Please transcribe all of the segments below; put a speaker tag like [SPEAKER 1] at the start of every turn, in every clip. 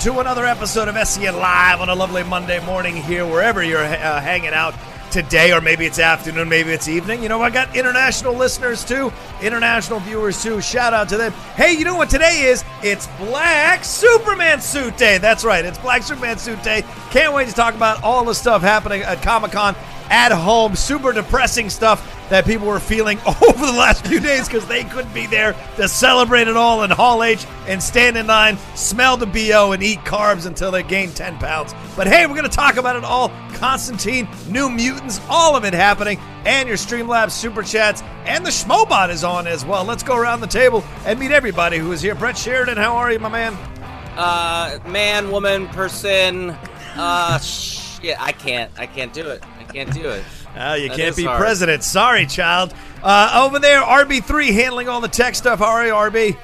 [SPEAKER 1] to another episode of SEN Live on a lovely Monday morning here, wherever you're uh, hanging out today, or maybe it's afternoon, maybe it's evening. You know, I got international listeners too, international viewers too. Shout out to them. Hey, you know what today is? It's Black Superman Suit Day. That's right, it's Black Superman Suit Day. Can't wait to talk about all the stuff happening at Comic Con at home. Super depressing stuff that people were feeling over the last few days because they couldn't be there to celebrate it all in Hall H and stand in line, smell the BO, and eat carbs until they gain 10 pounds. But hey, we're going to talk about it all. Constantine, New Mutants, all of it happening, and your Streamlabs Super Chats, and the Schmobot is on as well. Let's go around the table and meet everybody who is here. Brett Sheridan, how are you, my man?
[SPEAKER 2] Uh, man, woman, person. Uh, yeah, I can't. I can't do it. I can't do it.
[SPEAKER 1] Oh, you
[SPEAKER 2] That
[SPEAKER 1] can't be
[SPEAKER 2] hard.
[SPEAKER 1] president. Sorry, child. Uh, over there, RB3 handling all the tech stuff. How are you, RB?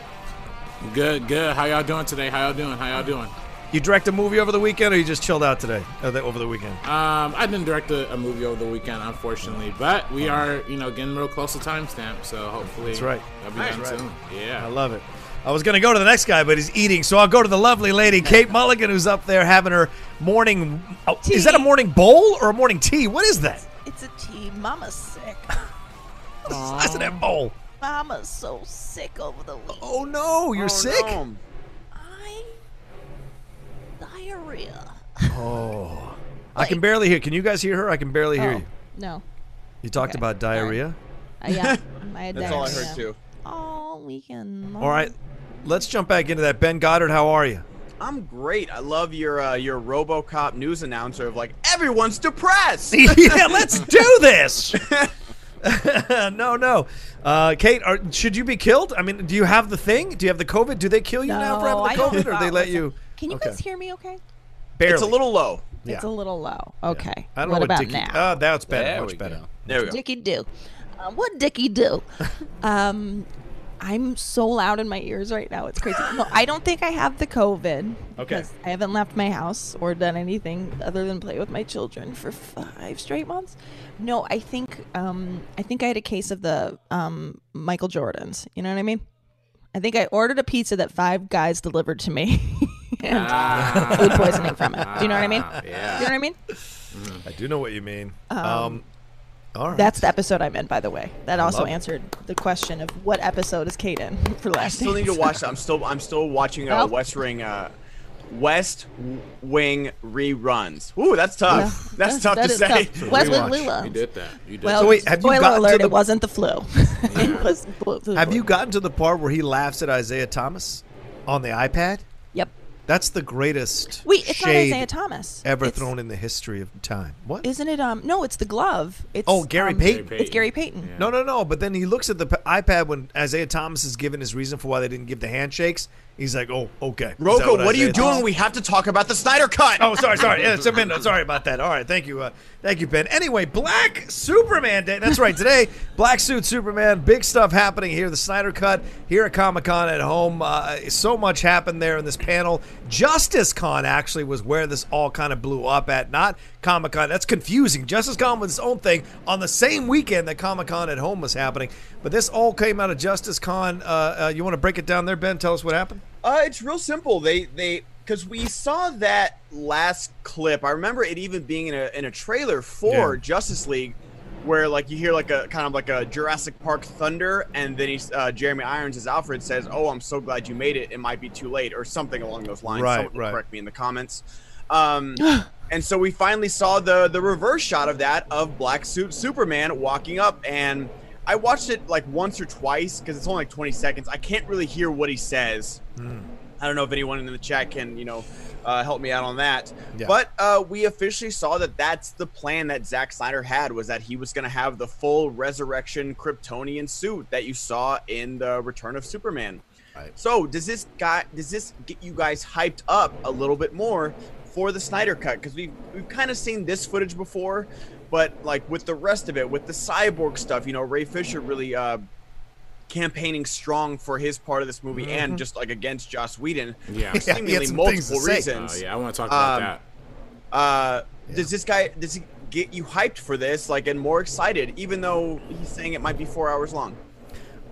[SPEAKER 3] Good, good. How y'all doing today? How y'all doing? How y'all doing?
[SPEAKER 1] You direct a movie over the weekend, or you just chilled out today? Uh, over the weekend?
[SPEAKER 3] Um, I didn't direct a, a movie over the weekend, unfortunately, but we are, you know, getting real close to timestamp, so hopefully
[SPEAKER 1] That's right.
[SPEAKER 3] that'll be
[SPEAKER 1] That's
[SPEAKER 3] done
[SPEAKER 1] right.
[SPEAKER 3] soon. Yeah.
[SPEAKER 1] I love it. I was going to go to the next guy, but he's eating, so I'll go to the lovely lady, Kate Mulligan, who's up there having her morning. Oh, is that a morning bowl or a morning tea? What is that?
[SPEAKER 4] It's a tea. Mama's sick.
[SPEAKER 1] What's the size of that bowl?
[SPEAKER 4] Mama's so sick over the week.
[SPEAKER 1] Oh no, you're sick.
[SPEAKER 4] I diarrhea.
[SPEAKER 1] Oh, I can barely hear. Can you guys hear her? I can barely hear
[SPEAKER 4] Oh,
[SPEAKER 1] you.
[SPEAKER 4] No.
[SPEAKER 1] You talked
[SPEAKER 4] okay.
[SPEAKER 1] about diarrhea.
[SPEAKER 4] Uh, yeah. I had
[SPEAKER 5] That's all I heard too.
[SPEAKER 4] All weekend.
[SPEAKER 1] All right, let's jump back into that. Ben Goddard, how are you?
[SPEAKER 5] I'm great. I love your uh, your RoboCop news announcer of like everyone's depressed.
[SPEAKER 1] yeah, let's do this. no, no. Uh, Kate, are, should you be killed? I mean, do you have the thing? Do you have the COVID? Do they kill you now for having the COVID, or they let you?
[SPEAKER 4] Can you
[SPEAKER 1] Okay.
[SPEAKER 4] guys hear me okay?
[SPEAKER 1] Barely.
[SPEAKER 5] It's a little low.
[SPEAKER 1] Yeah.
[SPEAKER 4] It's a little low. Okay.
[SPEAKER 1] I don't
[SPEAKER 4] what
[SPEAKER 1] know
[SPEAKER 4] about
[SPEAKER 1] Dickie-
[SPEAKER 4] now?
[SPEAKER 1] Oh, that's better.
[SPEAKER 2] There
[SPEAKER 1] much better.
[SPEAKER 2] go.
[SPEAKER 5] There we go.
[SPEAKER 4] Dicky do. Uh, what Dicky do? um, I'm so loud in my ears right now. It's crazy. No, I don't think I have the COVID.
[SPEAKER 1] Okay.
[SPEAKER 4] I haven't left my house or done anything other than play with my children for five straight months. No, I think um, I think I had a case of the um, Michael Jordans. You know what I mean? I think I ordered a pizza that five guys delivered to me. and food poisoning from it. Do you know what I mean?
[SPEAKER 3] Ah,
[SPEAKER 4] Do you know what I mean?
[SPEAKER 1] I do know what you mean. Um, all right.
[SPEAKER 4] That's the episode I'm in, by the way. That also
[SPEAKER 1] love
[SPEAKER 4] answered the question of what episode is Kate in for last.
[SPEAKER 5] I
[SPEAKER 4] last
[SPEAKER 5] still need to watch. I'm still I'm still watching uh,
[SPEAKER 4] Well-
[SPEAKER 5] West Ring. Uh, West Wing reruns. Ooh, that's tough.
[SPEAKER 4] Yeah.
[SPEAKER 5] That's
[SPEAKER 4] That-
[SPEAKER 5] tough
[SPEAKER 4] that
[SPEAKER 5] to say.
[SPEAKER 4] tough. West Wing
[SPEAKER 1] Rewatch.
[SPEAKER 4] Lula.
[SPEAKER 3] You did that. You did
[SPEAKER 4] Well,
[SPEAKER 1] So wait, have you
[SPEAKER 4] spoiler
[SPEAKER 1] gotten to the-
[SPEAKER 4] it wasn't the flu. it was flu- flu-
[SPEAKER 1] have you gotten to the part where he laughs at Isaiah Thomas on the iPad?
[SPEAKER 4] Yep.
[SPEAKER 1] That's the greatest
[SPEAKER 4] Wait, it's not
[SPEAKER 1] shade
[SPEAKER 4] Isaiah Thomas.
[SPEAKER 1] ever
[SPEAKER 4] It's-
[SPEAKER 1] thrown in the history of time. What?
[SPEAKER 4] Isn't it? Um, no, it's the glove. It's
[SPEAKER 1] Oh, Gary
[SPEAKER 4] um,
[SPEAKER 1] Payton.
[SPEAKER 4] It's Gary Payton.
[SPEAKER 3] Yeah.
[SPEAKER 1] No, no, no. But then he looks at the p- iPad when Isaiah Thomas is given his reason for why they didn't give the handshakes. He's like, "Oh, okay." Is that
[SPEAKER 5] Rocco, what are you doing?
[SPEAKER 1] Thomas-
[SPEAKER 5] We have to talk about the Snyder Cut.
[SPEAKER 1] Oh, sorry, sorry. Yeah, it's a minute. Sorry about that. All right, thank you, uh, thank you, Ben. Anyway, Black Superman Day. That's right. Today, Black Suit Superman. Big stuff happening here. The Snyder Cut here at Comic Con at home. Uh, so much happened there in this panel. Justice Con actually was where this all kind of blew up at, not Comic Con. That's confusing. Justice Con was its own thing on the same weekend that Comic Con at home was happening. But this all came out of Justice Con. Uh, uh, you want to break it down there, Ben? Tell us what happened.
[SPEAKER 5] Uh, it's real simple. They they because we saw that last clip. I remember it even being in a in a trailer for
[SPEAKER 1] Yeah.
[SPEAKER 5] Justice League, where like you hear like a kind of like a Jurassic Park thunder, and then he's uh, Jeremy Irons as Alfred says, "Oh, I'm so glad you made it. It might be too late," or something along those lines.
[SPEAKER 1] Right,
[SPEAKER 5] Someone
[SPEAKER 1] right.
[SPEAKER 5] Correct me in the comments. Um, and so we finally saw the the reverse shot of that of Black Suit Superman walking up and. I watched it like once or twice because it's only like 20 seconds. I can't really hear what he says. I don't know if anyone in the chat can, you know, uh, help me out on that.
[SPEAKER 1] Yeah.
[SPEAKER 5] But uh, we officially saw that that's the plan that Zack Snyder had was that he was going to have the full resurrection Kryptonian suit that you saw in the Return of Superman.
[SPEAKER 1] Right.
[SPEAKER 5] So does this guy does this get you guys hyped up a little bit more for the Snyder cut? Because we've we've kind of seen this footage before, but like with the rest of it, with the cyborg stuff, you know, Ray Fisher really uh, campaigning strong for his part of this movie and just like against Joss Whedon.
[SPEAKER 3] Mm-hmm. Yeah.
[SPEAKER 5] for
[SPEAKER 3] Yeah,
[SPEAKER 5] seemingly
[SPEAKER 1] to
[SPEAKER 5] multiple.
[SPEAKER 3] Uh,
[SPEAKER 5] reasons.
[SPEAKER 3] yeah, I want to talk about
[SPEAKER 5] Um,
[SPEAKER 3] that.
[SPEAKER 5] Uh, Does this guy does he get you hyped for this, like, and more excited, even though he's saying it might be four hours long?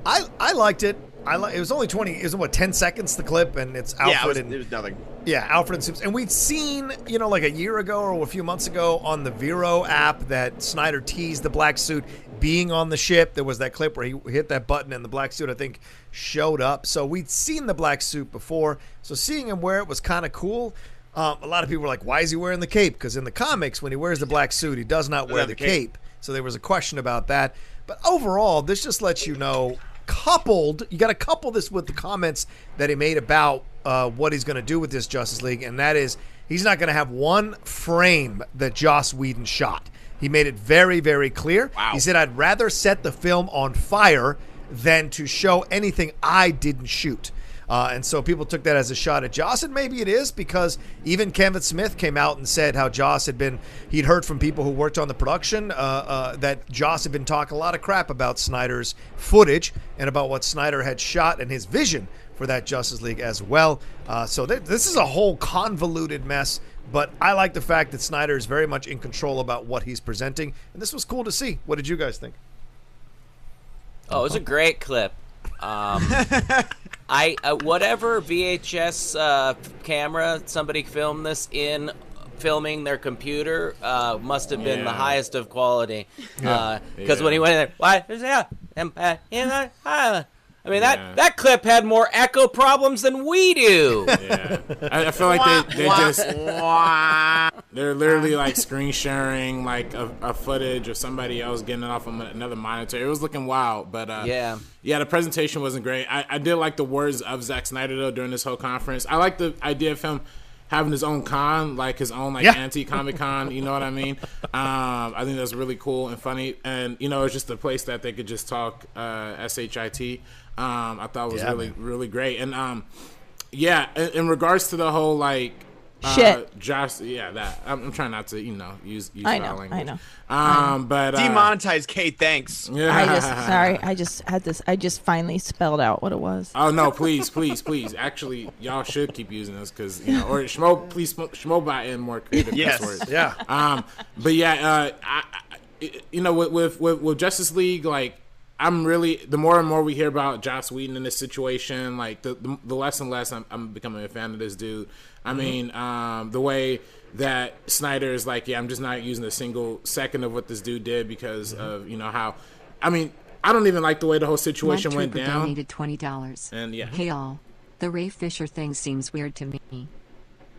[SPEAKER 1] I, I liked it. I li- it was only twenty. It was what ten seconds the clip, and it's Alfred
[SPEAKER 5] yeah, it was,
[SPEAKER 1] and
[SPEAKER 5] was nothing.
[SPEAKER 1] yeah, Alfred and Soups. And we'd seen, you know, like a year ago or a few months ago on the Vero app that Snyder teased the black suit being on the ship. There was that clip where he hit that button and the black suit, I think, showed up. So we'd seen the black suit before. So seeing him wear it was kind of cool. Um, a lot of people were like, why is he wearing the cape? Because in the comics, when he wears the black suit, he does not wear the
[SPEAKER 5] the cape.
[SPEAKER 1] cape. So there was a question about that. But overall, this just lets you know, coupled, you got to couple this with the comments that he made about uh, what he's going to do with this Justice League, and that is he's not going to have one frame that Joss Whedon shot. He made it very, very clear.
[SPEAKER 5] Wow.
[SPEAKER 1] He said, I'd rather set the film on fire than to show anything I didn't shoot. Uh, and so people took that as a shot at Joss, and maybe it is because even Kevin Smith came out and said how Joss had been, he'd heard from people who worked on the production uh, uh, that Joss had been talking a lot of crap about Snyder's footage and about what Snyder had shot and his vision for that Justice League as well. Uh, so th- this is a whole convoluted mess, but I like the fact that Snyder is very much in control about what he's presenting, and this was cool to see. What did you guys think?
[SPEAKER 2] Oh, it was a great clip. Um, I uh, whatever VHS uh, camera somebody filmed this in, filming their computer uh, must have been the highest of quality. Because
[SPEAKER 3] Yeah.
[SPEAKER 2] when he went in there, why is that? Empire in the island?" I mean
[SPEAKER 3] Yeah.
[SPEAKER 2] that that clip had more echo problems than we do.
[SPEAKER 3] Yeah, I, I feel like they they just they're literally like screen sharing like a, a footage of somebody else getting it off of another monitor. It was looking wild, but uh,
[SPEAKER 2] Yeah.
[SPEAKER 3] yeah, the presentation wasn't great. I, I did like the words of Zack Snyder though during this whole conference. I like the idea of him having his own con, like his own like
[SPEAKER 1] Yeah.
[SPEAKER 3] anti Comic Con. You know what I mean? Um, I think that's really cool and funny, and you know it's just a place that they could just talk uh, shit. Um, I thought was
[SPEAKER 1] Yeah,
[SPEAKER 3] really
[SPEAKER 1] man.
[SPEAKER 3] really great, and um, yeah, in, in regards to the whole like. Uh,
[SPEAKER 4] Shit.
[SPEAKER 3] Josh. Yeah, that I'm, I'm trying not to, you know, use use
[SPEAKER 4] I
[SPEAKER 3] foul
[SPEAKER 4] know,
[SPEAKER 3] language.
[SPEAKER 4] I know.
[SPEAKER 3] Um, but uh,
[SPEAKER 5] Demonetize Kate. Thanks.
[SPEAKER 3] Yeah.
[SPEAKER 4] I just sorry. I just had this. I just finally spelled out what it was.
[SPEAKER 3] Oh no! Please, please, please! Actually, y'all should keep using this because you know, or Schmo, please, Schmo buy in more creative
[SPEAKER 5] Yes.
[SPEAKER 3] cuss words.
[SPEAKER 1] Yeah.
[SPEAKER 3] Um, but yeah, uh, I, I, you know, with, with with with Justice League, like I'm really the more and more we hear about Joss Whedon in this situation, like the the, the less and less I'm, I'm becoming a fan of this dude. I mean, um, the way that Snyder is like, yeah, I'm just not using a single second of what this dude did because of you know how. I mean, I don't even like the way the whole situation
[SPEAKER 6] Mud
[SPEAKER 3] went
[SPEAKER 6] Trooper
[SPEAKER 3] down.
[SPEAKER 6] donated twenty dollars.
[SPEAKER 3] And yeah.
[SPEAKER 6] Hey all, the Ray Fisher thing seems weird to me.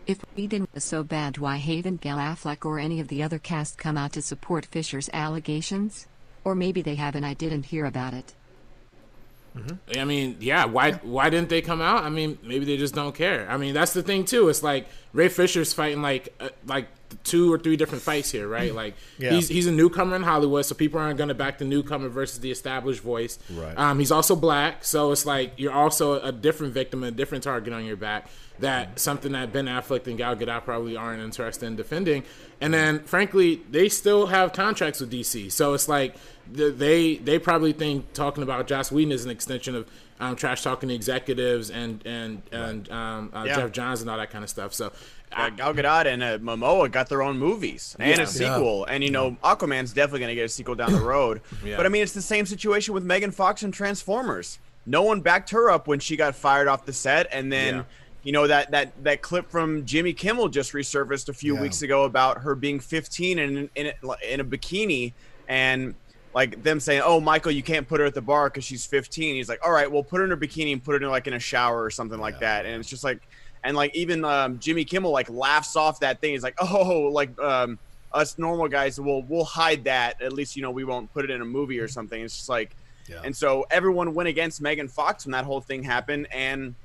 [SPEAKER 6] If Whedon was so bad, why haven't Gal Affleck or any of the other cast come out to support Fisher's allegations? Or maybe they have and I didn't hear about it.
[SPEAKER 3] I mean, yeah. Why why didn't they come out? I mean, maybe they just don't care. I mean, that's the thing too. It's like Ray Fisher's fighting like uh, like two or three different fights here, right? Like
[SPEAKER 1] Yeah.
[SPEAKER 3] he's he's a newcomer in Hollywood, so people aren't going to back the newcomer versus the established voice.
[SPEAKER 1] Right.
[SPEAKER 3] Um, he's also black, so it's like you're also a different victim, a different target on your back. That something that Ben Affleck and Gal Gadot probably aren't interested in defending. And then, frankly, they still have contracts with DC, so it's like they they probably think talking about Joss Whedon is an extension of um, trash talking the executives and and and um, uh,
[SPEAKER 5] Yeah.
[SPEAKER 3] Geoff Johns and all that kind of stuff. So.
[SPEAKER 5] Gal Gadot and uh, Momoa got their own movies and
[SPEAKER 3] Yeah.
[SPEAKER 5] a sequel, and you know Aquaman's definitely gonna get a sequel down the road. But I mean, it's the same situation with Megan Fox and Transformers. No one backed her up when she got fired off the set, and then. You know that that that clip from Jimmy Kimmel just resurfaced a few
[SPEAKER 1] Yeah.
[SPEAKER 5] weeks ago about her being 15 and in, a- in a bikini and. Like them saying, "Oh, Michael, you can't put her at the bar because she's 15." He's like, "All right, well, put her in her bikini and put her in like in a shower or something like that." And it's just like, and like even um, Jimmy Kimmel like laughs off that thing. He's like, "Oh, like um, us normal guys will we'll hide that. At least you know we won't put it in a movie or something." It's just like,
[SPEAKER 1] Yeah.
[SPEAKER 5] and so everyone went against Megan Fox when that whole thing happened, and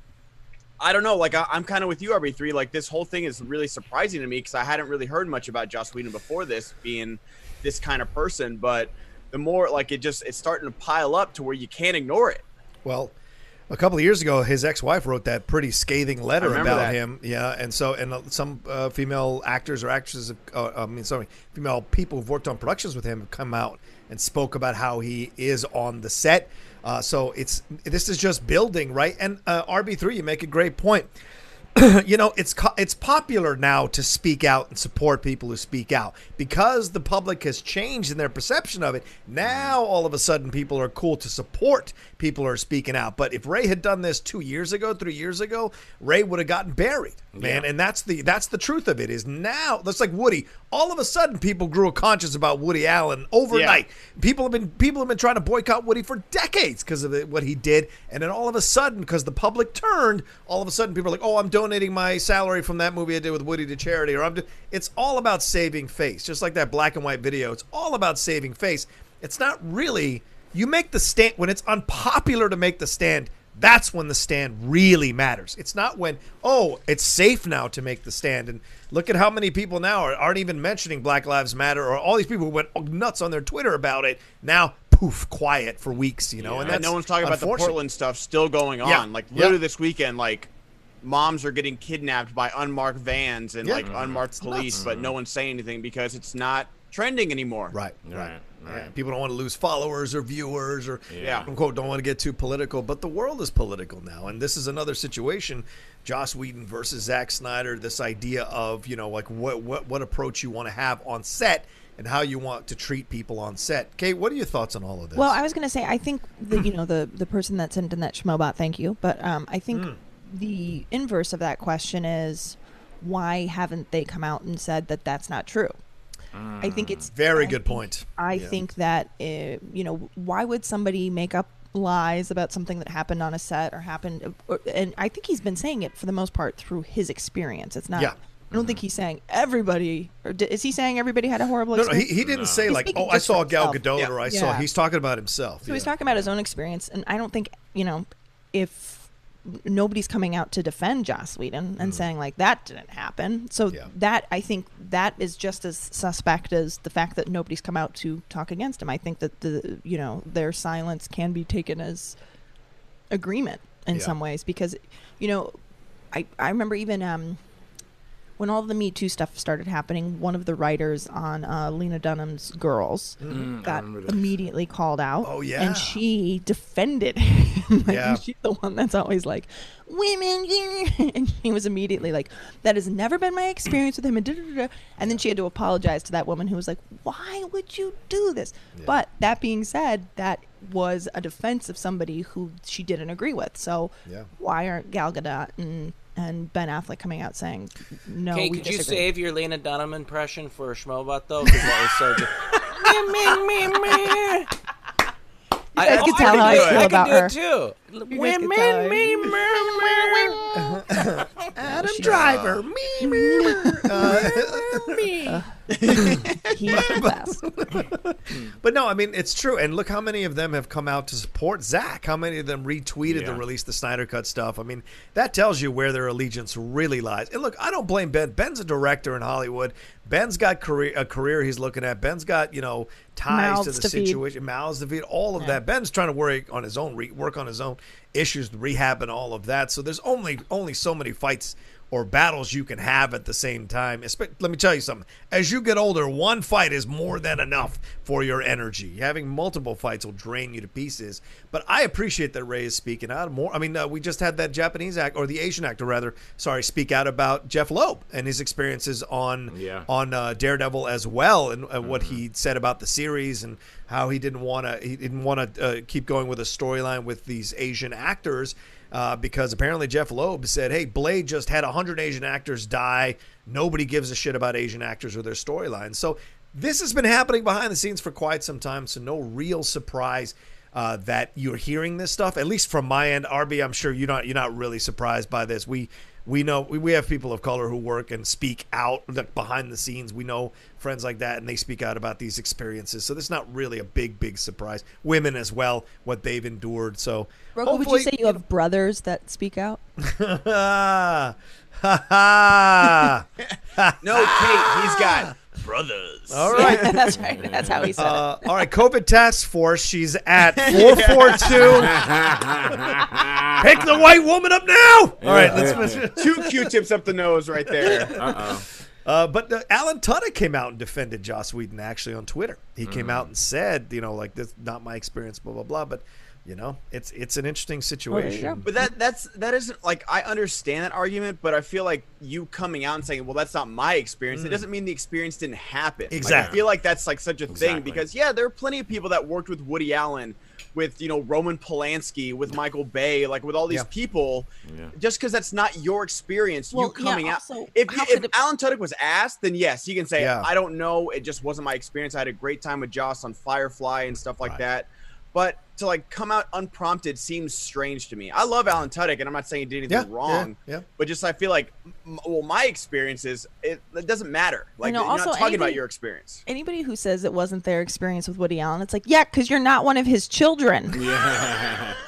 [SPEAKER 5] I don't know. Like I, I'm kind of with you, RB3. Like this whole thing is really surprising to me because I hadn't really heard much about Joss Whedon before this being this kind of person. But the more like it just it's starting to pile up to where you can't ignore it.
[SPEAKER 1] Well, a couple of years ago, his ex-wife wrote that pretty scathing letter about
[SPEAKER 5] that.
[SPEAKER 1] him. Yeah, and so and uh, some uh, female actors or actresses, uh, I mean, sorry, female people who've worked on productions with him have come out and spoke about how he is on the set. Uh, so it's this is just building, right? And uh, RB three, you make a great point. you know, it's it's popular now to speak out and support people who speak out because the public has changed in their perception of it. Now, all of a sudden, people are cool to support people who are speaking out. But if Ray had done this two years ago, three years ago, Ray would have gotten buried, man. And that's the that's the truth of it. Is now that's like Woody. All of a sudden, people grew a conscience about Woody Allen overnight. People have been people have been trying to boycott Woody for decades because of what he did, and then all of a sudden, because the public turned, all of a sudden, people are like, "Oh, I'm donating my salary from that movie I did with Woody to charity," or I'm. Do-. It's all about saving face, just like that black and white video. It's all about saving face. It's not really. You make the stand when it's unpopular to make the stand. That's when the stand really matters. It's not when oh, it's safe now to make the stand. And look at how many people now are, aren't even mentioning Black Lives Matter or all these people who went nuts on their Twitter about it. Now poof, quiet for weeks. You know, and
[SPEAKER 5] and
[SPEAKER 1] that's
[SPEAKER 5] no one's talking about the. Portland stuff still going on.
[SPEAKER 1] Yeah.
[SPEAKER 5] Like
[SPEAKER 1] Yeah.
[SPEAKER 5] literally this weekend, like moms are getting kidnapped by unmarked vans and
[SPEAKER 1] Yeah.
[SPEAKER 5] like unmarked police, but no one's saying anything because it's not trending anymore.
[SPEAKER 1] Right, right,
[SPEAKER 3] Right,
[SPEAKER 1] right.
[SPEAKER 3] right.
[SPEAKER 1] People don't want to lose followers or viewers or,
[SPEAKER 5] Yeah.
[SPEAKER 1] quote unquote, don't want to get too political. But the world is political now, and this is another situation: Joss Whedon versus Zack Snyder. This idea of you know, like what what what approach you want to have on set and how you want to treat people on set. Kate, what are your thoughts on all of this?
[SPEAKER 4] Well, I was going to say, I think the you know the the person that sent in that schmobot, thank you, but um, I think
[SPEAKER 1] Hmm.
[SPEAKER 4] The inverse of that question is why haven't they come out and said that that's not true? I think it's
[SPEAKER 1] very
[SPEAKER 4] I
[SPEAKER 1] good
[SPEAKER 4] think-
[SPEAKER 1] point.
[SPEAKER 4] I
[SPEAKER 1] Yeah.
[SPEAKER 4] think that uh, you know why would somebody make up lies about something that happened on a set or happened, or, and I think he's been saying it for the most part through his experience. It's not.
[SPEAKER 1] Yeah.
[SPEAKER 4] I don't think he's saying everybody, or di- is he saying everybody had a horrible
[SPEAKER 1] No, no, he, he didn't say
[SPEAKER 4] He's
[SPEAKER 1] like, "Oh, I saw Gal. Gadot,"
[SPEAKER 5] Yeah.
[SPEAKER 1] or "I saw." He's talking about himself.
[SPEAKER 4] So he's talking about his own experience, and I don't think you know if nobody's coming out to defend Joss Whedon and saying like that didn't happen. So
[SPEAKER 1] Mm. Yeah.
[SPEAKER 4] that I think that is just as suspect as the fact that nobody's come out to talk against him. I think that the you know their silence can be taken as agreement in
[SPEAKER 1] Yeah.
[SPEAKER 4] some ways because you know I I remember even um when all the Me Too stuff started happening, one of the writers on uh, Lena Dunham's Girls
[SPEAKER 3] Mm,
[SPEAKER 4] got immediately called out.
[SPEAKER 1] Oh, yeah.
[SPEAKER 4] and she defended him. like,
[SPEAKER 1] Yeah.
[SPEAKER 4] she's the one that's always like, "Women," and he was immediately like, "That has never been my experience with him." And, and then she had to apologize to that woman who was like, "Why would you do this?" But that being said, that was a defense of somebody who she didn't agree with. So
[SPEAKER 1] Yeah.
[SPEAKER 4] why aren't Gal Gadot and and Ben Affleck coming out saying, "No,
[SPEAKER 2] Okay,
[SPEAKER 4] we
[SPEAKER 2] could you save your Lena Dunham impression for Schmobot though? Because that was so good. me, me, me, me. I,
[SPEAKER 4] guys can
[SPEAKER 2] oh,
[SPEAKER 4] tell
[SPEAKER 2] I
[SPEAKER 4] how I
[SPEAKER 2] can do it.
[SPEAKER 4] feel
[SPEAKER 2] I
[SPEAKER 4] about
[SPEAKER 2] can
[SPEAKER 4] her.
[SPEAKER 2] do it too.
[SPEAKER 4] Guys can
[SPEAKER 2] Women,
[SPEAKER 4] tell I-
[SPEAKER 2] me, me, me.
[SPEAKER 1] Adam Driver. Me, me, me.
[SPEAKER 4] He's the best.
[SPEAKER 1] But no, I mean it's true, and look how many of them have come out to support Zach. How many of them retweeted to
[SPEAKER 3] Yeah.
[SPEAKER 1] release the Snyder Cut stuff? I mean, that tells you where their allegiance really lies. And look, I don't blame Ben. Ben's a director in Hollywood. Ben's got career a career he's looking at. Ben's got you know ties
[SPEAKER 4] Mouths
[SPEAKER 1] to the
[SPEAKER 4] to feed.
[SPEAKER 1] situation, mouths to feed, all of that. Ben's trying to work on his own, re- work on his own issues, rehab, and all of that. So there's only only so many fights or battles you can have at the same time. Let me tell you something. As you get older, one fight is more than enough for your energy. Having multiple fights will drain you to pieces. But I appreciate that Ray is speaking out more. I mean, uh, we just had that Japanese act or the Asian actor rather, sorry, speak out about Jeph Loeb and his experiences on
[SPEAKER 3] Yeah.
[SPEAKER 1] on uh, Daredevil as well, and uh, what he said about the series and how he didn't want to he didn't want to uh, keep going with a storyline with these Asian actors uh, because apparently Jeph Loeb said, "Hey, Blade just had hundred Asian actors die. Nobody gives a shit about Asian actors or their storylines." So this has been happening behind the scenes for quite some time. So no real surprise. Uh, that you're hearing this stuff, at least from my end, RB. I'm sure you're not you're not really surprised by this. We we know we, we have people of color who work and speak out like, behind the scenes. We know friends like that, and they speak out about these experiences. So this is not really a big, big surprise. Women as well, what they've endured. So
[SPEAKER 4] Rocco, would you say you have brothers that speak out?
[SPEAKER 1] ha ha.
[SPEAKER 5] No, Kate, he's got brothers.
[SPEAKER 1] All right.
[SPEAKER 4] Yeah, that's right. That's how he said it.
[SPEAKER 1] Uh, all right, COVID task force. She's at four four two. Pick the white woman up now. All right, let's.
[SPEAKER 5] Two Q-tips up the nose right there.
[SPEAKER 3] Uh-oh.
[SPEAKER 1] Uh, but uh, Alan Tudyk came out and defended Joss Whedon actually on Twitter. He came
[SPEAKER 3] Mm.
[SPEAKER 1] out and said, you know, like this not my experience, blah blah blah. But You know, it's it's an interesting oh,
[SPEAKER 4] you
[SPEAKER 1] situation.
[SPEAKER 4] go.
[SPEAKER 5] But that that's that isn't like I understand that argument, but I feel like you coming out and saying, "Well, that's not my experience." It mm. doesn't mean the experience didn't happen. Like,
[SPEAKER 1] Exactly.
[SPEAKER 5] I feel like that's like such a thing because yeah, there are plenty of people that worked with Woody Allen, with you know Roman Polanski, with Michael Bay, like with all these
[SPEAKER 1] Yeah.
[SPEAKER 5] people.
[SPEAKER 3] Yeah.
[SPEAKER 5] Just because that's not your experience,
[SPEAKER 4] Well,
[SPEAKER 5] you
[SPEAKER 4] yeah,
[SPEAKER 5] coming out.
[SPEAKER 4] also,
[SPEAKER 5] If you, if
[SPEAKER 4] could it-
[SPEAKER 5] Alan Tudyk was asked, then yes, he can say,
[SPEAKER 1] Yeah.
[SPEAKER 5] "I don't know. It just wasn't my experience. I had a great time with Joss on Firefly and stuff like
[SPEAKER 1] Right.
[SPEAKER 5] that." But to like come out unprompted seems strange to me. I love Alan Tudyk, and I'm not saying he did anything
[SPEAKER 1] Yeah, yeah,
[SPEAKER 5] wrong.
[SPEAKER 1] yeah.
[SPEAKER 5] But just I feel like, well, my experiences, it, it doesn't matter. Like
[SPEAKER 4] know,
[SPEAKER 5] you're
[SPEAKER 4] also
[SPEAKER 5] not talking about your experience.
[SPEAKER 4] Anybody who says it wasn't their experience with Woody Allen, it's like, yeah, because you're not one of his children.
[SPEAKER 3] Yeah.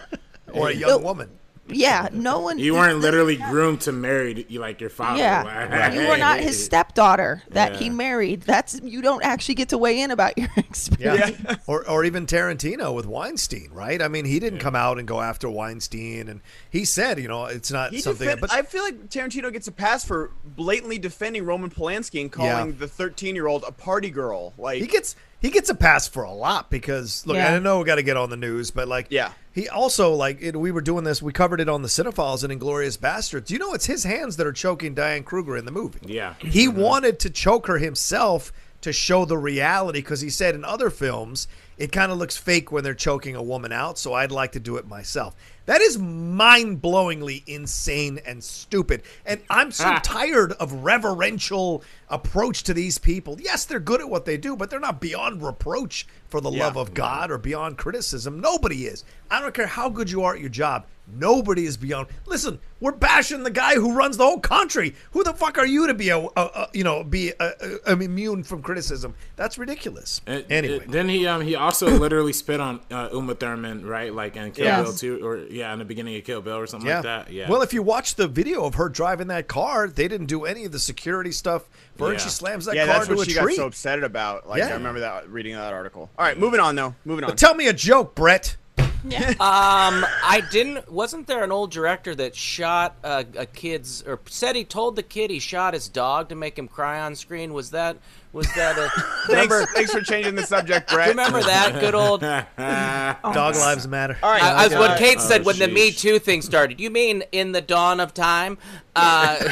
[SPEAKER 1] Or a young woman.
[SPEAKER 4] Yeah, no one.
[SPEAKER 3] You weren't literally groomed to marry you like your father.
[SPEAKER 4] Yeah, you were not his stepdaughter that he married. That's you don't actually get to weigh in about your experience.
[SPEAKER 1] Yeah. or or even Tarantino with Weinstein, right? I mean, he didn't come out and go after Weinstein, and he said, you know, it's not
[SPEAKER 5] He
[SPEAKER 1] something.
[SPEAKER 5] defend,
[SPEAKER 1] but
[SPEAKER 5] I feel like Tarantino gets a pass for blatantly defending Roman Polanski and calling
[SPEAKER 1] Yeah.
[SPEAKER 5] the 13 year old a party girl. Like
[SPEAKER 1] he gets he gets a pass for a lot because look,
[SPEAKER 4] Yeah.
[SPEAKER 1] I know we got to get on the news, but like,
[SPEAKER 5] Yeah.
[SPEAKER 1] He also like it, we were doing this. We covered it on the Cinephiles and Inglorious Bastards. You know, it's his hands that are choking Diane Kruger in the movie.
[SPEAKER 3] Yeah.
[SPEAKER 1] He mm-hmm. wanted to choke her himself to show the reality because he said in other films it kind of looks fake when they're choking a woman out, so I'd like to do it myself. That is mind blowingly insane and stupid. And I'm so tired of reverential approach to these people. Yes, they're good at what they do, but they're not beyond reproach for the
[SPEAKER 5] Yeah.
[SPEAKER 1] love of God or beyond criticism. Nobody is. I don't care how good you are at your job. Nobody is beyond. Listen, we're bashing the guy who runs the whole country. Who the fuck are you to be a, a, a you know be a, immune from criticism? That's ridiculous.
[SPEAKER 3] And-
[SPEAKER 1] anyway,
[SPEAKER 3] and then he um he also literally spit on uh, Uma Thurman right like in Kill
[SPEAKER 4] Yes.
[SPEAKER 3] Bill too or yeah in the beginning of Kill Bill or something
[SPEAKER 1] yeah.
[SPEAKER 3] like that yeah
[SPEAKER 1] Well, if you watch the video of her driving that car, they didn't do any of the security stuff. For her,
[SPEAKER 3] Yeah.
[SPEAKER 1] she slams that
[SPEAKER 5] yeah,
[SPEAKER 1] car
[SPEAKER 5] that's
[SPEAKER 1] to
[SPEAKER 5] what
[SPEAKER 1] a
[SPEAKER 5] she
[SPEAKER 1] tree.
[SPEAKER 5] got so upset about. Like
[SPEAKER 1] Yeah.
[SPEAKER 5] I remember that reading that article. All right, moving on though. Moving on.
[SPEAKER 1] But tell me a joke, Brett. Yeah.
[SPEAKER 2] Um, I didn't. Wasn't there an old director that shot a, a kid's or said he told the kid he shot his dog to make him cry on screen? Was that was that a remember?
[SPEAKER 5] thanks, thanks for changing the subject, Brett.
[SPEAKER 2] Remember that good old?
[SPEAKER 1] Dog lives matter.
[SPEAKER 5] All right,
[SPEAKER 2] I, I was what Kate said when the. Me Too thing started. You mean in the dawn of time? Uh,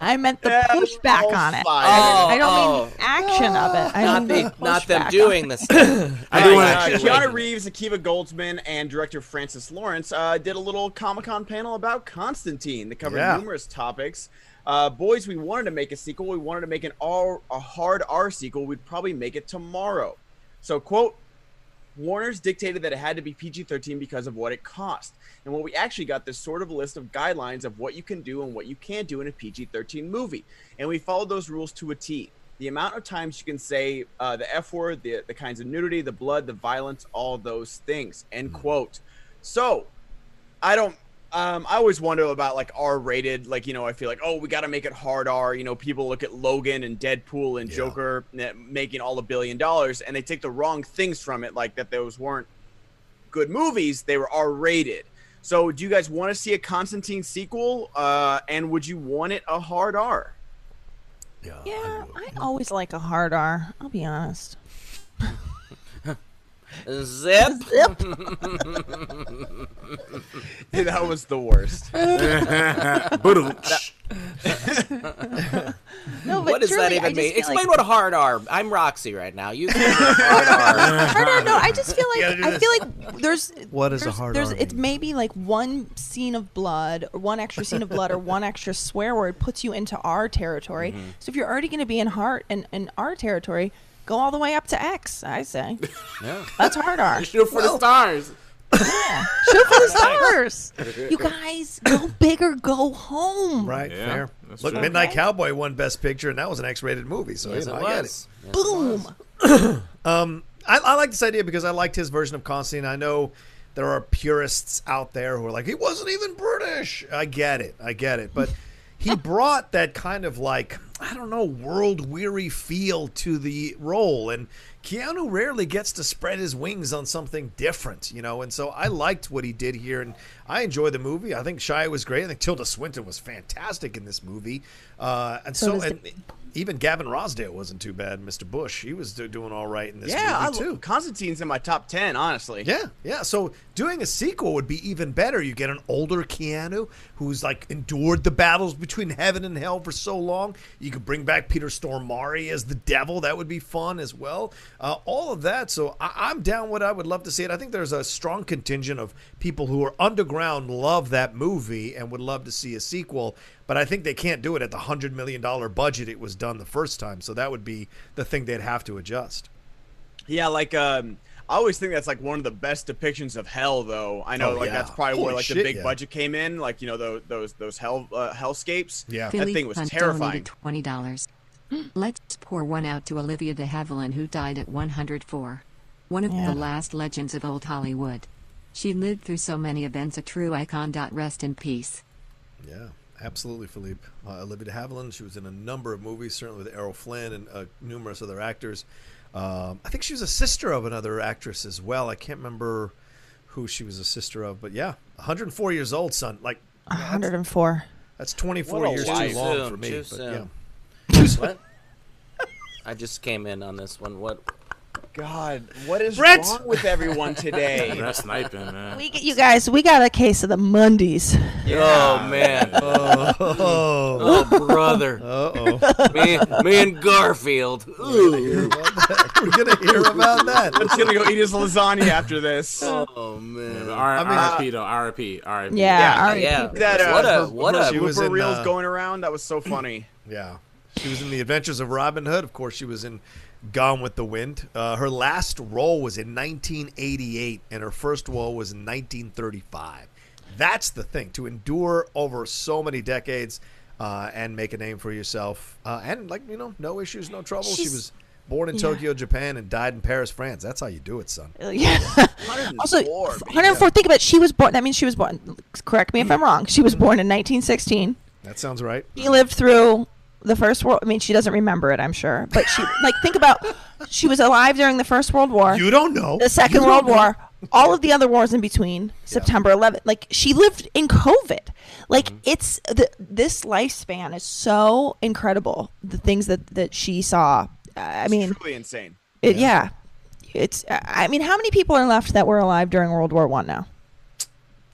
[SPEAKER 4] I meant the
[SPEAKER 5] Yeah,
[SPEAKER 4] pushback
[SPEAKER 5] all
[SPEAKER 4] on it.
[SPEAKER 2] Oh,
[SPEAKER 4] I don't
[SPEAKER 2] oh.
[SPEAKER 4] mean the action of it. I
[SPEAKER 2] not
[SPEAKER 4] mean
[SPEAKER 2] the,
[SPEAKER 4] the
[SPEAKER 2] not them doing
[SPEAKER 4] it.
[SPEAKER 2] the stuff.
[SPEAKER 3] I do want
[SPEAKER 5] uh,
[SPEAKER 3] to
[SPEAKER 5] Keanu Reeves, Akiva Goldsman, and director Francis Lawrence uh, did a little Comic Con panel about Constantine that covered
[SPEAKER 1] Yeah.
[SPEAKER 5] numerous topics. Uh, boys, we wanted to make a sequel. We wanted to make an R, a hard R sequel. We'd probably make it tomorrow. So, quote, Warner's dictated that it had to be PG 13 because of what it cost. And what we actually got this sort of a list of guidelines of what you can do and what you can't do in a PG 13 movie. And we followed those rules to a T. The amount of times you can say uh, the F word, the, the kinds of nudity, the blood, the violence, all those things. End quote. So, I don't. Um, I always wonder about like R-rated. Like you know, I feel like oh, we got to make it hard R. You know, people look at Logan and Deadpool and
[SPEAKER 1] Yeah.
[SPEAKER 5] Joker eh, making all a billion dollars, and they take the wrong things from it, like that those weren't good movies. They were R-rated. So, do you guys want to see a Constantine sequel? Uh, and would you want it a hard R?
[SPEAKER 1] Yeah.
[SPEAKER 4] Yeah, I always like a hard R. I'll be honest.
[SPEAKER 2] Zip.
[SPEAKER 4] Zip.
[SPEAKER 5] that was the worst.
[SPEAKER 3] Boom.
[SPEAKER 4] No, but
[SPEAKER 2] What does
[SPEAKER 4] truly,
[SPEAKER 2] that even mean? Explain
[SPEAKER 4] like,
[SPEAKER 2] what a hard R. I'm Roxy right now. You explain what a hard R.
[SPEAKER 4] hard R. No, I just feel like I feel like there's
[SPEAKER 1] What is a hard
[SPEAKER 4] there's,
[SPEAKER 1] R
[SPEAKER 4] It's maybe like one scene of blood, or one extra scene of blood, or one extra swear word puts you into R territory.
[SPEAKER 1] Mm-hmm.
[SPEAKER 4] So if you're already going to be in heart and in R territory, go all the way up to X. I say
[SPEAKER 2] Yeah.
[SPEAKER 4] that's hard R.
[SPEAKER 3] Shoot for the stars. Yeah.
[SPEAKER 4] Shoot for the stars. You guys, go big or go home.
[SPEAKER 1] Right.
[SPEAKER 3] Yeah,
[SPEAKER 1] fair.
[SPEAKER 3] that's
[SPEAKER 1] Look,
[SPEAKER 3] true.
[SPEAKER 1] Midnight
[SPEAKER 4] Okay.
[SPEAKER 1] Cowboy won Best Picture, and that was an X-rated movie. So
[SPEAKER 2] Yes,
[SPEAKER 1] you
[SPEAKER 2] it
[SPEAKER 1] know, I get it.
[SPEAKER 2] was. Yes, it
[SPEAKER 4] Boom.
[SPEAKER 2] was.
[SPEAKER 1] Um, I, I like this idea because I liked his version of Constantine. I know there are purists out there who are like, he wasn't even British. I get it. I get it. But he brought that kind of like, I don't know, world weary feel to the role. And Keanu rarely gets to spread his wings on something different, you know, and so I liked what he did here, and I enjoy the movie. I think Shia was great. I think Tilda Swinton was fantastic in this movie, uh, and
[SPEAKER 4] So
[SPEAKER 1] so, and even Gavin Rossdale wasn't too bad. Mr. Bush, he was doing all right in this
[SPEAKER 5] Yeah, I,
[SPEAKER 1] movie too.
[SPEAKER 5] Constantine's in my top ten, honestly.
[SPEAKER 1] Yeah, yeah. So doing a sequel would be even better. You get an older Keanu who's like endured the battles between heaven and hell for so long. You could bring back Peter Stormare as the devil. That would be fun as well. Uh, all of that. So I- I'm down. What I would love to see it. I think there's a strong contingent of people who are underground love that movie and would love to see a sequel. But I think they can't do it at the hundred million dollar budget it was done the first time. So that would be the thing they'd have to adjust.
[SPEAKER 5] Yeah, like um, I always think that's like one of the best depictions of hell, though. I know,
[SPEAKER 1] Oh,
[SPEAKER 5] like
[SPEAKER 1] yeah.
[SPEAKER 5] that's probably
[SPEAKER 1] Holy
[SPEAKER 5] where like
[SPEAKER 1] shit,
[SPEAKER 5] the big
[SPEAKER 1] yeah.
[SPEAKER 5] budget came in, like you know those those those hell uh, hellscapes.
[SPEAKER 1] Yeah.
[SPEAKER 5] that
[SPEAKER 6] Philly
[SPEAKER 5] thing was
[SPEAKER 6] Hunt
[SPEAKER 5] terrifying.
[SPEAKER 6] twenty dollars. Let's pour one out to Olivia de Havilland, who died at 104. One of
[SPEAKER 4] Yeah.
[SPEAKER 6] the last legends of old Hollywood. She lived through so many events, a true icon. Rest in peace.
[SPEAKER 1] Yeah, absolutely, Philippe. Uh, Olivia de Havilland, she was in a number of movies, certainly with Errol Flynn and uh, numerous other actors. Um, I think she was a sister of another actress as well. I can't remember who she was a sister of, but yeah, 104 years old, son. Like,
[SPEAKER 4] 104.
[SPEAKER 1] that's 24 years
[SPEAKER 5] life.
[SPEAKER 1] too long for me.
[SPEAKER 2] too
[SPEAKER 1] but yeah.
[SPEAKER 2] What? I just came in on this one. What?
[SPEAKER 5] God, what is
[SPEAKER 1] Brett!
[SPEAKER 5] wrong with everyone today?
[SPEAKER 3] That's sniping, man.
[SPEAKER 4] We get you guys. We got a case of the Mundies.
[SPEAKER 2] Oh man.
[SPEAKER 1] Oh,
[SPEAKER 2] Oh brother.
[SPEAKER 1] uh oh.
[SPEAKER 2] me, me and Garfield. Ooh.
[SPEAKER 1] We're gonna hear about that.
[SPEAKER 5] Let's gonna go eat his lasagna after this.
[SPEAKER 2] Oh man.
[SPEAKER 3] R-
[SPEAKER 1] mean,
[SPEAKER 3] RIP though, RIP, RIP.
[SPEAKER 4] Yeah,
[SPEAKER 5] Yeah,
[SPEAKER 4] all right,
[SPEAKER 2] yeah.
[SPEAKER 4] people.
[SPEAKER 5] That uh,
[SPEAKER 2] What a- what a-
[SPEAKER 1] She was
[SPEAKER 5] blooper
[SPEAKER 1] in,
[SPEAKER 5] reels
[SPEAKER 1] uh,
[SPEAKER 5] going around. That was so funny.
[SPEAKER 1] Yeah. She was in The Adventures of Robin Hood. Of course, she was in Gone with the Wind. Uh, her last role was in 1988, and her first role was in 1935. That's the thing to endure over so many decades uh, and make a name for yourself. Uh, and, like, you know, no issues, no trouble. she was born in
[SPEAKER 4] yeah.
[SPEAKER 1] Tokyo, Japan, and died in Paris, France. That's how you do it, son.
[SPEAKER 4] Yeah. also,
[SPEAKER 5] 104, baby.
[SPEAKER 4] 104. Think about it. She was born. That means she was born. Correct me if I'm wrong. She was born in 1916.
[SPEAKER 1] That sounds right.
[SPEAKER 4] She lived through the first world. I mean, she doesn't remember it. I'm sure, but she like think about. She was alive during the First World War,
[SPEAKER 1] You don't know.
[SPEAKER 4] the Second World
[SPEAKER 1] know.
[SPEAKER 4] War, all of the other wars in between. September 11th. Like she lived in COVID. Like
[SPEAKER 1] Mm-hmm.
[SPEAKER 4] it's the this lifespan is so incredible. The things that that she saw. Uh, I mean,
[SPEAKER 5] Truly insane.
[SPEAKER 4] it, yeah. It's. I mean, how many people are left that were alive during World War One now?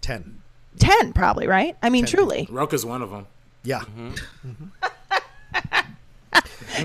[SPEAKER 1] 10.
[SPEAKER 4] Ten, probably, right? I mean,
[SPEAKER 1] 10
[SPEAKER 4] truly.
[SPEAKER 3] Roka's one of them.
[SPEAKER 1] Yeah.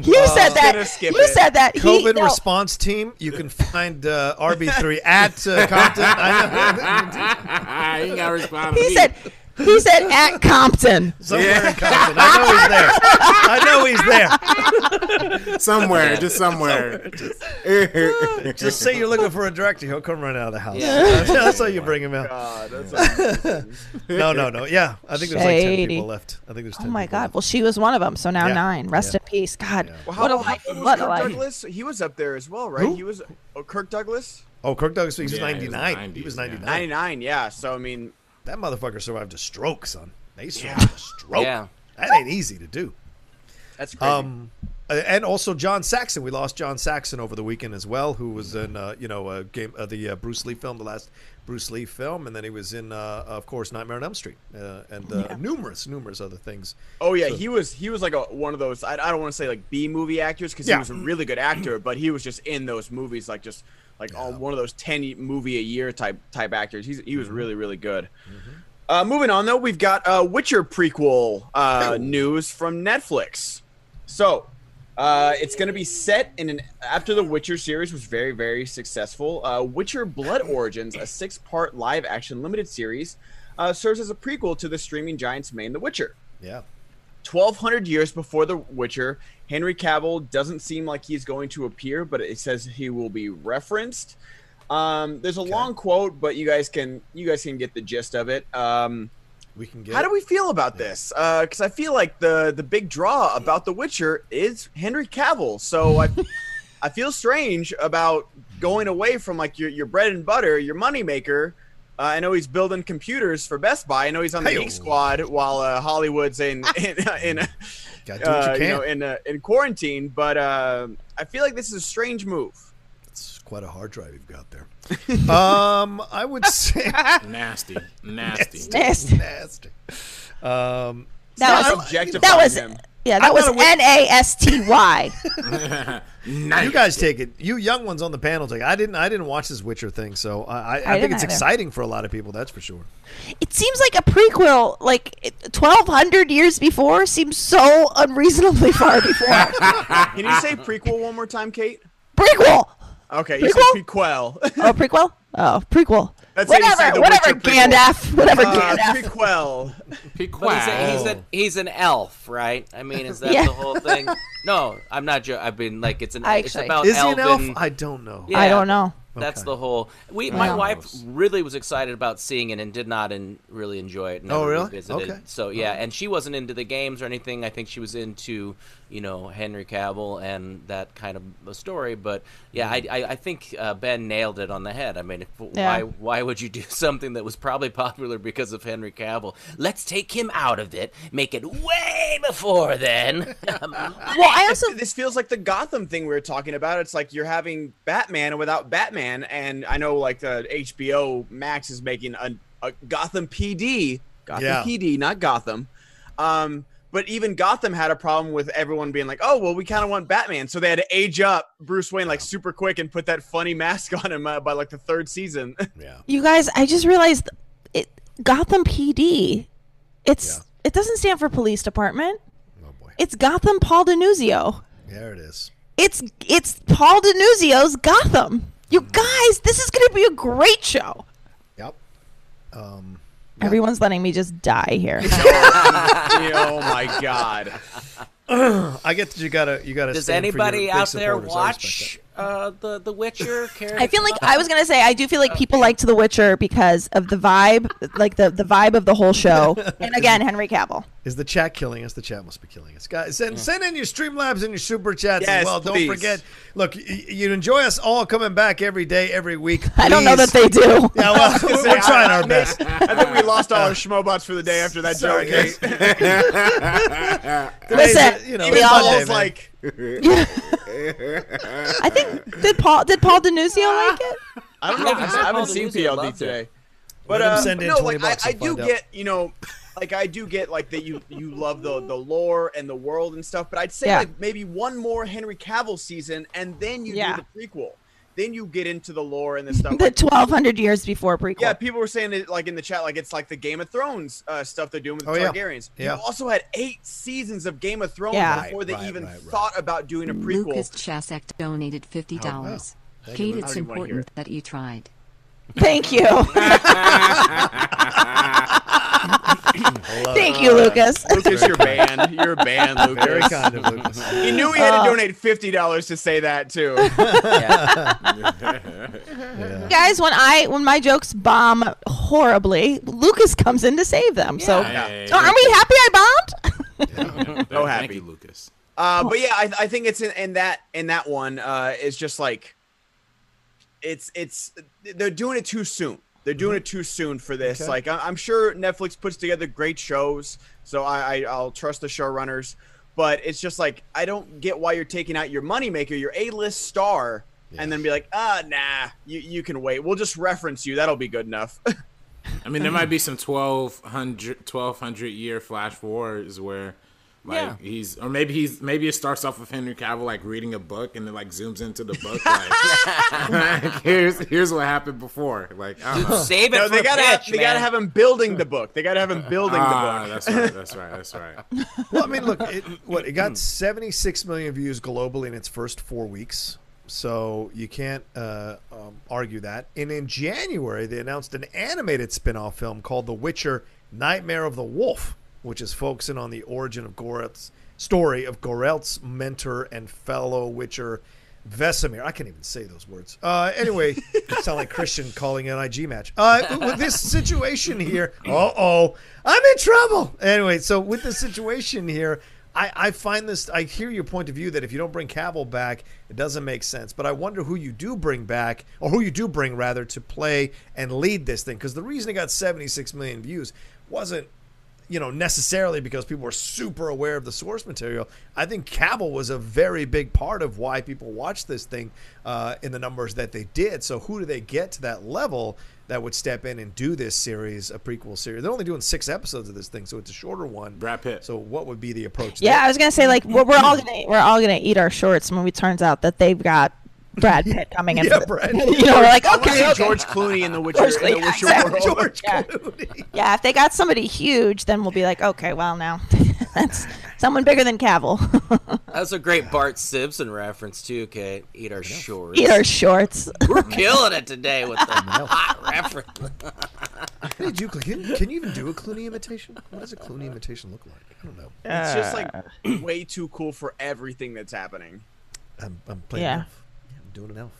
[SPEAKER 4] You said that. You
[SPEAKER 5] it.
[SPEAKER 4] said that. He-
[SPEAKER 1] COVID
[SPEAKER 4] no.
[SPEAKER 1] response team. You can find uh, RB3 at uh, Compton. I know.
[SPEAKER 3] he ain't got to respond to
[SPEAKER 4] He
[SPEAKER 3] me.
[SPEAKER 4] said. He said at Compton.
[SPEAKER 1] Somewhere in Compton. I know he's there. I know he's there.
[SPEAKER 3] somewhere, just somewhere.
[SPEAKER 1] Just say you're looking for a director. He'll come right out of the house.
[SPEAKER 2] Yeah.
[SPEAKER 1] That's how you bring him out.
[SPEAKER 5] God, that's
[SPEAKER 1] No, no, no. Yeah, I think there's like ten people left. I think there's. 10
[SPEAKER 4] Oh my God!
[SPEAKER 1] left.
[SPEAKER 4] Well, she was one of them. So now
[SPEAKER 1] Yeah.
[SPEAKER 4] nine. Rest
[SPEAKER 1] Yeah.
[SPEAKER 4] in peace. God,
[SPEAKER 1] Yeah.
[SPEAKER 5] well, how,
[SPEAKER 4] what a
[SPEAKER 5] how
[SPEAKER 4] life! What a
[SPEAKER 5] Kirk
[SPEAKER 4] life!
[SPEAKER 5] Douglas? He was up there as well, right?
[SPEAKER 1] Who?
[SPEAKER 5] He was oh, Kirk Douglas.
[SPEAKER 1] Oh, Kirk Douglas. He was
[SPEAKER 3] Yeah, he was
[SPEAKER 1] 99. He was
[SPEAKER 3] 90s, yeah.
[SPEAKER 1] 99.
[SPEAKER 5] 99, yeah. So I mean,
[SPEAKER 1] That motherfucker survived a stroke, son. They survived
[SPEAKER 5] Yeah.
[SPEAKER 1] a stroke.
[SPEAKER 2] Yeah.
[SPEAKER 1] That ain't easy to do.
[SPEAKER 5] that's crazy.
[SPEAKER 1] Um, uh, and also John Saxon. We lost John Saxon over the weekend as well, who was in uh, you know uh, game uh, the uh, Bruce Lee film, the last Bruce Lee film, and then he was in uh, of course Nightmare on Elm Street uh, and uh,
[SPEAKER 4] Yeah.
[SPEAKER 1] numerous numerous other things.
[SPEAKER 5] oh yeah,
[SPEAKER 1] so-
[SPEAKER 5] he was he was like a one of those. I, I don't want to say like B movie actors because
[SPEAKER 1] Yeah.
[SPEAKER 5] he was a really good actor, but he was just in those movies like just like on one of those ten movie a year type type actors. He's he
[SPEAKER 1] Mm-hmm.
[SPEAKER 5] was really really good. Uh, moving on though, we've got uh, Witcher prequel uh, news from Netflix. So uh, it's going to be set in an after the Witcher series was very very successful. Uh, Witcher Blood Origins, a six part live action limited series, uh, serves as a prequel to the streaming giant's main The Witcher.
[SPEAKER 1] Yeah,
[SPEAKER 5] 1200 years before The Witcher, Henry Cavill doesn't seem like he's going to appear, but it says he will be referenced. Um, there's a long quote, but you guys can you guys can get the gist of it. Um,
[SPEAKER 1] we can get.
[SPEAKER 5] how do we feel about this? Because I feel like the the big draw about The Witcher is Henry Cavill. So I I feel strange about going away from like your your bread and butter, your moneymaker. Uh, I know he's building computers for Best Buy. I know he's on the Geek Squad while uh, Hollywood's in in in,
[SPEAKER 1] Gotta do what
[SPEAKER 5] uh,
[SPEAKER 1] you
[SPEAKER 5] you know in uh, in quarantine. But uh, I feel like this is a strange move.
[SPEAKER 1] It's quite a hard drive you've got there. um, I would say
[SPEAKER 3] Nasty, nasty.
[SPEAKER 4] Nasty.
[SPEAKER 1] nasty. Um,
[SPEAKER 4] That was
[SPEAKER 5] Objectifying
[SPEAKER 4] that was
[SPEAKER 5] him.
[SPEAKER 4] Yeah. That
[SPEAKER 1] I'm
[SPEAKER 4] was
[SPEAKER 1] not a wit-
[SPEAKER 4] N A S T Y.
[SPEAKER 3] Nice.
[SPEAKER 1] you guys take it. You young ones on the panel take. it. I didn't. I didn't watch this Witcher thing, so I, I, I, think it's
[SPEAKER 4] either.
[SPEAKER 1] exciting for a lot of people. That's for sure.
[SPEAKER 4] It seems like a prequel, like twelve hundred years before, seems so unreasonably far before.
[SPEAKER 5] Can you say prequel one more time, Kate?
[SPEAKER 4] prequel.
[SPEAKER 5] Okay, you
[SPEAKER 4] Prequel?
[SPEAKER 5] said prequel.
[SPEAKER 4] Oh, prequel. Oh, prequel.
[SPEAKER 5] That's how you say
[SPEAKER 4] whatever.
[SPEAKER 5] the
[SPEAKER 4] Whatever. Gandalf. Whatever.
[SPEAKER 5] Uh,
[SPEAKER 4] Gandalf.
[SPEAKER 5] prequel.
[SPEAKER 2] But he's, a, he's, a, he's an elf, right? I mean, is that
[SPEAKER 4] Yeah.
[SPEAKER 2] the whole thing? No, I'm not. Jo- I've been like it's an.
[SPEAKER 4] I
[SPEAKER 2] it's
[SPEAKER 4] actually-
[SPEAKER 2] about
[SPEAKER 1] Is he an
[SPEAKER 2] elven.
[SPEAKER 1] elf? I don't know.
[SPEAKER 2] Yeah.
[SPEAKER 4] I don't know.
[SPEAKER 2] That's
[SPEAKER 1] Okay.
[SPEAKER 2] the whole. We, my
[SPEAKER 4] Wow.
[SPEAKER 2] wife really was excited about seeing it and did not in, really enjoy it.
[SPEAKER 1] Oh, really?
[SPEAKER 2] revisited.
[SPEAKER 1] Okay.
[SPEAKER 2] So yeah, and she wasn't into the games or anything. I think she was into you know Henry Cavill and that kind of a story. But yeah, I, I, I think uh, Ben nailed it on the head. I mean, if,
[SPEAKER 4] Yeah.
[SPEAKER 2] why why would you do something that was probably popular because of Henry Cavill? Let's take him out of it. Make it way before then.
[SPEAKER 4] Well, I also
[SPEAKER 5] this feels like the Gotham thing we were talking about. It's like you're having Batman without Batman, and I know like the HBO Max is making a, a Gotham PD, Gotham
[SPEAKER 1] Yeah.
[SPEAKER 5] PD, not Gotham. Um, but even Gotham had a problem with everyone being like, "Oh, well, we kind of want Batman," so they had to age up Bruce Wayne like super quick and put that funny mask on him uh, by like the third season.
[SPEAKER 1] Yeah.
[SPEAKER 4] You guys, I just realized it Gotham PD. It's
[SPEAKER 1] Yeah.
[SPEAKER 4] it doesn't stand for police department.
[SPEAKER 1] Oh boy.
[SPEAKER 4] It's Gotham Paul Denuzio.
[SPEAKER 1] There it is.
[SPEAKER 4] It's it's Paul Denuzio's Gotham. You guys, this is going to be a great show.
[SPEAKER 1] Yep. Um,
[SPEAKER 4] Everyone's letting me just die here.
[SPEAKER 5] oh my god!
[SPEAKER 1] I get that you gotta you gotta.
[SPEAKER 2] Does
[SPEAKER 1] stand for your
[SPEAKER 2] anybody
[SPEAKER 1] big
[SPEAKER 2] out there
[SPEAKER 1] supporters.
[SPEAKER 2] Watch uh, the The Witcher? Care
[SPEAKER 4] I feel like I was gonna say I do feel like people liked The Witcher because of the vibe, like the the vibe of the whole show, and again Henry Cavill.
[SPEAKER 1] Is the chat killing us? The chat must be killing us, guys. Send send in your Streamlabs and your super chats as
[SPEAKER 5] Yes,
[SPEAKER 1] well. Don't forget. Look, y- you enjoy us all coming back every day, every week.
[SPEAKER 4] I don't know that they do.
[SPEAKER 1] Yeah, well, we're, we're trying our best.
[SPEAKER 5] I think we lost all our schmobots for the day after that
[SPEAKER 1] Sorry,
[SPEAKER 5] joke.
[SPEAKER 1] guys.
[SPEAKER 4] Listen,
[SPEAKER 1] you know,
[SPEAKER 5] Even
[SPEAKER 1] it's Monday,
[SPEAKER 5] Paul's
[SPEAKER 1] man.
[SPEAKER 5] like,
[SPEAKER 4] I think did Paul did Paul Denuzio like it?
[SPEAKER 5] I don't know.
[SPEAKER 2] Yeah,
[SPEAKER 5] if
[SPEAKER 2] I
[SPEAKER 5] I haven't seen PLD
[SPEAKER 2] loved it.
[SPEAKER 5] today. But
[SPEAKER 1] Let him
[SPEAKER 5] uh,
[SPEAKER 1] send in
[SPEAKER 5] no, like I, I do
[SPEAKER 1] find out.
[SPEAKER 5] get, you know, like I do get like that you you love the the lore and the world and stuff. But I'd say
[SPEAKER 4] Yeah.
[SPEAKER 5] like maybe one more Henry Cavill season, and then you
[SPEAKER 4] Yeah.
[SPEAKER 5] do the prequel. Then you get into the lore and the stuff.
[SPEAKER 4] The
[SPEAKER 5] like-
[SPEAKER 4] twelve hundred years before prequel.
[SPEAKER 5] yeah, people were saying it like in the chat, like it's like the Game of Thrones uh, stuff they're doing with the
[SPEAKER 1] Oh, yeah.
[SPEAKER 5] Targaryens.
[SPEAKER 1] Yeah.
[SPEAKER 5] You also had eight seasons of Game of Thrones
[SPEAKER 4] Yeah.
[SPEAKER 5] before they
[SPEAKER 1] Right, right,
[SPEAKER 5] even
[SPEAKER 1] right, right.
[SPEAKER 5] thought about doing a prequel.
[SPEAKER 6] Lucas Chasek donated fifty dollars.
[SPEAKER 1] Thank you,
[SPEAKER 6] Kate, it's
[SPEAKER 5] I don't even wanna hear
[SPEAKER 6] important that you tried.
[SPEAKER 4] Thank you. Thank you, Lucas.
[SPEAKER 5] Lucas, you're banned. You're banned, Lucas.
[SPEAKER 1] Very kind of Lucas.
[SPEAKER 5] He knew he had
[SPEAKER 4] Uh,
[SPEAKER 5] to donate fifty dollars to say that too.
[SPEAKER 1] Yeah.
[SPEAKER 4] Guys, when I when my jokes bomb horribly, Lucas comes in to save them. So,
[SPEAKER 3] Hey,
[SPEAKER 4] so aren't we happy I bombed?
[SPEAKER 5] So
[SPEAKER 3] Thank
[SPEAKER 5] happy.
[SPEAKER 3] you, Lucas.
[SPEAKER 5] Uh, but yeah, I, I think it's in, in that in that one uh, is just like it's it's they're doing it too soon. They're doing it too soon for this.
[SPEAKER 1] Okay.
[SPEAKER 5] Like I, I'm sure Netflix puts together great shows, so I, I I'll trust the showrunners. But it's just like I don't get why you're taking out your moneymaker, your A-list star, and then be like, ah, nah, you you can wait. We'll just reference you. That'll be good enough.
[SPEAKER 3] I mean, there might be some 1200, 1200 year flash forwards where, like,
[SPEAKER 2] Yeah.
[SPEAKER 3] he's, or maybe he's, maybe it starts off with Henry Cavill, like, reading a book and then, like, zooms into the book. Like, like, here's, here's what happened before. Like, I don't know.
[SPEAKER 2] Save it
[SPEAKER 5] no,
[SPEAKER 2] for
[SPEAKER 5] they gotta
[SPEAKER 2] pitch,
[SPEAKER 5] they gotta have him building the book. They gotta have him building
[SPEAKER 3] Ah,
[SPEAKER 5] the book.
[SPEAKER 3] that's right. That's right. That's right.
[SPEAKER 1] Well, I mean, look, it, what it got 76 million views globally in its first four weeks, so you can't uh, um, argue that. And in January, they announced an animated spin-off film called The Witcher: Nightmare of the Wolf, which is focusing on the origin of Geralt's story of Geralt's mentor and fellow Witcher. Vesemir. I can't even say those words. Uh, anyway, sound like Kristian calling an IG match. Uh, with this situation here, uh oh, I'm in trouble. Anyway, so with this situation here, I, I find this. I hear your point of view that if you don't bring Cavill back, it doesn't make sense. But I wonder who you do bring back, or who you do bring rather, to play and lead this thing. Because the reason it got 76 million views wasn't you know, necessarily because people were super aware of the source material. I think Cavill was a very big part of why people watched this thing uh, in the numbers that they did. So who do they get to that level that would step in and do this series, a prequel series? They're only doing six episodes of this thing, so it's a shorter one.
[SPEAKER 3] Brad Pitt.
[SPEAKER 1] So what would be the approach?
[SPEAKER 4] Yeah,
[SPEAKER 1] there?
[SPEAKER 4] I was gonna say like we're, we're all gonna we're all gonna eat our shorts when it turns out that they've got Brad Pitt coming in.
[SPEAKER 1] Yeah, Brad
[SPEAKER 4] You know, we're like okay, okay.
[SPEAKER 5] George Clooney in the Witcher.
[SPEAKER 4] George
[SPEAKER 5] in the
[SPEAKER 4] Clooney,
[SPEAKER 5] Witcher
[SPEAKER 4] exactly.
[SPEAKER 5] world.
[SPEAKER 1] George
[SPEAKER 4] Yeah.
[SPEAKER 1] Clooney.
[SPEAKER 4] Yeah, if they got somebody huge, then we'll be like, okay, well now that's someone bigger than Cavill.
[SPEAKER 2] That's a great Bart Simpson reference too, Kate. Eat our shorts.
[SPEAKER 4] eat our shorts.
[SPEAKER 2] We're killing it today with the hot reference.
[SPEAKER 1] Hey, do you, can, can you even do a Clooney imitation? What does a Clooney imitation look like? I don't know.
[SPEAKER 5] It's just like uh. way too cool for everything that's happening.
[SPEAKER 1] I'm, I'm playing
[SPEAKER 4] Yeah.
[SPEAKER 1] an elf. Yeah, I'm doing an elf.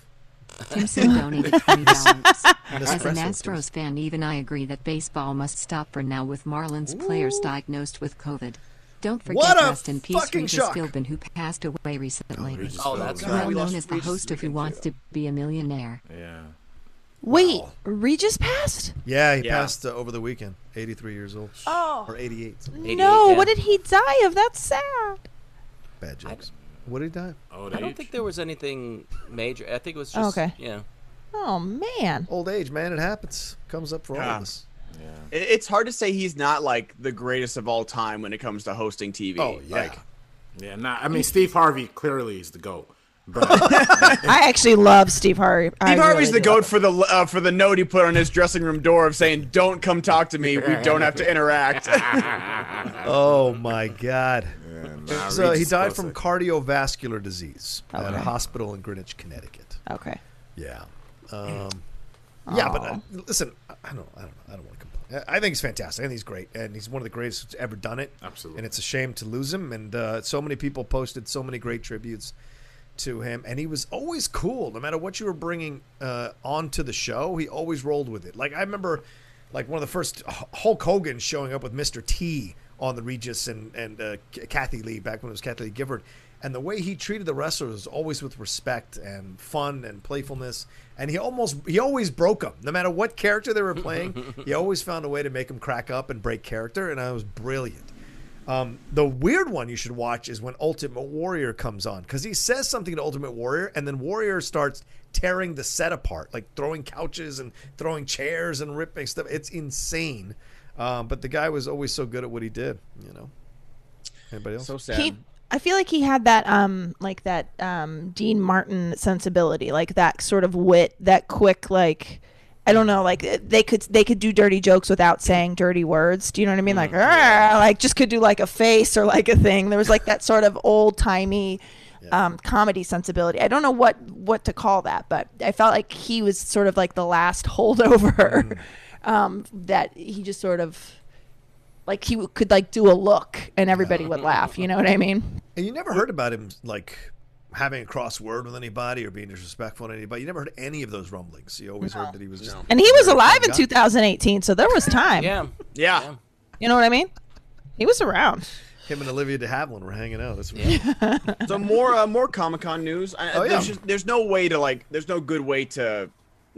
[SPEAKER 6] Timson donated $20. As an Astros fan, even I agree that baseball must stop for now with Marlins players diagnosed with COVID. Don't forget rest in peace Regis
[SPEAKER 1] shock.
[SPEAKER 6] Philbin, who passed away recently.
[SPEAKER 2] Oh, that's
[SPEAKER 5] God,
[SPEAKER 6] well
[SPEAKER 5] we
[SPEAKER 6] known as the
[SPEAKER 5] Regis
[SPEAKER 6] host of Who Wants
[SPEAKER 5] too.
[SPEAKER 6] to Be a Millionaire.
[SPEAKER 3] Yeah.
[SPEAKER 4] Wait, Regis passed?
[SPEAKER 1] Yeah, he
[SPEAKER 5] Yeah.
[SPEAKER 1] passed uh, over the weekend. 83 years old.
[SPEAKER 4] Oh.
[SPEAKER 1] Or 88.
[SPEAKER 2] 88,
[SPEAKER 4] No,
[SPEAKER 2] yeah.
[SPEAKER 4] what did he die of? That's sad.
[SPEAKER 1] Bad jokes. What did he die? of?
[SPEAKER 3] Old
[SPEAKER 2] I don't think there was anything major. I think it was just
[SPEAKER 4] Okay.
[SPEAKER 2] yeah.
[SPEAKER 4] Oh man.
[SPEAKER 1] Old age, man. It happens. Comes up for all
[SPEAKER 5] Yeah.
[SPEAKER 1] of us.
[SPEAKER 5] It- It's hard to say he's not like the greatest of all time when it comes to hosting TV.
[SPEAKER 1] Oh, yeah.
[SPEAKER 5] Like,
[SPEAKER 3] Yeah, nah. I mean, Steve Harvey clearly is the goat. But
[SPEAKER 4] I actually love Steve Harvey. I
[SPEAKER 5] Steve Harvey's
[SPEAKER 4] really
[SPEAKER 5] the goat for the uh, for the note he put on his dressing room door of saying, "Don't come talk to me. We don't have to interact."
[SPEAKER 1] Oh, my God.
[SPEAKER 3] Nah,
[SPEAKER 1] So he died
[SPEAKER 3] closer.
[SPEAKER 1] from cardiovascular disease at a hospital in Greenwich, Connecticut.
[SPEAKER 4] Okay.
[SPEAKER 1] Yeah. Um, yeah, but uh, listen, I I don't, I don't, I don't want to complain. I I think he's fantastic. I think he's great, and he's one of the greatest who's ever done it.
[SPEAKER 3] Absolutely.
[SPEAKER 1] And it's a shame to lose him. And uh, so many people posted so many great tributes to him, and he was always cool. No matter what you were bringing uh, onto the show, he always rolled with it. Like I remember, like one of the first Hulk Hogan showing up with Mr. T on the Regis and and uh, Kathie Lee back when it was Kathie Lee Gifford. And the way he treated the wrestlers was always with respect and fun and playfulness. And he almost he always broke them. No matter what character they were playing, he always found a way to make them crack up and break character. And I was brilliant. Um, the weird one you should watch is when Ultimate Warrior comes on because he says something to Ultimate Warrior, and then Warrior starts tearing the set apart, like throwing couches and throwing chairs and ripping stuff. It's insane. Um, but the guy was always so good at what he did. You know. Anybody else?
[SPEAKER 5] so sad.
[SPEAKER 4] He, I feel like he had that um like that um Dean Martin sensibility, like that sort of wit, that quick like I don't know, like they could they could do dirty jokes without saying dirty words. Do you know what I mean? Like, like just could do like a face or like a thing. There was like that sort of old timey um, comedy sensibility. I don't know what what to call that, but I felt like he was sort of like the last holdover. Um, that he just sort of like he could like do a look and everybody would laugh. You know what I mean?
[SPEAKER 1] And you never heard about him like having a cross word with anybody or being disrespectful to anybody. You never heard any of those rumblings. You always heard that he was just
[SPEAKER 4] And he was alive in 2018, so there was time.
[SPEAKER 2] Yeah.
[SPEAKER 5] yeah.
[SPEAKER 4] You know what I mean? He was around.
[SPEAKER 1] Him and Olivia de Havilland were hanging out. That's what
[SPEAKER 5] So more uh, more Comic Con news. I,
[SPEAKER 1] Oh, yeah.
[SPEAKER 5] there's, just, there's no way to like. There's no good way to,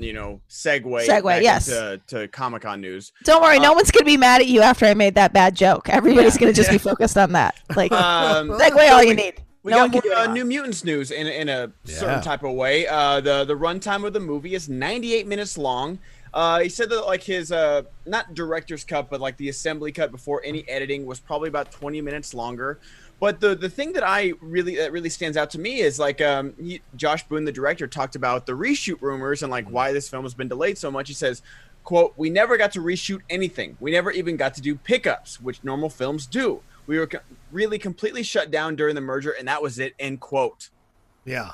[SPEAKER 5] you know, segue.
[SPEAKER 4] Segue, yes.
[SPEAKER 5] into- to Comic Con news.
[SPEAKER 4] Don't worry,
[SPEAKER 1] Uh,
[SPEAKER 4] no one's gonna be mad at you after I made that bad joke. Everybody's gonna just be focused on that. Like
[SPEAKER 5] Um,
[SPEAKER 4] segue all you need.
[SPEAKER 5] We
[SPEAKER 4] no
[SPEAKER 5] got
[SPEAKER 4] one
[SPEAKER 5] more, uh. New Mutants news in in a
[SPEAKER 1] Yeah.
[SPEAKER 5] certain type of way. Uh, the the runtime of the movie is 98 minutes long. Uh, he said that like his uh, not director's cut, but like the assembly cut before any editing was probably about 20 minutes longer. But the the thing that I really that really stands out to me is like um, he, Josh Boone, the director, talked about the reshoot rumors and like why this film has been delayed so much. He says, "quote We never got to reshoot anything. We never even got to do pickups, which normal films do. We were co- really completely shut down during the merger, and that was it." End quote.
[SPEAKER 1] yeah.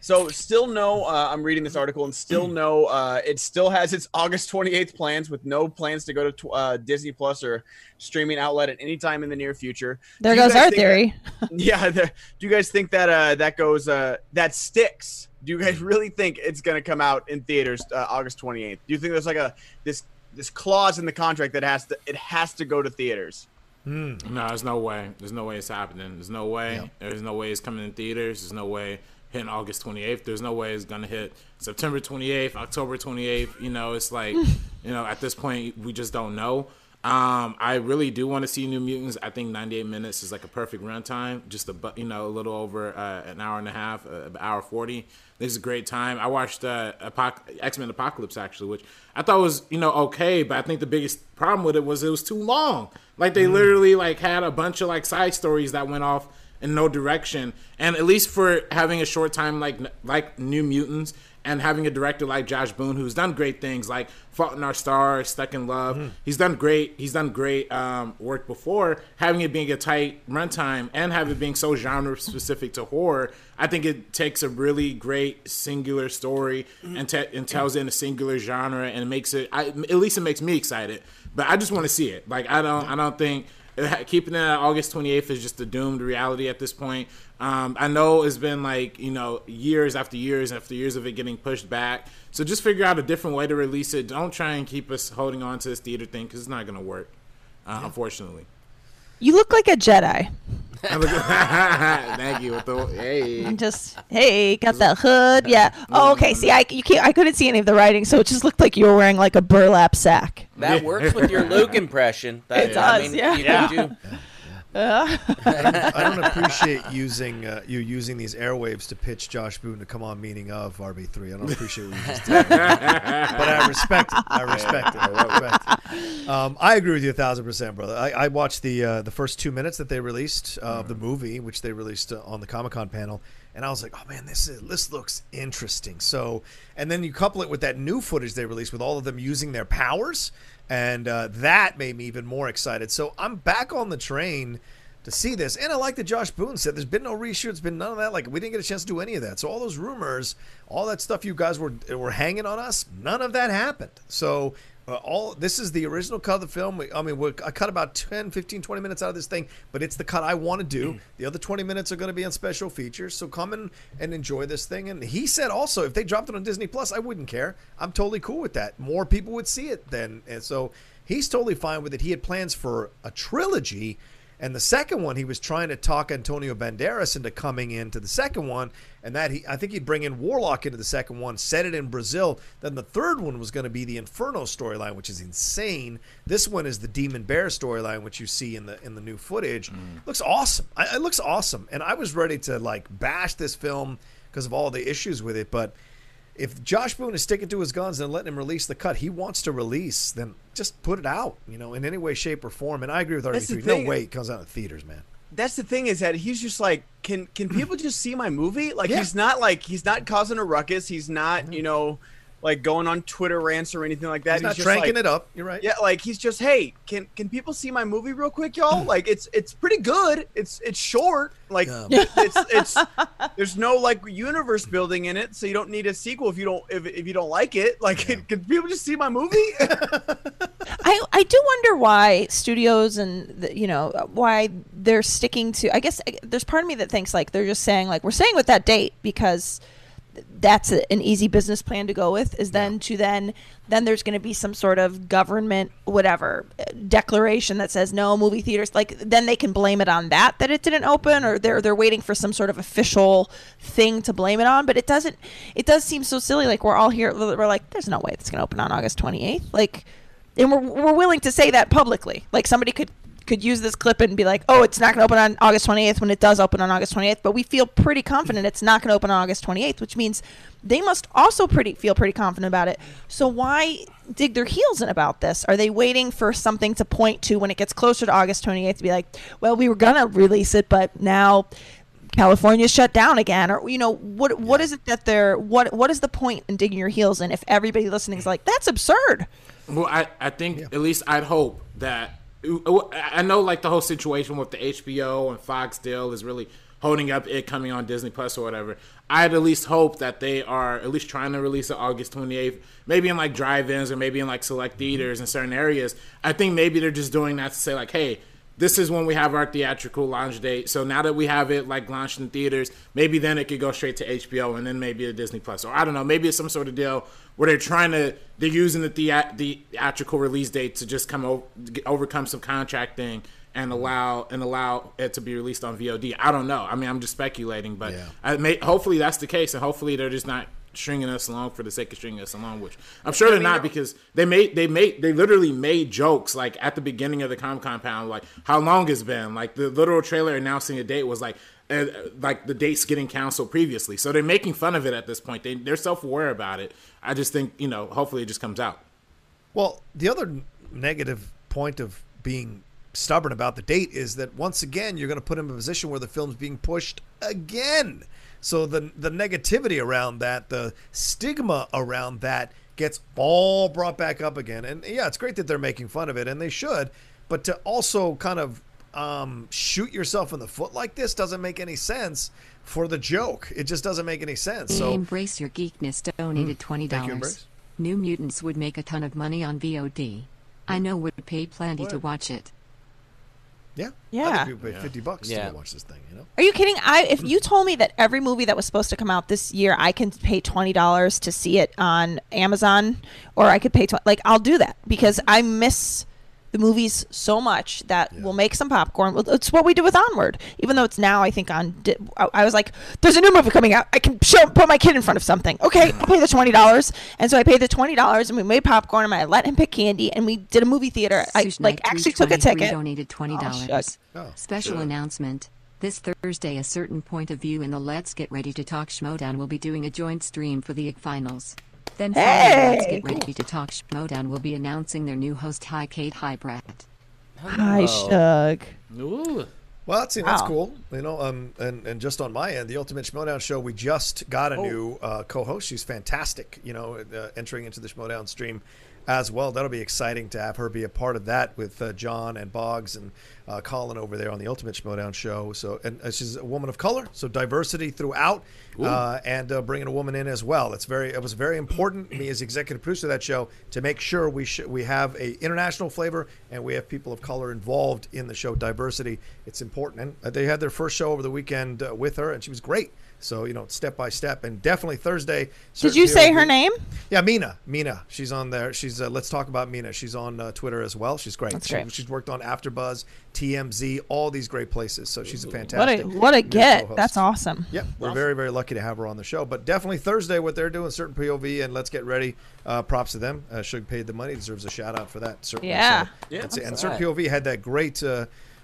[SPEAKER 5] So still no. Uh, I'm reading this article and still no. Uh, it still has its August 28th plans with no plans to go to tw- uh, Disney Plus or streaming outlet at any time in the near future.
[SPEAKER 4] there goes our theory.
[SPEAKER 5] that- yeah. The, do you guys think that uh, that goes uh, that sticks? Do you guys really think it's going to come out in theaters uh, August 28th? Do you think there's like a this this clause in the contract that has to it has to go to theaters?
[SPEAKER 3] No, there's no way. There's no way it's happening. There's no way.
[SPEAKER 1] Yeah.
[SPEAKER 3] There's no way it's coming in theaters. There's no way hitting August 28th. There's no way it's gonna hit September 28th, October 28th. You know, it's like, you know, at this point we just don't know. Um, I really do want to see New Mutants. I think 98 minutes is like a perfect runtime, just a you know a little over uh, an hour and a half, uh, an hour 40. This is a great time. I watched uh, Apoc- X Men Apocalypse actually, which I thought was you know okay, but I think the biggest problem with it was it was too long. Like they literally like had a bunch of like side stories that went off in no direction. And at least for having a short time like like New Mutants and having a director like Josh Boone who's done great things like Fault in Our Stars, Stuck in Love. He's done great. He's done great um, work before. Having it being a tight runtime and have it being so genre specific to horror, I think it takes a really great singular story and, te- and tells it in a singular genre and makes it. I, at least it makes me excited. But I just want to see it. Like I don't. I don't think keeping it at August 28th is just a doomed reality at this point. Um, I know it's been like, you know, years after years after years of it getting pushed back. So just figure out a different way to release it. Don't try and keep us holding on to this theater thing because it's not going to work, uh, unfortunately.
[SPEAKER 4] You look like a Jedi.
[SPEAKER 3] Thank you. With the, hey.
[SPEAKER 4] And just hey, got that hood. Yeah. Oh, mm-hmm. okay. See, I you can't. I couldn't see any of the writing, so it just looked like you were wearing like a burlap sack.
[SPEAKER 2] That works with your Luke impression. That,
[SPEAKER 4] It
[SPEAKER 2] I
[SPEAKER 4] does,
[SPEAKER 2] mean,
[SPEAKER 4] yeah.
[SPEAKER 2] You can do.
[SPEAKER 1] I don't appreciate using uh, you using these airwaves to pitch Josh Boone to come on meaning of RB3. I don't appreciate what you just did. but I respect it. I respect it. I respect it. Um, I agree with you a thousand percent, brother. I, I watched the uh, the first two minutes that they released uh, of the movie, which they released uh, on the Comic Con panel, and I was like, oh man, this is this looks interesting. So, and then you couple it with that new footage they released with all of them using their powers, and uh, that made me even more excited. So I'm back on the train to see this. And I like that Josh Boone said there's been no reshoots, been none of that. Like we didn't get a chance to do any of that. So all those rumors, all that stuff you guys were were hanging on us, none of that happened. So uh, all this is the original cut of the film. We, I mean, I cut about 10, 15, 20 minutes out of this thing, but it's the cut I want to do. The other 20 minutes are going to be on special features. So come in and enjoy this thing. And he said also, if they dropped it on Disney Plus, I wouldn't care. I'm totally cool with that. More people would see it then. And so he's totally fine with it. He had plans for a trilogy. And the second one, he was trying to talk Antonio Banderas into coming into the second one, and that he, I think he'd bring in Warlock into the second one, set it in Brazil. Then the third one was going to be the Inferno storyline, which is insane. This one is the Demon Bear storyline, which you see in the in the new footage. Mm. Looks awesome. I, it looks awesome, and I was ready to like bash this film because of all the issues with it, but if Josh Boone is sticking to his guns and letting him release the cut he wants to release, then just put it out, you know, in any way, shape, or form. And I agree with
[SPEAKER 5] That's the
[SPEAKER 1] RB3. No way it comes out in theaters, man.
[SPEAKER 5] That's the thing is that he's just like, can can people just see my movie? Like
[SPEAKER 1] Yeah.
[SPEAKER 5] he's not like he's not causing a ruckus. He's not you know like going on Twitter rants or anything like that.
[SPEAKER 1] He's not
[SPEAKER 5] just
[SPEAKER 1] tranking
[SPEAKER 5] like,
[SPEAKER 1] it up. You're right.
[SPEAKER 5] Yeah, like he's just, hey, can can people see my movie real quick, y'all? Mm. Like it's it's pretty good. It's it's short. Like it's it's there's no like universe building in it, so you don't need a sequel if you don't if, if you don't like it. Like can, can people just see my movie?
[SPEAKER 4] I, I do wonder why studios and the, you know why they're sticking to. I guess I- there's part of me that thinks like they're just saying like we're saying with that date because that's a, an easy business plan to go with. Is then to then then there's going to be some sort of government whatever uh, declaration that says no movie theaters. Like then they can blame it on that that it didn't open, or they're they're waiting for some sort of official thing to blame it on. But it doesn't. It does seem so silly. Like we're all here. We're like, there's no way it's going to open on August 28th. Like and we're, we're willing to say that publicly. Like somebody could could use this clip and be like, "Oh, it's not going to open on August 28th," when it does open on August 28th. But we feel pretty confident it's not going to open on August 28th, which means they must also pretty feel pretty confident about it. So why dig their heels in about this? Are they waiting for something to point to when it gets closer to August 28th to be like, "Well, we were going to release it, but now." California's shut down again, or you know what? What is it that they're what? What is the point in digging your heels in if everybody listening is like, "That's absurd"?
[SPEAKER 3] Well, I, I think at least I'd hope that I know like the whole situation with the HBO and Fox deal is really holding up it coming on Disney Plus or whatever. I'd at least hope that they are at least trying to release it August 28th, maybe in like drive-ins or maybe in like select theaters in certain areas. I think maybe they're just doing that to say like, hey, this is when we have our theatrical launch date. So now that we have it like launched in theaters, maybe then it could go straight to HBO and then maybe to Disney Plus. Or I don't know, maybe it's some sort of deal where they're trying to they're using the thea- the theatrical release date to just come over, overcome some contracting and allow and allow it to be released on VOD. I don't know. I mean, I'm just speculating, but
[SPEAKER 1] Yeah.
[SPEAKER 3] I may, hopefully that's the case, and hopefully they're just not stringing us along for the sake of stringing us along, which I'm sure they're not because they made they made they literally made jokes like at the beginning of the com compound, like how long it's been. Like the literal trailer announcing a date was like uh, like the dates getting canceled previously. So they're making fun of it at this point. They they're self aware about it. I just think you know hopefully it just comes out.
[SPEAKER 1] Well, the other negative point of being stubborn about the date is that once again you're going to put him in a position where the film's being pushed again. So the the negativity around that, the stigma around that gets all brought back up again. And yeah, it's great that they're making fun of it and they should, but to also kind of um, shoot yourself in the foot like this doesn't make any sense for the joke. It just doesn't make any sense. So
[SPEAKER 6] Embrace Your Geekness donated twenty dollars. New Mutants would make a ton of money on VOD. I know would pay plenty to watch it.
[SPEAKER 1] Yeah, I
[SPEAKER 4] Yeah.
[SPEAKER 1] think people pay fifty bucks
[SPEAKER 2] Yeah.
[SPEAKER 1] to watch this thing. You know.
[SPEAKER 4] Are you kidding? I if you told me that every movie that was supposed to come out this year, I can pay twenty dollars to see it on Amazon, or I could pay tw- like I'll do that because I miss the movies so much that we'll make some popcorn. It's what we did with Onward, even though it's now I think on. I I was like, "There's a new movie coming out. I can show put my kid in front of something. Okay, I'll pay the twenty dollars." And so I paid the twenty dollars, and we made popcorn, and I let him pick candy, and we did a movie theater. I like actually took a
[SPEAKER 6] 323
[SPEAKER 4] ticket.
[SPEAKER 6] Donated twenty
[SPEAKER 4] oh,
[SPEAKER 6] dollars.
[SPEAKER 4] shucks.
[SPEAKER 1] Oh,
[SPEAKER 6] Special announcement. This Thursday, a certain point of view in the Let's Get Ready to Talk Schmoedown will be doing a joint stream for the IG finals. Then Friday, Let's Get Ready to Talk Schmoedown will be announcing their new host, Hi Kate, Hi Brett.
[SPEAKER 4] Hi, Shug.
[SPEAKER 3] Ooh.
[SPEAKER 1] Well, that's, that's
[SPEAKER 4] Wow.
[SPEAKER 1] cool. You know, um, and, and just on my end, the Ultimate Schmoedown show, we just got a new uh, co-host. She's fantastic. You know, uh, entering into the Schmoedown stream as well. That'll be exciting to have her be a part of that with uh, John and Boggs and uh, Colin over there on the Ultimate Schmoedown show. So, and uh, she's a woman of color, so diversity throughout, uh, and uh, bringing a woman in as well. It's very, it was very important me as executive producer of that show to make sure we sh- we have a international flavor and we have people of color involved in the show. Diversity, it's important. And uh, they had their first show over the weekend uh, with her, and she was great. So you know, step by step, and definitely Thursday.
[SPEAKER 4] Did you say her
[SPEAKER 1] certainly-
[SPEAKER 4] name?
[SPEAKER 1] yeah, Mina. Mina. She's on there. She's uh, let's talk about Mina. She's on uh, Twitter as well. She's great.
[SPEAKER 4] That's
[SPEAKER 1] She-
[SPEAKER 4] great.
[SPEAKER 1] she's worked on AfterBuzz, TMZ, all these great places. So she's a fantastic.
[SPEAKER 4] What a what a get!
[SPEAKER 1] co-host.
[SPEAKER 4] That's awesome.
[SPEAKER 1] Yep, we're very very lucky to have her on the show. But definitely Thursday, what they're doing, certain POV, and let's get ready. Uh, props to them. Uh, Shug paid the money, deserves a shout out for that. Certainly.
[SPEAKER 4] Yeah.
[SPEAKER 1] So,
[SPEAKER 5] Yeah.
[SPEAKER 1] And
[SPEAKER 2] that's
[SPEAKER 1] certain. POV had that great.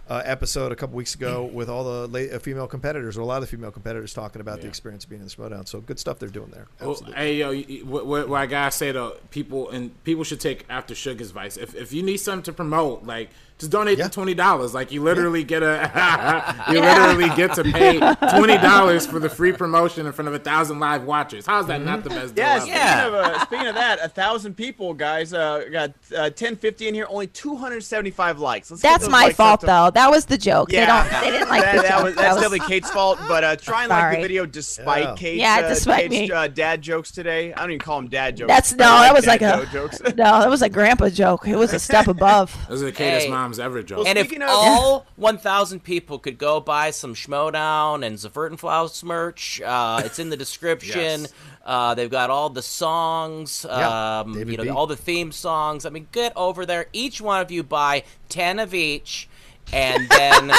[SPEAKER 1] Uh, episode a couple weeks ago with all the la- uh, female competitors, or a lot of the female competitors talking about the experience of being in the Schmoedown. So good stuff they're doing there.
[SPEAKER 3] Well,
[SPEAKER 1] Absolutely.
[SPEAKER 3] hey yo, you- what, what, what I gotta say though, people and people should take after Sugar's advice. If if you need something to promote, like just donate
[SPEAKER 1] Yeah.
[SPEAKER 3] the twenty dollars. Like you literally get a you literally get to pay twenty dollars for the free promotion in front of a thousand live watchers. How's that not the best deal?
[SPEAKER 5] Yeah, speaking
[SPEAKER 2] Yeah.
[SPEAKER 5] of uh, speaking of that, a thousand people, guys, uh, got uh, ten fifty in here, only two hundred seventy five likes. Let's
[SPEAKER 4] That's my
[SPEAKER 5] likes
[SPEAKER 4] fault,
[SPEAKER 5] to-
[SPEAKER 4] though. That was the joke.
[SPEAKER 5] Yeah,
[SPEAKER 4] They don't. They didn't like
[SPEAKER 5] that,
[SPEAKER 4] the
[SPEAKER 5] that
[SPEAKER 4] joke.
[SPEAKER 5] was
[SPEAKER 4] That
[SPEAKER 5] that's
[SPEAKER 4] was-
[SPEAKER 5] definitely Kate's fault. But uh, try and like the video despite
[SPEAKER 1] Yeah.
[SPEAKER 5] Kate's
[SPEAKER 4] Yeah,
[SPEAKER 5] uh,
[SPEAKER 4] despite
[SPEAKER 5] Kate's,
[SPEAKER 4] me.
[SPEAKER 5] uh, dad jokes today. I don't even call them dad jokes.
[SPEAKER 4] That's no.
[SPEAKER 5] like
[SPEAKER 4] That was like a
[SPEAKER 5] jokes.
[SPEAKER 4] no. That was a grandpa joke. It was a step above.
[SPEAKER 3] Those are Kate's Cadis
[SPEAKER 2] Hey.
[SPEAKER 3] moms ever joke.
[SPEAKER 2] And if
[SPEAKER 5] Speaking of-
[SPEAKER 2] all 1,000 people could go buy some Schmoedown and Zerfertenflaus merch, uh, it's in the description.
[SPEAKER 3] Yes.
[SPEAKER 2] Uh, they've got all the songs,
[SPEAKER 1] Yeah,
[SPEAKER 2] um, you know,
[SPEAKER 1] B.
[SPEAKER 2] all the theme songs. I mean, get over there. Each one of you buy 10 of each, and then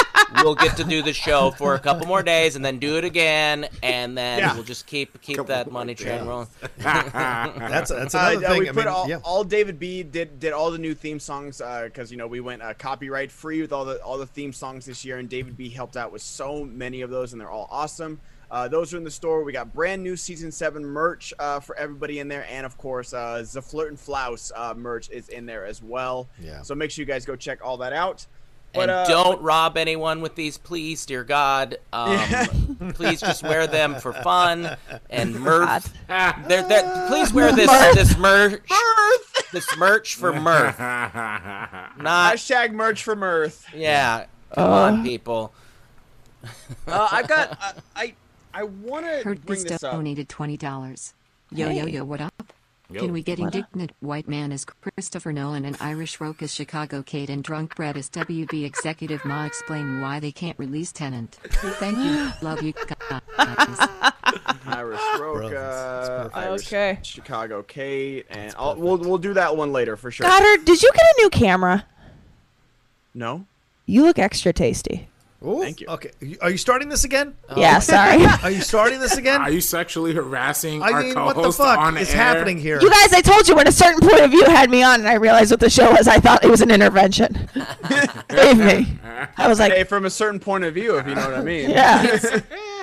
[SPEAKER 2] we'll get to do the show for a couple more days, and then do it again, and then
[SPEAKER 5] Yeah.
[SPEAKER 2] we'll just keep keep that money train rolling.
[SPEAKER 1] That's that's
[SPEAKER 5] Uh,
[SPEAKER 1] another
[SPEAKER 5] uh,
[SPEAKER 1] thing.
[SPEAKER 5] we
[SPEAKER 1] I
[SPEAKER 5] put
[SPEAKER 1] mean,
[SPEAKER 5] all,
[SPEAKER 1] yeah.
[SPEAKER 5] all David B did did all the new theme songs because you know we went uh, copyright free with all the all the theme songs this year, and David B helped out with so many of those, and they're all awesome. Uh, those are in the store. We got brand new season seven merch uh, for everybody in there, and of course, uh, the Flirt and Flouse uh, merch is in there as well.
[SPEAKER 1] Yeah.
[SPEAKER 5] So make sure you guys go check all that out. But,
[SPEAKER 2] and
[SPEAKER 5] uh,
[SPEAKER 2] don't rob anyone with these, please, dear God. Um, please just wear them for fun and mirth. They're, they're, please wear this this merch, this merch for mirth, not
[SPEAKER 5] Hashtag merch for mirth.
[SPEAKER 2] yeah. Come on, people.
[SPEAKER 5] Uh, I've got uh, I I want to
[SPEAKER 6] Heard
[SPEAKER 5] bring
[SPEAKER 6] this
[SPEAKER 5] this up.
[SPEAKER 6] donated twenty dollars. Yo yo yo, what up?
[SPEAKER 3] Yo.
[SPEAKER 6] Can we get indignant white man as Christopher Nolan and Irish Roke as Chicago Kate and Drunk Brett as WB Executive Ma explain why they can't release Tenet? Thank you, love you guys.
[SPEAKER 5] Irish Roke,
[SPEAKER 1] Brilliant. That's
[SPEAKER 5] uh,
[SPEAKER 1] perfect.
[SPEAKER 5] Irish
[SPEAKER 4] Okay.
[SPEAKER 5] Chicago Kate, and I'll, we'll we'll do that one later for sure.
[SPEAKER 4] Goddard, did you get a new camera?
[SPEAKER 5] No,
[SPEAKER 4] You look extra tasty.
[SPEAKER 1] Ooh,
[SPEAKER 5] Thank you.
[SPEAKER 1] Okay, are you starting this again?
[SPEAKER 4] Yeah, sorry.
[SPEAKER 1] Are you starting this again?
[SPEAKER 3] Are you sexually harassing
[SPEAKER 1] I
[SPEAKER 3] our
[SPEAKER 1] mean,
[SPEAKER 3] co-host
[SPEAKER 1] what the fuck
[SPEAKER 3] on
[SPEAKER 1] is
[SPEAKER 3] air?
[SPEAKER 1] happening here?
[SPEAKER 4] You guys, I told you when a certain point of view had me on, and I realized what the show was. I thought it was an intervention. Believe me, I was
[SPEAKER 5] Hey,
[SPEAKER 4] like,
[SPEAKER 5] from a certain point of view, if you know what I mean.
[SPEAKER 4] yeah.
[SPEAKER 2] It's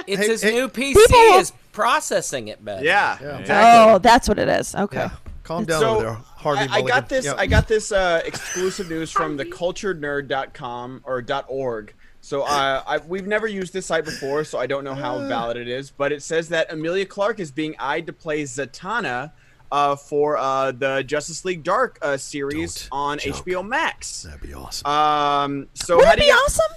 [SPEAKER 1] Hey,
[SPEAKER 2] his
[SPEAKER 1] hey,
[SPEAKER 2] new PC
[SPEAKER 4] people-
[SPEAKER 2] is processing it better.
[SPEAKER 5] Yeah.
[SPEAKER 1] Yeah.
[SPEAKER 5] Exactly.
[SPEAKER 4] Oh, that's what it is. Okay.
[SPEAKER 1] yeah, calm down
[SPEAKER 5] So
[SPEAKER 1] over there, Harvey.
[SPEAKER 5] I, I got this.
[SPEAKER 1] Yep.
[SPEAKER 5] I got this uh, exclusive news from the culturednerd.com or .org. So uh, I, we've never used this site before, so I don't know how valid it is. But it says that Emilia Clarke is being eyed to play Zatanna uh, for uh, the Justice League Dark uh, series
[SPEAKER 1] Don't
[SPEAKER 5] on
[SPEAKER 1] joke.
[SPEAKER 5] HBO Max.
[SPEAKER 1] That'd be awesome.
[SPEAKER 5] Um, so
[SPEAKER 4] Would it be
[SPEAKER 5] you?
[SPEAKER 4] awesome?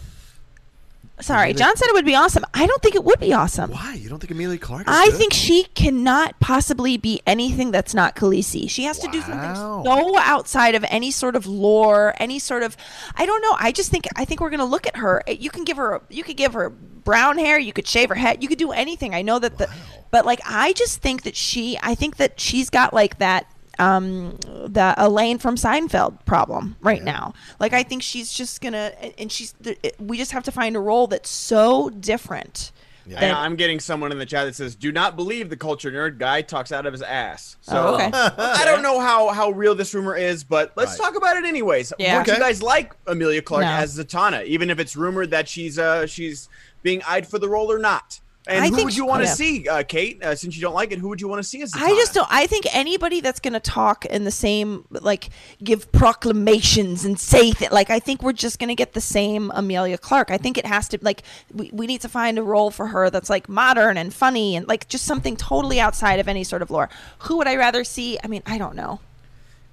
[SPEAKER 4] Sorry, John said it would be awesome. I don't think it would be awesome.
[SPEAKER 1] Why? You don't think Emilia Clarke? Is
[SPEAKER 4] I
[SPEAKER 1] good?
[SPEAKER 4] think she cannot possibly be anything that's not Khaleesi. She has to do something so outside of any sort of lore, any sort of I don't know. I just think I think we're gonna look at her. Eh, you can give her you could give her brown hair, you could shave her head, you could do anything. I know that the but like I just think that she I think that she's got like that um the Elaine from Seinfeld problem right now. Like I think she's just gonna and she's we just have to find a role that's so different.
[SPEAKER 1] Yeah.
[SPEAKER 5] And I'm getting someone in the chat that says, "Do not believe the culture nerd guy talks out of his ass." So
[SPEAKER 4] Oh, okay.
[SPEAKER 5] I don't know how how real this rumor is, but let's
[SPEAKER 1] Right.
[SPEAKER 5] talk about it anyways.
[SPEAKER 4] Yeah.
[SPEAKER 5] Would you guys like Emilia Clarke
[SPEAKER 4] No.
[SPEAKER 5] as Zatanna, even if it's rumored that she's uh she's being eyed for the role or not? And
[SPEAKER 4] I
[SPEAKER 5] who would you want to see, uh, Kate? Uh, since you don't like it, who would you want to see as?
[SPEAKER 4] I just don't. I think anybody that's going to talk in the same, like, give proclamations and say that, like, I think we're just going to get the same Emilia Clarke. I think it has to, like, we, we need to find a role for her that's, like, modern and funny and, like, just something totally outside of any sort of lore. Who would I rather see? I mean, I don't know.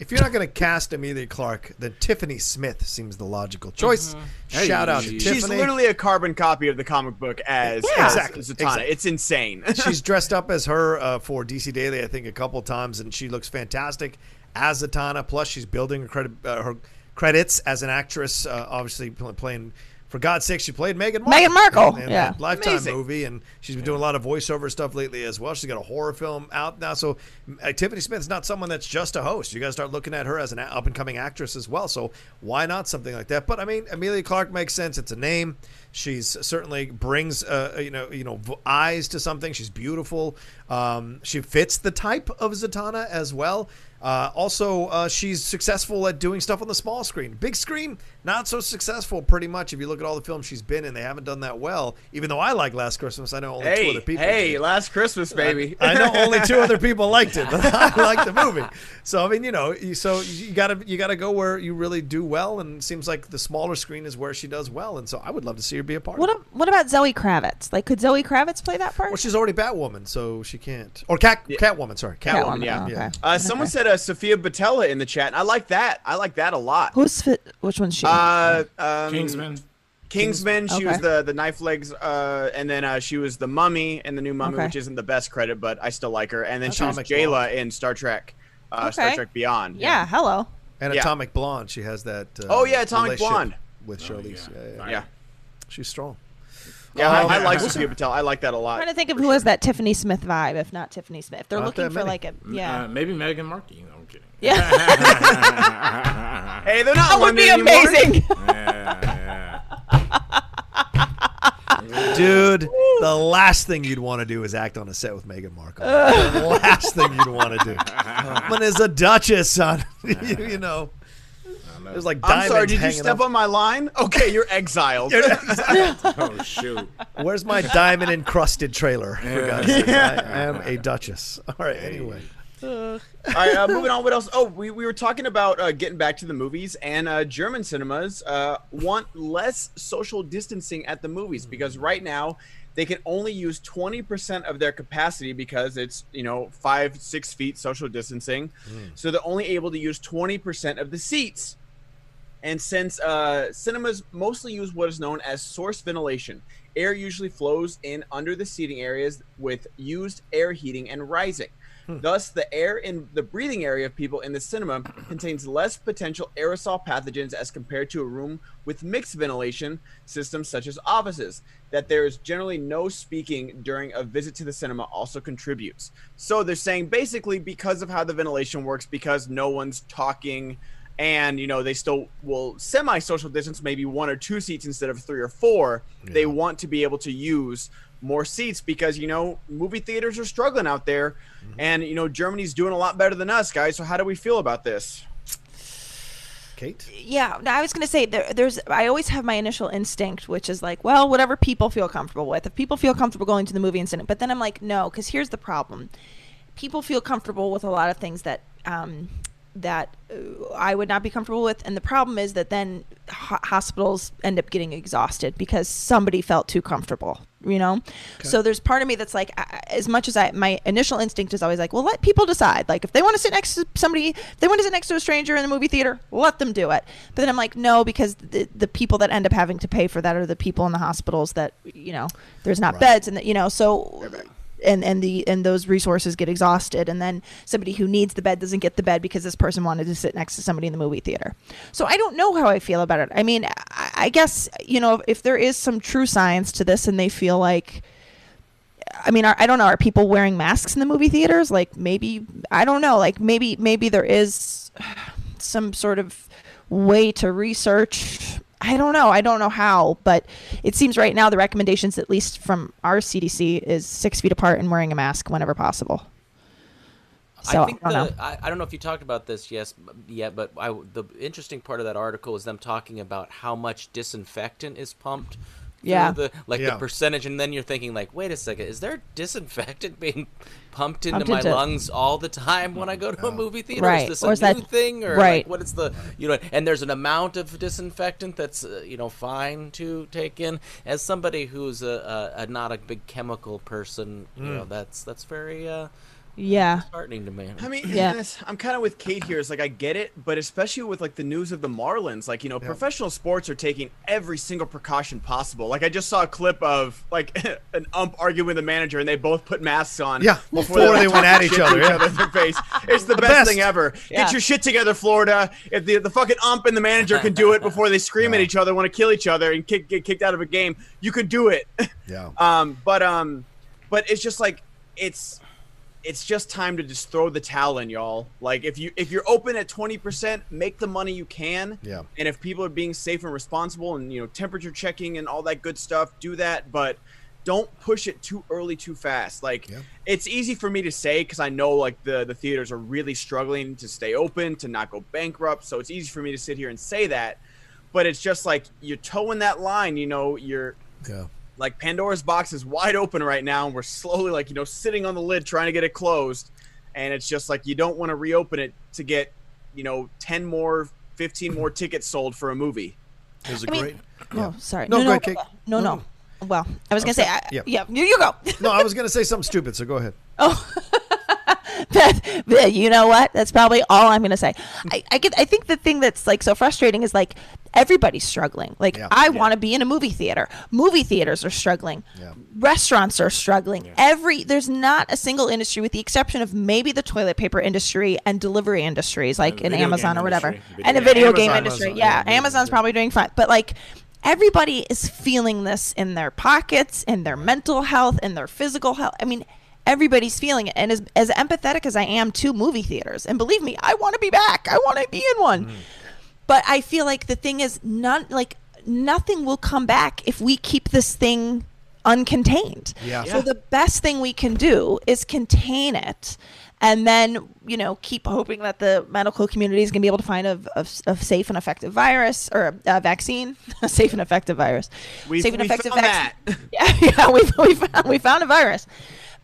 [SPEAKER 1] If you're not going to cast Emilia Clarke, then Tiffany Smith seems the logical choice.
[SPEAKER 3] Hey,
[SPEAKER 1] Shout out to
[SPEAKER 3] she's
[SPEAKER 1] Tiffany.
[SPEAKER 5] She's literally a carbon copy of the comic book as,
[SPEAKER 4] Yeah.
[SPEAKER 5] as
[SPEAKER 1] Exactly.
[SPEAKER 5] Zatanna.
[SPEAKER 1] Exactly.
[SPEAKER 5] It's insane.
[SPEAKER 1] She's dressed up as her uh, for DC Daily, I think, a couple times, and she looks fantastic as Zatanna. Plus, she's building her credit, uh, her credits as an actress. Uh, obviously, pl- playing. For God's sake, she played Meghan Markle.
[SPEAKER 4] Meghan Markle,
[SPEAKER 1] in, in
[SPEAKER 4] yeah.
[SPEAKER 1] that Lifetime
[SPEAKER 5] Amazing.
[SPEAKER 1] movie, and she's been doing a lot of voiceover stuff lately as well. She's got a horror film out now. So uh, Tiffany Smith's not someone that's just a host. You got to start looking at her as an up and coming actress as well. So why not something like that? But I mean, Emilia Clarke makes sense. It's a name. She's certainly brings uh, you know you know eyes to something. She's beautiful. Um, she fits the type of Zatanna as well. Uh, also, uh, she's successful at doing stuff on the small screen. Big screen, not so successful. Pretty much, if you look at all the films she's been in, they haven't done that well. Even though I like Last Christmas, I know only two other people.
[SPEAKER 5] hey,
[SPEAKER 1] did.
[SPEAKER 5] last Christmas, baby.
[SPEAKER 1] I know only two other people liked it, but I liked the movie. So I mean, you know, you- so you gotta you gotta go where you really do well, and it seems like the smaller screen is where she does well, and so I would love to see her be a part.
[SPEAKER 4] What
[SPEAKER 1] of
[SPEAKER 4] a, what about Zoe Kravitz? Like, could Zoe Kravitz play that part?
[SPEAKER 1] Well, she's already Batwoman, so she can't. Or Cat Catwoman, sorry, Catwoman.
[SPEAKER 4] Catwoman,
[SPEAKER 5] yeah.
[SPEAKER 4] oh, okay.
[SPEAKER 5] Uh, someone said uh, Sofia Boutella in the chat, and I like that. I like that a lot.
[SPEAKER 4] Who's fit? Which one's she?
[SPEAKER 5] Uh, um,
[SPEAKER 3] Kingsman.
[SPEAKER 5] Kingsman. She was the the knife legs, uh, and then uh, she was the Mummy in the new Mummy,
[SPEAKER 4] Okay.
[SPEAKER 5] which isn't the best credit, but I still like her. And then she was
[SPEAKER 1] Atomic
[SPEAKER 5] Jaylah in Star Trek, uh, Star Trek Beyond.
[SPEAKER 4] yeah, hello.
[SPEAKER 1] And
[SPEAKER 5] Yeah.
[SPEAKER 1] Atomic Blonde, she has that. Uh,
[SPEAKER 5] Oh, yeah, Atomic Blonde.
[SPEAKER 1] with Charlize.
[SPEAKER 3] yeah.
[SPEAKER 1] Yeah, yeah,
[SPEAKER 5] yeah,
[SPEAKER 1] she's strong.
[SPEAKER 5] Yeah. I, I like Sophia Patel. I like that a lot.
[SPEAKER 4] I'm trying to think of who has that Tiffany Smith vibe, if not Tiffany Smith. If they're
[SPEAKER 1] Not
[SPEAKER 4] looking
[SPEAKER 1] that
[SPEAKER 4] for
[SPEAKER 1] many.
[SPEAKER 4] like a yeah,
[SPEAKER 3] Uh, maybe Meghan Markle. No, I'm kidding.
[SPEAKER 4] yeah,
[SPEAKER 5] Hey, they're not
[SPEAKER 4] that would be
[SPEAKER 5] London anymore.
[SPEAKER 4] amazing.
[SPEAKER 3] Yeah, yeah.
[SPEAKER 1] Dude, the last thing you'd want to do is act on a set with Meghan Markle. the last thing you'd want to do. When there's a duchess, son, you, you know. There's like
[SPEAKER 5] I'm sorry. Did you step
[SPEAKER 1] up.
[SPEAKER 5] on my line? Okay, you're exiled.
[SPEAKER 3] Oh shoot.
[SPEAKER 1] Where's my diamond encrusted trailer? For God's sake? I am a duchess. All right. Anyway,
[SPEAKER 5] All right, uh, moving on. What else? Oh, we, we were talking about uh, getting back to the movies, and uh, German cinemas uh, want less social distancing at the movies because right now they can only use 20% of their capacity because it's, you know, five, six feet social distancing. So they're only able to use 20% of the seats. And since uh, cinemas mostly use what is known as source ventilation, air usually flows in under the seating areas with used air heating and rising. Thus, the air in the breathing area of people in the cinema contains less potential aerosol pathogens as compared to a room with mixed ventilation systems such as offices. That there is generally no speaking during a visit to the cinema also contributes. So they're saying basically because of how the ventilation works, because no one's talking and you know they still will semi social distance, maybe one or two seats instead of three or four. They want to be able to use more seats because you know movie theaters are struggling out there, and you know Germany's doing a lot better than us, guys. So how do we feel about this?
[SPEAKER 1] Kate?
[SPEAKER 4] Yeah, no, I was going to say there, there's. I always have my initial instinct, which is like, well, whatever people feel comfortable with. If people feel comfortable going to the movie and sitting, but then I'm like, no, because here's the problem: people feel comfortable with a lot of things that um, that uh, I would not be comfortable with, and the problem is that then ho- hospitals end up getting exhausted because somebody felt too comfortable. You know, so there's part of me that's like, as much as I, my initial instinct is always like, well, let people decide. Like, if they want to sit next to somebody, if they want to sit next to a stranger in the movie theater, let them do it. But then I'm like, no, because the the people that end up having to pay for that are the people in the hospitals that you know there's not beds and that you know so and and the and those resources get exhausted and then somebody who needs the bed doesn't get the bed because this person wanted to sit next to somebody in the movie theater so i don't know how i feel about it i mean i, I guess you know if there is some true science to this and they feel like I mean, are, I don't know. Are people wearing masks in the movie theaters? Like maybe I don't know. Like maybe maybe there is some sort of way to research. I don't know. I don't know how, but it seems right now the recommendations, at least from our CDC, is six feet apart and wearing a mask whenever possible. So
[SPEAKER 2] I think
[SPEAKER 4] I don't
[SPEAKER 2] the,
[SPEAKER 4] know.
[SPEAKER 2] I, I don't know if you talked about this yes yet, but I, the interesting part of that article is them talking about how much disinfectant is pumped. Through
[SPEAKER 4] Yeah.
[SPEAKER 2] the like
[SPEAKER 1] Yeah.
[SPEAKER 2] the percentage, and then you're thinking like, wait a second, is there disinfectant being pumped into
[SPEAKER 4] Pumped
[SPEAKER 2] my
[SPEAKER 4] into-
[SPEAKER 2] lungs all the time when I go to a movie theater?
[SPEAKER 4] Right.
[SPEAKER 2] Is this
[SPEAKER 4] Or
[SPEAKER 2] a
[SPEAKER 4] is that-
[SPEAKER 2] new thing, or
[SPEAKER 4] right.
[SPEAKER 2] like, what is the you know? And there's an amount of disinfectant that's uh, you know fine to take in. As somebody who's a, a, a not a big chemical person, you
[SPEAKER 1] Mm.
[SPEAKER 2] know, that's that's very uh,
[SPEAKER 4] Yeah.
[SPEAKER 2] heartening to me.
[SPEAKER 5] I mean,
[SPEAKER 4] Yeah.
[SPEAKER 5] yes, I'm kind of with Kate here. It's like I get it, but especially with like the news of the Marlins, like you know, professional sports are taking every single precaution possible. Like I just saw a clip of like an ump arguing with the manager, and they both put masks on.
[SPEAKER 1] Yeah,
[SPEAKER 5] before,
[SPEAKER 1] before they
[SPEAKER 5] like,
[SPEAKER 1] went at each other, yeah.
[SPEAKER 5] in their face. It's the, best,
[SPEAKER 1] best.
[SPEAKER 5] thing ever.
[SPEAKER 4] Yeah.
[SPEAKER 5] Get your shit together, Florida. If the the fucking ump and the manager can do it before they scream at each other, want to kill each other, and kick, get kicked out of a game, you could do it.
[SPEAKER 1] Yeah.
[SPEAKER 5] Um, but um, but it's just like it's it's just time to just throw the towel in, y'all. Like if you if you're open at twenty percent, make the money you can.
[SPEAKER 1] Yeah.
[SPEAKER 5] And if people are being safe and responsible and you know temperature checking and all that good stuff, do that. But don't push it too early, too fast. Like
[SPEAKER 1] Yeah.
[SPEAKER 5] it's easy for me to say because I know like the the theaters are really struggling to stay open, to not go bankrupt. So it's easy for me to sit here and say that. But it's just like you're towing that line. You know, you're
[SPEAKER 1] Yeah.
[SPEAKER 5] Like Pandora's box is wide open right now, and we're slowly like you know sitting on the lid trying to get it closed, and it's just like you don't want to reopen it to get you know ten more, fifteen more tickets sold for a movie.
[SPEAKER 1] It was a
[SPEAKER 4] I mean-
[SPEAKER 1] great.
[SPEAKER 4] Oh, sorry.
[SPEAKER 1] No,
[SPEAKER 4] No,
[SPEAKER 1] go
[SPEAKER 4] no,
[SPEAKER 1] ahead,
[SPEAKER 4] no, no,
[SPEAKER 1] No.
[SPEAKER 4] Well, I was gonna say, I,
[SPEAKER 1] Yeah.
[SPEAKER 4] yeah. you, you go.
[SPEAKER 1] No, I was going to say something stupid, so go ahead. Oh.
[SPEAKER 4] Beth, Beth, you know what? That's probably all I'm gonna say. Hmm. I, I get. I think the thing that's like so frustrating is like everybody's struggling. Like
[SPEAKER 1] Yeah.
[SPEAKER 4] I want to be in a movie theater. Movie theaters are struggling.
[SPEAKER 1] Yeah.
[SPEAKER 4] Restaurants are struggling. Every there's not a single industry with the exception of maybe the toilet paper industry and delivery industries like in Amazon or whatever,
[SPEAKER 3] industry.
[SPEAKER 4] and the
[SPEAKER 3] Video-
[SPEAKER 5] Amazon,
[SPEAKER 4] game industry.
[SPEAKER 1] Amazon,
[SPEAKER 4] yeah,
[SPEAKER 1] yeah, yeah,
[SPEAKER 4] Amazon's
[SPEAKER 1] yeah.
[SPEAKER 4] probably doing fine, but like. Everybody is feeling this in their pockets, in their mental health, in their physical health. I mean, everybody's feeling it. And as, as empathetic as I am to movie theaters, and believe me, I want to be back. I want to be in one. Mm. But I feel like the thing is, none like nothing will come back if we keep this thing uncontained.
[SPEAKER 1] Yeah.
[SPEAKER 4] So the best thing we can do is contain it, and then you know keep hoping that the medical community is going to be able to find a, a, a safe and effective virus or a vaccine, a safe and effective virus,
[SPEAKER 5] We-
[SPEAKER 4] safe and
[SPEAKER 5] we
[SPEAKER 4] effective
[SPEAKER 5] found
[SPEAKER 4] vaccine. Yeah, yeah, we we found, we found a virus.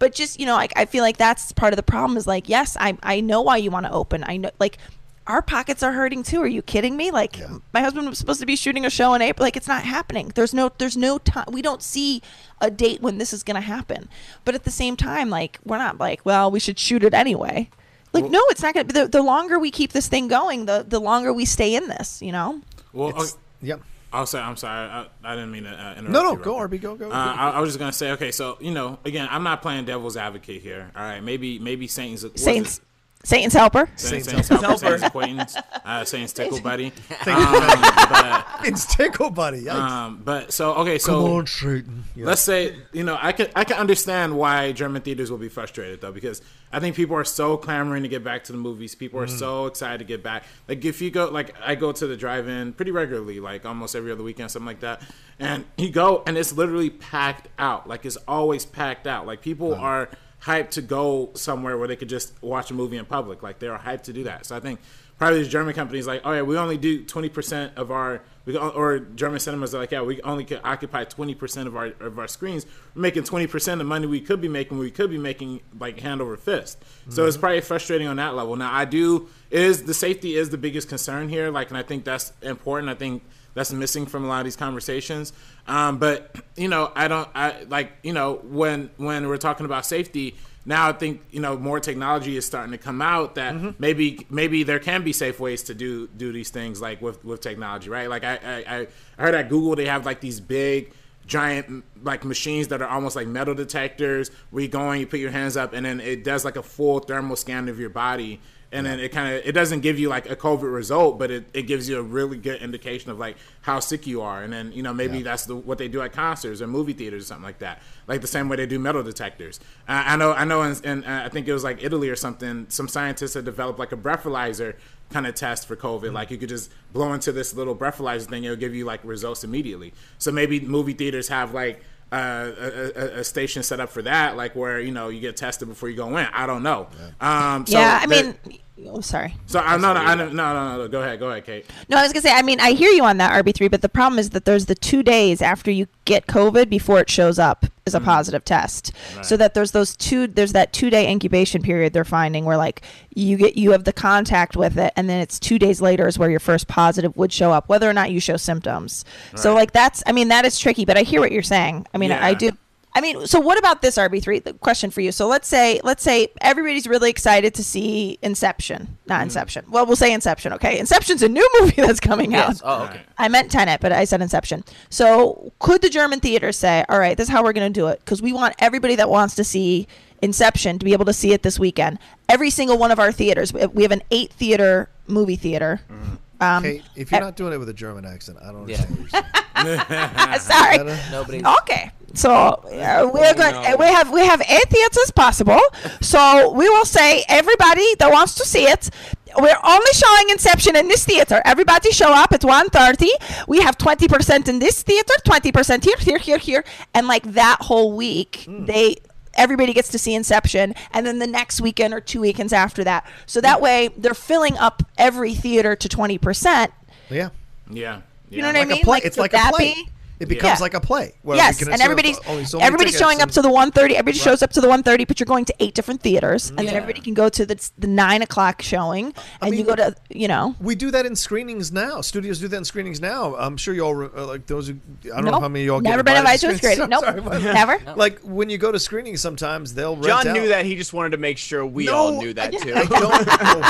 [SPEAKER 4] But just you know, like I feel like that's part of the problem. Is like, yes, I I know why you want to open. I know, like, our pockets are hurting too. Are you kidding me? Like, my husband was supposed to be shooting a show in April. Like, it's not happening. There's no there's no time. We don't see a date when this is going to happen. But at the same time, like, we're not like, well, we should shoot it anyway. Like, no, it's not going to. The, the longer we keep this thing going, the the longer we stay in this. You know.
[SPEAKER 3] Well,
[SPEAKER 1] It's- oh, Yep.
[SPEAKER 3] I'll say I'm sorry. I, I didn't mean to uh, interrupt.
[SPEAKER 1] No, no, go,
[SPEAKER 3] Robert.
[SPEAKER 1] RB, go, go.
[SPEAKER 3] Uh, I, I was just gonna say, okay, so you know, again, I'm not playing devil's advocate here. All right, maybe maybe Saints
[SPEAKER 4] Saints.
[SPEAKER 3] It-
[SPEAKER 4] Satan's helper.
[SPEAKER 3] Saints,
[SPEAKER 1] Saints
[SPEAKER 3] Saints,
[SPEAKER 5] Helper.
[SPEAKER 3] Saints acquaintance, uh, Saints tickle buddy.
[SPEAKER 1] you.
[SPEAKER 3] Um, but,
[SPEAKER 1] It's Tickle Buddy. Yikes.
[SPEAKER 3] um, but so okay, so
[SPEAKER 1] Come on, Satan. Yeah.
[SPEAKER 3] let's say you know I can I can understand why German theaters will be frustrated though because I think people are so clamoring to get back to the movies. People are
[SPEAKER 1] Mm.
[SPEAKER 3] so excited to get back. Like if you go like I go to the drive-in pretty regularly, like almost every other weekend, something like that. And you go and it's literally packed out. Like it's always packed out. Like people are hyped to go somewhere where they could just watch a movie in public. Like they're hyped to do that. So I think probably these German companies like, oh yeah, we only do twenty percent of our we or German cinemas are like, yeah, we only can occupy twenty percent of our of our screens. We're making twenty percent of the money we could be making. We could be making like hand over fist. So mm-hmm. it's probably frustrating on that level. Now I do is the safety is the biggest concern here. Like, and I think that's important. I think that's missing from a lot of these conversations. Um, but you know, I don't. I like you know when when we're talking about safety now I think you know more technology is starting to come out that
[SPEAKER 1] Mm-hmm.
[SPEAKER 3] maybe maybe there can be safe ways to do do these things like with with technology, right? Like I I, I heard at Google they have like these big giant like machines that are almost like metal detectors where you go in, you put your hands up, and then it does like a full thermal scan of your body. And then it kind of it doesn't give you like a COVID result, but it, it gives you a really good indication of like how sick you are. And then you know maybe that's the, what they do at concerts or movie theaters or something like that, like the same way they do metal detectors. Uh, I know I know, in, in uh, I think it was like Italy or something. Some scientists had developed like a breathalyzer kind of test for COVID. Like you could just blow into this little breathalyzer thing, it'll give you like results immediately. So maybe movie theaters have like uh, a, a, a station set up for that, like where you know you get tested before you go in. I don't know. Um, so
[SPEAKER 4] yeah, I
[SPEAKER 3] that-
[SPEAKER 4] mean, oh, sorry.
[SPEAKER 3] so uh, I'm not. I don't, no, no, no. Go ahead. Go ahead, Kate.
[SPEAKER 4] No, I was gonna say. I mean, I hear you on that RB3, but the problem is that there's the two days after you get COVID before it shows up as a mm-hmm. positive test. So that there's those two. There's that two day incubation period they're finding where like you get you have the contact with it, and then it's two days later is where your first positive would show up, whether or not you show symptoms. So like that's. I mean, that is tricky, but I hear what you're saying. I mean, I
[SPEAKER 3] Yeah.
[SPEAKER 4] do. I mean, so what about this RB3? The question for you. So let's say let's say everybody's really excited to see Inception. Not mm-hmm. Inception. Well, we'll say Inception, okay? Inception's a new movie that's coming out.
[SPEAKER 2] Yes. Oh, okay.
[SPEAKER 4] I meant Tenet, but I said Inception. So could the German theater say, "All right, this is how we're going to do it because we want everybody that wants to see Inception to be able to see it this weekend. Every single one of our theaters. we- We have an eight theater movie theater. Mm-hmm. Um,
[SPEAKER 1] Kate, if you're eh not doing it with a German accent, I don't
[SPEAKER 2] Yeah.
[SPEAKER 1] understand. what you're
[SPEAKER 4] sorry.
[SPEAKER 2] Nobody.
[SPEAKER 4] Okay. So uh, we're going. uh, We have we have eight theaters possible. So we will say everybody that wants to see it. We're only showing Inception in this theater. Everybody show up at 1.30. We have 20% in this theater, 20% here, here, here, here. And like that whole week, they everybody gets to see Inception and then the next weekend or two weekends after that. So that way they're filling up every theater to 20%.
[SPEAKER 1] yeah.
[SPEAKER 3] Yeah.
[SPEAKER 4] You know what
[SPEAKER 3] yeah.
[SPEAKER 4] I mean?
[SPEAKER 1] a play.
[SPEAKER 4] Like,
[SPEAKER 1] it's like a play.
[SPEAKER 4] be-
[SPEAKER 1] It becomes
[SPEAKER 4] Yeah.
[SPEAKER 1] like a play. where we
[SPEAKER 4] yes,
[SPEAKER 1] can
[SPEAKER 4] and everybody's
[SPEAKER 1] only so many
[SPEAKER 4] everybody's showing up to the 1.30. Everybody shows up to the 1.30, but you're going to eight different theaters, and then everybody can go to the, the nine o'clock showing, and you
[SPEAKER 1] mean-
[SPEAKER 4] go to you know.
[SPEAKER 1] We do that in screenings now. Studios do that in screenings now. I'm sure y'all uh, like those. Who, I don't know how many of y'all
[SPEAKER 4] Never
[SPEAKER 1] get
[SPEAKER 4] been invited to a screening. Nope,
[SPEAKER 1] Sorry, but-
[SPEAKER 4] never.
[SPEAKER 1] Like when you go to screenings, sometimes they'll rent
[SPEAKER 5] John
[SPEAKER 1] out-
[SPEAKER 5] knew that. He just wanted to make sure we
[SPEAKER 1] No,
[SPEAKER 5] all knew that too.
[SPEAKER 1] I don't know.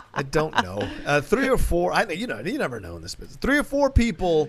[SPEAKER 1] I don't know. Uh, three or four. I you know you never know in this business. Three or four people.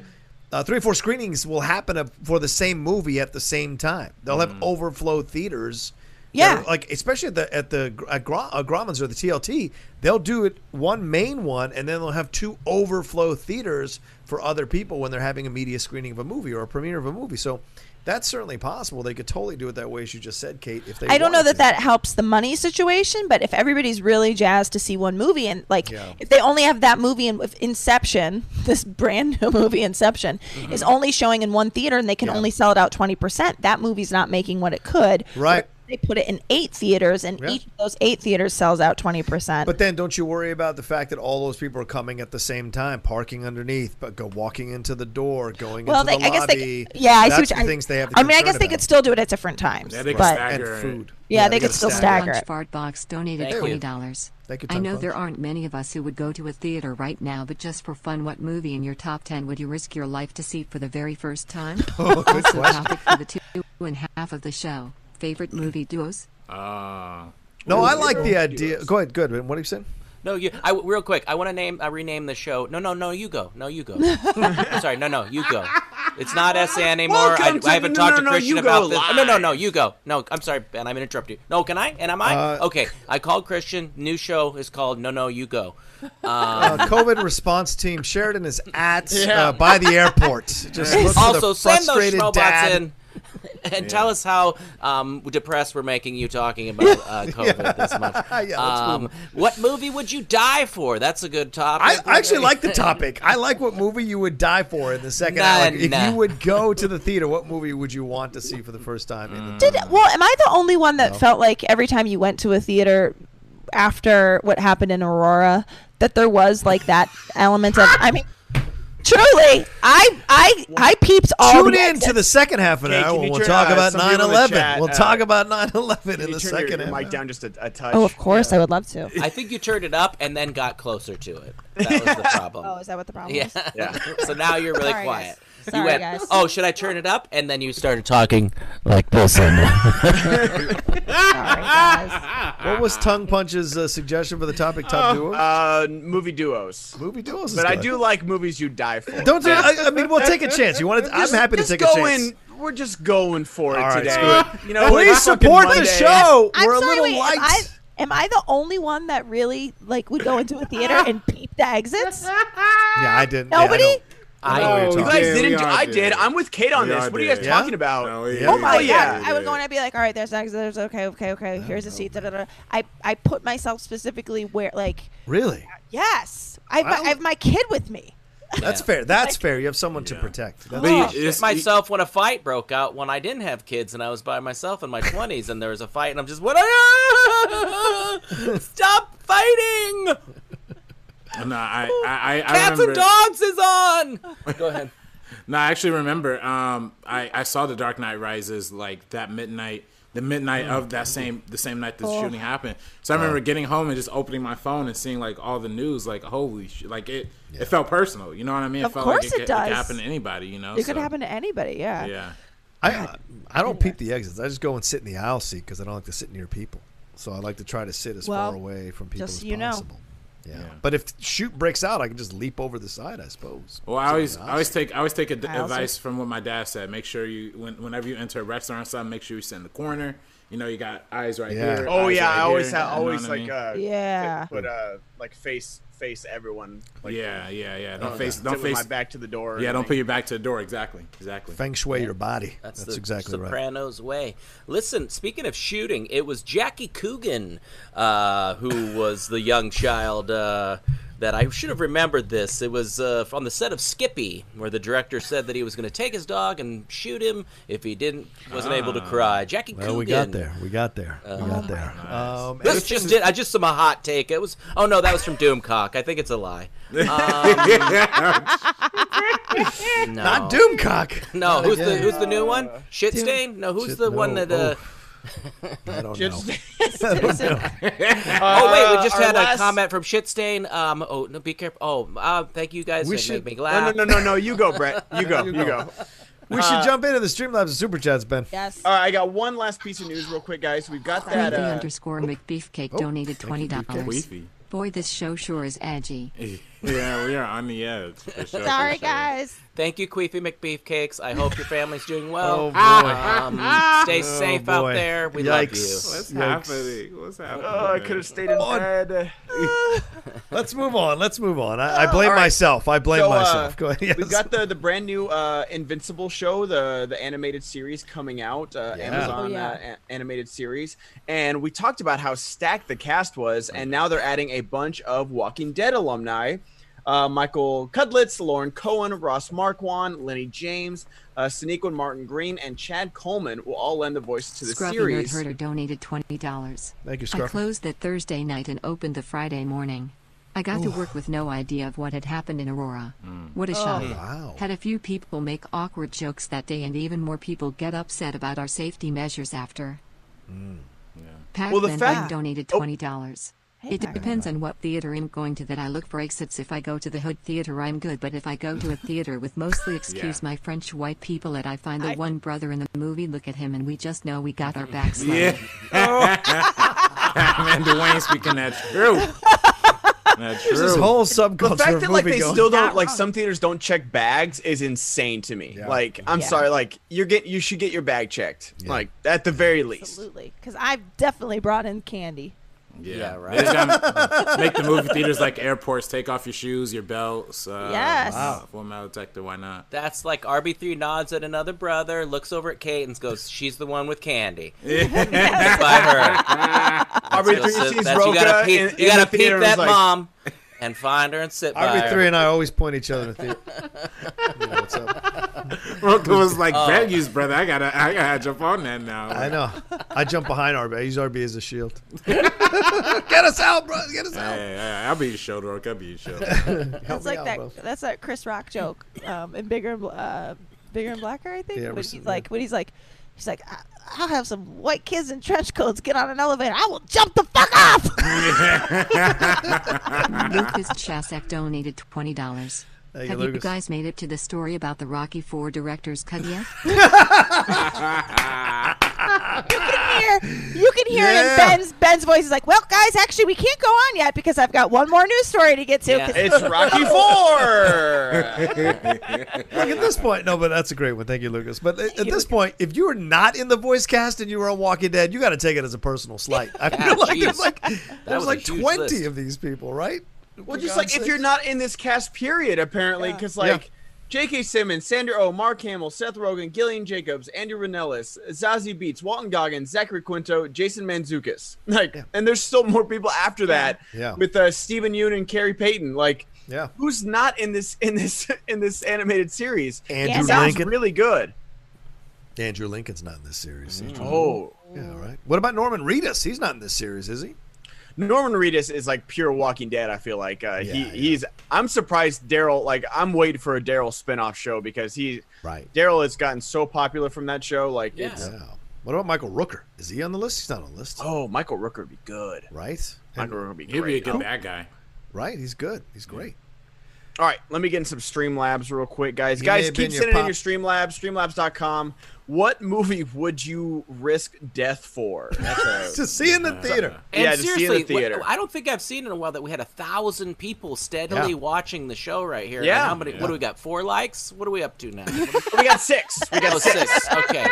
[SPEAKER 1] Uh, three or four screenings will happen for the same movie at the same time. They'll have overflow theaters.
[SPEAKER 4] Yeah.
[SPEAKER 1] They're, like especially at the at the at Gra- uh, Grauman's or the TLT, they'll do it one main one, and then they'll have two overflow theaters for other people when they're having a media screening of a movie or a premiere of a movie. So that's certainly possible. They could totally do it that way, as you just said, Kate. If they,
[SPEAKER 4] I don't know that
[SPEAKER 1] to.
[SPEAKER 4] that helps the money situation, but if everybody's really jazzed to see one movie and like
[SPEAKER 1] Yeah.
[SPEAKER 4] if they only have that movie in if Inception, this brand new movie Inception is only showing in one theater and they can
[SPEAKER 1] Mm-hmm. Yeah.
[SPEAKER 4] only sell it out 20%, that movie's not making what it could.
[SPEAKER 1] Right.
[SPEAKER 4] But They put it in eight theaters and
[SPEAKER 1] Yeah.
[SPEAKER 4] each of those eight theaters sells out 20%.
[SPEAKER 1] But then, don't you worry about the fact that all those people are coming at the same time, parking underneath, but go walking into the door, going
[SPEAKER 4] well,
[SPEAKER 1] into
[SPEAKER 4] they,
[SPEAKER 1] the
[SPEAKER 4] I guess they yeah, I
[SPEAKER 1] That's
[SPEAKER 4] see what
[SPEAKER 1] the
[SPEAKER 4] I,
[SPEAKER 1] things they have. To
[SPEAKER 4] I mean, I
[SPEAKER 1] concern
[SPEAKER 4] guess they
[SPEAKER 1] about.
[SPEAKER 4] could still do it at different times.
[SPEAKER 3] Yeah, they could
[SPEAKER 4] but
[SPEAKER 3] stagger
[SPEAKER 1] and food.
[SPEAKER 4] Yeah, they
[SPEAKER 1] gotta
[SPEAKER 4] could still
[SPEAKER 1] stagger.
[SPEAKER 4] stagger
[SPEAKER 6] Punch
[SPEAKER 4] it.
[SPEAKER 6] Fart Box donated
[SPEAKER 2] Thank
[SPEAKER 6] twenty dollars. I know
[SPEAKER 1] Punch.
[SPEAKER 6] there aren't many of us who would go to a theater right now, but just for fun, what movie in your top ten would you risk your life to see for the very first time?
[SPEAKER 1] Oh, good
[SPEAKER 6] also,
[SPEAKER 1] question.
[SPEAKER 6] topic for the two and half of the show. Favorite movie duos?
[SPEAKER 3] Uh,
[SPEAKER 1] No, I like the idea. Go ahead. Good. What are you saying?
[SPEAKER 2] No, you. I real quick. I want to name. I rename the show. No, no, no. You go. No, you go. I'm sorry. No, no. You go. It's not SA anymore. I,
[SPEAKER 5] to
[SPEAKER 2] I haven't
[SPEAKER 5] the-
[SPEAKER 2] talked
[SPEAKER 5] no,
[SPEAKER 2] to Kristian
[SPEAKER 5] you go
[SPEAKER 2] about this. No, no, no. You go. No, I'm sorry, Ben. I'm gonna you. No, can I? And am I?
[SPEAKER 1] Uh,
[SPEAKER 2] okay. I called Kristian. New show is called No, No, You Go.
[SPEAKER 1] Uh, COVID response team Sheridan is at
[SPEAKER 5] Yeah.
[SPEAKER 1] uh, by the airport. Just look for
[SPEAKER 2] also,
[SPEAKER 1] the
[SPEAKER 2] send those
[SPEAKER 1] frustrated
[SPEAKER 2] robots in. And tell us how um, depressed we're making you talking about uh, COVID this month.
[SPEAKER 1] Yeah, let's
[SPEAKER 2] um, what movie would you die for? That's a good topic.
[SPEAKER 1] I, I actually like the topic. I like what movie you would die for in the second
[SPEAKER 2] Nah,
[SPEAKER 1] hour. Like, if
[SPEAKER 2] nah.
[SPEAKER 1] you would go to the theater, what movie would you want to see for the first time? In the
[SPEAKER 4] Did well? Am I the only one that felt like every time you went to a theater after what happened in Aurora that there was like that element of? I mean, truly, I I I peeped all
[SPEAKER 1] Tune
[SPEAKER 4] the
[SPEAKER 1] in to the second half of an
[SPEAKER 5] Hey,
[SPEAKER 1] hour
[SPEAKER 5] can you
[SPEAKER 1] we'll
[SPEAKER 5] turn,
[SPEAKER 1] talk
[SPEAKER 5] uh,
[SPEAKER 1] about
[SPEAKER 5] some people in the
[SPEAKER 1] 9/11.
[SPEAKER 5] chat,
[SPEAKER 1] we'll
[SPEAKER 5] uh,
[SPEAKER 1] talk about 9/11
[SPEAKER 5] Can
[SPEAKER 1] in
[SPEAKER 5] you
[SPEAKER 1] the
[SPEAKER 5] turn
[SPEAKER 1] second
[SPEAKER 5] your, your
[SPEAKER 1] half.
[SPEAKER 5] mic down just a, a touch?
[SPEAKER 4] Oh, of course, I would love to.
[SPEAKER 2] I think you turned it up and then got closer to it. That was the problem.
[SPEAKER 4] Oh, is that what the problem
[SPEAKER 2] Yeah.
[SPEAKER 4] is?
[SPEAKER 5] Yeah.
[SPEAKER 2] so now you're really
[SPEAKER 4] Sorry,
[SPEAKER 2] quiet.
[SPEAKER 4] guys.
[SPEAKER 2] you
[SPEAKER 4] Sorry,
[SPEAKER 2] went,
[SPEAKER 4] guys.
[SPEAKER 2] oh, should I turn it up? And then you started talking like this. And
[SPEAKER 4] Sorry, guys.
[SPEAKER 1] What was Tongue Punch's uh, suggestion for the topic? Top duos.
[SPEAKER 5] Uh, movie duos.
[SPEAKER 1] movie duos. is
[SPEAKER 5] But I do like movies you die for.
[SPEAKER 1] Don't. do- I, I mean, we'll take a chance. You want to? I'm happy to
[SPEAKER 5] just
[SPEAKER 1] take a
[SPEAKER 5] going,
[SPEAKER 1] chance.
[SPEAKER 5] We're just going for it
[SPEAKER 1] All right,
[SPEAKER 5] today.
[SPEAKER 1] screw
[SPEAKER 5] You know, like
[SPEAKER 1] Please
[SPEAKER 5] fucking
[SPEAKER 1] support the
[SPEAKER 5] Monday.
[SPEAKER 1] show.
[SPEAKER 4] I'm
[SPEAKER 1] We're a
[SPEAKER 4] sorry,
[SPEAKER 1] little
[SPEAKER 4] wait,
[SPEAKER 1] light.
[SPEAKER 4] Am I, am I the only one that really like would go into a theater and peep the exits?
[SPEAKER 1] yeah, I didn't. yeah, I
[SPEAKER 4] Nobody?
[SPEAKER 1] don't-
[SPEAKER 2] I,
[SPEAKER 1] know what you're
[SPEAKER 3] Oh,
[SPEAKER 5] You guys didn't.
[SPEAKER 3] we
[SPEAKER 5] do- I
[SPEAKER 3] did.
[SPEAKER 5] did. I'm with Kate on
[SPEAKER 3] We
[SPEAKER 5] this.
[SPEAKER 3] all
[SPEAKER 5] What are you guys
[SPEAKER 3] did.
[SPEAKER 5] talking
[SPEAKER 1] Yeah?
[SPEAKER 5] about?
[SPEAKER 3] No,
[SPEAKER 1] Yeah.
[SPEAKER 4] Oh my
[SPEAKER 5] yeah.
[SPEAKER 4] god! I would go and I'd be like, "All right, there's exits. There's okay, okay, okay. Here's a seat." Da, da, da. I I put myself specifically where like
[SPEAKER 1] Really?
[SPEAKER 4] yes, I have, my, I have my kid with me.
[SPEAKER 1] That's fair. That's fair. You have someone to protect. That's
[SPEAKER 3] But you-
[SPEAKER 2] I myself when a fight broke out when I didn't have kids and I was by myself in my 20s and there was a fight and I'm just what are stop fighting
[SPEAKER 3] No, I, I, I, I
[SPEAKER 2] cats
[SPEAKER 3] remember.
[SPEAKER 2] and dogs is on go ahead
[SPEAKER 3] No, I actually remember. Um, I, I saw the Dark Knight Rises like that midnight, the midnight of that same the same night the
[SPEAKER 4] Oh.
[SPEAKER 3] shooting happened. So I remember getting home and just opening my phone and seeing like all the news. Like holy shit! Like it, it felt personal. You know what I mean? It
[SPEAKER 4] Of
[SPEAKER 3] felt
[SPEAKER 4] course
[SPEAKER 3] like
[SPEAKER 4] it
[SPEAKER 3] it, could, it could happen to anybody. You know?
[SPEAKER 4] It could happen to anybody. Yeah.
[SPEAKER 3] Yeah.
[SPEAKER 1] I I don't peep the exits. I just go and sit in the aisle seat because I don't like to sit near people. So I like to try to sit as
[SPEAKER 4] Well,
[SPEAKER 1] far away from people
[SPEAKER 4] just
[SPEAKER 1] as
[SPEAKER 4] so you know.
[SPEAKER 1] Possible. Yeah.
[SPEAKER 3] Yeah.
[SPEAKER 1] But if shoot breaks out, I can just leap over the side. I suppose.
[SPEAKER 3] Well, I always,
[SPEAKER 1] in
[SPEAKER 3] I always take, I always take a,
[SPEAKER 4] I also-
[SPEAKER 3] advice from what my dad said. Make sure you, when, whenever you enter a restaurant, or something, make sure you sit in the corner. You know, you got eyes right
[SPEAKER 1] Yeah.
[SPEAKER 3] here.
[SPEAKER 5] Oh yeah,
[SPEAKER 3] right
[SPEAKER 5] I always
[SPEAKER 3] here,
[SPEAKER 5] have always
[SPEAKER 3] what I
[SPEAKER 5] like
[SPEAKER 3] mean?
[SPEAKER 5] uh
[SPEAKER 4] Yeah.
[SPEAKER 5] put uh like face face everyone. Like,
[SPEAKER 3] yeah, yeah, yeah. Don't
[SPEAKER 5] uh,
[SPEAKER 3] face,
[SPEAKER 5] sit
[SPEAKER 3] don't face.
[SPEAKER 5] my back to the door.
[SPEAKER 3] Yeah, don't put your back to the door. Exactly, exactly.
[SPEAKER 1] Feng shui your body.
[SPEAKER 2] that's,
[SPEAKER 1] That's,
[SPEAKER 2] the
[SPEAKER 1] exactly right.
[SPEAKER 2] sopranos way listen speaking of shooting it was jackie coogan uh, who was the young child uh, that I should have remembered this. It was uh, on the set of Skippy, where the director said that he was going to take his dog and shoot him if he didn't wasn't able to cry. Jackie
[SPEAKER 1] Well,
[SPEAKER 2] Coogan.
[SPEAKER 1] we got there. We got there. we got there. Um,
[SPEAKER 2] This just did. I just some a hot take. It was. Oh no, that was from Doomcock. I think it's a lie. Um, no.
[SPEAKER 1] not Doomcock.
[SPEAKER 2] No,
[SPEAKER 1] Not
[SPEAKER 2] who's the who's the new one? Shitstain? No, who's
[SPEAKER 1] Shit,
[SPEAKER 2] the one
[SPEAKER 1] no.
[SPEAKER 2] that? Uh,
[SPEAKER 1] I don't
[SPEAKER 5] Just-
[SPEAKER 1] know.
[SPEAKER 2] oh wait, we just
[SPEAKER 5] our
[SPEAKER 2] had
[SPEAKER 5] last-
[SPEAKER 2] a comment from Shitstain. Um, oh no, be careful. Oh, uh, thank you guys.
[SPEAKER 1] We
[SPEAKER 2] It
[SPEAKER 1] should-
[SPEAKER 2] made me
[SPEAKER 5] No,
[SPEAKER 2] laugh.
[SPEAKER 5] no, no, no, no. You go, Brett. You go.
[SPEAKER 1] You
[SPEAKER 5] You
[SPEAKER 1] go.
[SPEAKER 5] go.
[SPEAKER 1] We should jump into the Streamlabs and Super Chats, Ben.
[SPEAKER 4] Yes.
[SPEAKER 5] All right, I got one last piece of news, real quick, guys. We've got that.
[SPEAKER 6] Creepy
[SPEAKER 5] Uh,
[SPEAKER 6] underscore McBeefcake
[SPEAKER 1] oh,
[SPEAKER 6] donated twenty dollars. Boy, this show sure is edgy.
[SPEAKER 3] Yeah, we are on the edge. For sure,
[SPEAKER 4] Sorry,
[SPEAKER 3] for sure.
[SPEAKER 4] guys.
[SPEAKER 2] Thank you, Queefy McBeefcakes. I hope your family's doing
[SPEAKER 1] Oh
[SPEAKER 2] well.
[SPEAKER 1] boy.
[SPEAKER 2] um, stay
[SPEAKER 1] Oh,
[SPEAKER 2] safe
[SPEAKER 1] boy.
[SPEAKER 2] out there. We
[SPEAKER 1] Yikes.
[SPEAKER 2] love
[SPEAKER 3] What's
[SPEAKER 1] Yikes.
[SPEAKER 3] happening? What's happening?
[SPEAKER 5] oh, I could have stayed in
[SPEAKER 1] on.
[SPEAKER 5] bed.
[SPEAKER 1] Let's move on. Let's move on. I, I blame
[SPEAKER 5] All right.
[SPEAKER 1] myself. I blame
[SPEAKER 5] So, uh,
[SPEAKER 1] myself. Go ahead. Yes.
[SPEAKER 5] We've got the the brand new uh, Invincible show, the the animated series coming out, uh,
[SPEAKER 1] Yeah.
[SPEAKER 5] Amazon
[SPEAKER 4] Oh, yeah.
[SPEAKER 5] uh, a- animated series, and we talked about how stacked the cast was, and now they're adding a bunch of Walking Dead alumni. Uh, Michael Cudlitz, Lauren Cohan, Ross Marquand, Lenny James, uh, Sonequa Martin Green, and Chad Coleman will all lend a voice to the
[SPEAKER 6] Scruffy Nerd
[SPEAKER 5] series.
[SPEAKER 6] Herder donated twenty dollars.
[SPEAKER 1] Thank you,
[SPEAKER 6] I closed that Thursday night and opened the Friday morning. I got to work with no idea of what had happened in Aurora. What a shock.
[SPEAKER 1] Wow.
[SPEAKER 6] Had a few people make awkward jokes that day and even more people get upset about our safety measures after. yeah Pat
[SPEAKER 5] Well, the
[SPEAKER 6] Van
[SPEAKER 5] fact-
[SPEAKER 6] donated
[SPEAKER 5] Oh.
[SPEAKER 6] twenty dollars.
[SPEAKER 4] Hey,
[SPEAKER 6] It depends on what theater I'm going to that I look for exits. If I go to the Hood Theater, I'm good. But if I go to a theater with mostly excuse my French white people at I find the
[SPEAKER 4] I-
[SPEAKER 6] one brother in the movie, look at him and we just know we got our backs
[SPEAKER 3] Yeah.
[SPEAKER 6] slapped. Oh.
[SPEAKER 3] Man, Dwayne speaking that truth. That's
[SPEAKER 1] There's this
[SPEAKER 3] true.
[SPEAKER 1] whole
[SPEAKER 5] the
[SPEAKER 1] subculture
[SPEAKER 5] fact
[SPEAKER 1] of
[SPEAKER 5] that like
[SPEAKER 1] movie
[SPEAKER 5] they
[SPEAKER 1] going.
[SPEAKER 5] still don't like some theaters don't check bags is insane to me.
[SPEAKER 1] Yeah.
[SPEAKER 5] Like I'm
[SPEAKER 4] Yeah.
[SPEAKER 5] sorry, like you're get you should get your bag checked. Like at the very least.
[SPEAKER 4] Absolutely, because I've definitely brought in candy.
[SPEAKER 3] Yeah,
[SPEAKER 2] Yeah, right.
[SPEAKER 3] They just gotta make the movie theaters like airports. Take off your shoes, your belts. Uh,
[SPEAKER 4] Yes.
[SPEAKER 3] Wow. Full metal detector. Why not?
[SPEAKER 2] That's like RB3 nods at another brother, looks over at Kate and goes, "She's the one with candy." By her.
[SPEAKER 5] Aubrey
[SPEAKER 2] You'll
[SPEAKER 5] three
[SPEAKER 2] sit-
[SPEAKER 5] sees
[SPEAKER 2] that you gotta peep,
[SPEAKER 5] in-
[SPEAKER 2] you gotta
[SPEAKER 5] the
[SPEAKER 2] peep
[SPEAKER 5] theater and
[SPEAKER 2] that
[SPEAKER 5] is like,
[SPEAKER 2] mom and find her and sit by
[SPEAKER 1] RB3
[SPEAKER 2] her.
[SPEAKER 1] and I always point each other in the theater. You know what's up?
[SPEAKER 3] Roka was like. "Values, brother. I gotta, I gotta jump on that now."
[SPEAKER 1] I know. I jump behind RB. I use RB as a shield. Get us out, bro. Get us out.
[SPEAKER 3] Hey, hey, I'll be your shoulder. Roka. I'll be your shoulder.
[SPEAKER 1] Help
[SPEAKER 4] That's like
[SPEAKER 1] out,
[SPEAKER 4] that.
[SPEAKER 1] bro.
[SPEAKER 4] That's that Chris Rock joke um, in Bigger and uh, Bigger and Blacker, I think.
[SPEAKER 1] Yeah,
[SPEAKER 4] when
[SPEAKER 1] we're
[SPEAKER 4] he's like, when he's like, he's like, "I- I'll have some white kids in trench coats get on an elevator. I will jump the fuck off.
[SPEAKER 6] Lucas Chasek donated $20.
[SPEAKER 1] Thank you,
[SPEAKER 6] Have you
[SPEAKER 1] Lucas.
[SPEAKER 6] guys made it to the story about the Rocky Four director's cut yet?
[SPEAKER 4] Here, you can hear
[SPEAKER 1] Yeah.
[SPEAKER 4] it in Ben's Ben's voice. Is like, well, guys, actually, we can't go on yet because I've got one more news story to get to.
[SPEAKER 2] Yeah.
[SPEAKER 4] 'cause
[SPEAKER 5] It's Rocky Four.
[SPEAKER 1] Like at this point, no, but that's a great one. Thank you, Lucas. But at, at this point, if you were not in the voice cast and you were on Walking Dead, you got to take it as a personal slight. I
[SPEAKER 2] Yeah,
[SPEAKER 1] feel like
[SPEAKER 2] jeez.
[SPEAKER 1] there's like
[SPEAKER 2] was
[SPEAKER 1] there's like twenty
[SPEAKER 2] list.
[SPEAKER 1] of these people, right?
[SPEAKER 5] well,
[SPEAKER 1] For
[SPEAKER 5] just
[SPEAKER 1] God's
[SPEAKER 5] like if you're not in this cast, period. Apparently, because
[SPEAKER 1] Yeah.
[SPEAKER 5] like. J.K. Simmons, Sandra Oh, Mark Hamill, Seth Rogen, Gillian Jacobs, Andrew Rannells, Zazie Beetz, Walton Goggins, Zachary Quinto, Jason Mantzoukas. Like, and there's still more people after that.
[SPEAKER 1] Yeah.
[SPEAKER 5] With uh, Steven Yeun and Khary Payton. Like,
[SPEAKER 1] yeah,
[SPEAKER 5] who's not in this in this in this animated series?
[SPEAKER 1] Andrew
[SPEAKER 5] It sounds
[SPEAKER 1] Lincoln.
[SPEAKER 5] really good.
[SPEAKER 1] Andrew Lincoln's not in this series. Andrew-
[SPEAKER 5] Oh,
[SPEAKER 1] Yeah, right. What about Norman Reedus? He's not in this series, is he?
[SPEAKER 5] Norman Reedus is like pure Walking Dead. I feel like uh,
[SPEAKER 1] Yeah,
[SPEAKER 5] he
[SPEAKER 1] yeah.
[SPEAKER 5] he's. I'm surprised Daryl. Like I'm waiting for a Daryl spinoff show because he
[SPEAKER 1] Right.
[SPEAKER 5] Daryl has gotten so popular from that show. Like
[SPEAKER 2] Yeah.
[SPEAKER 5] it's
[SPEAKER 1] Yeah. What about Michael Rooker? Is he on the list? He's not on the list.
[SPEAKER 5] oh Michael Rooker would be good.
[SPEAKER 1] Right.
[SPEAKER 5] Michael Rooker would be
[SPEAKER 3] He'd be a
[SPEAKER 5] great.
[SPEAKER 3] good bad guy.
[SPEAKER 1] right. He's good. He's great.
[SPEAKER 5] All right, let me get in some Streamlabs real quick, guys.
[SPEAKER 1] He
[SPEAKER 5] guys, keep
[SPEAKER 1] been your
[SPEAKER 5] sending in your Streamlabs, streamlabs.com. What movie would you risk death for? That's a-
[SPEAKER 1] To see in the theater.
[SPEAKER 2] And
[SPEAKER 5] Yeah, to see in the theater.
[SPEAKER 2] I don't think I've seen in a while that we had a thousand people steadily
[SPEAKER 1] Yeah.
[SPEAKER 2] watching the show right here.
[SPEAKER 5] Yeah.
[SPEAKER 2] How many? What do we got? Four likes? What are we up to now?
[SPEAKER 5] we got six. We got
[SPEAKER 2] Oh,
[SPEAKER 5] six.
[SPEAKER 2] six. Okay.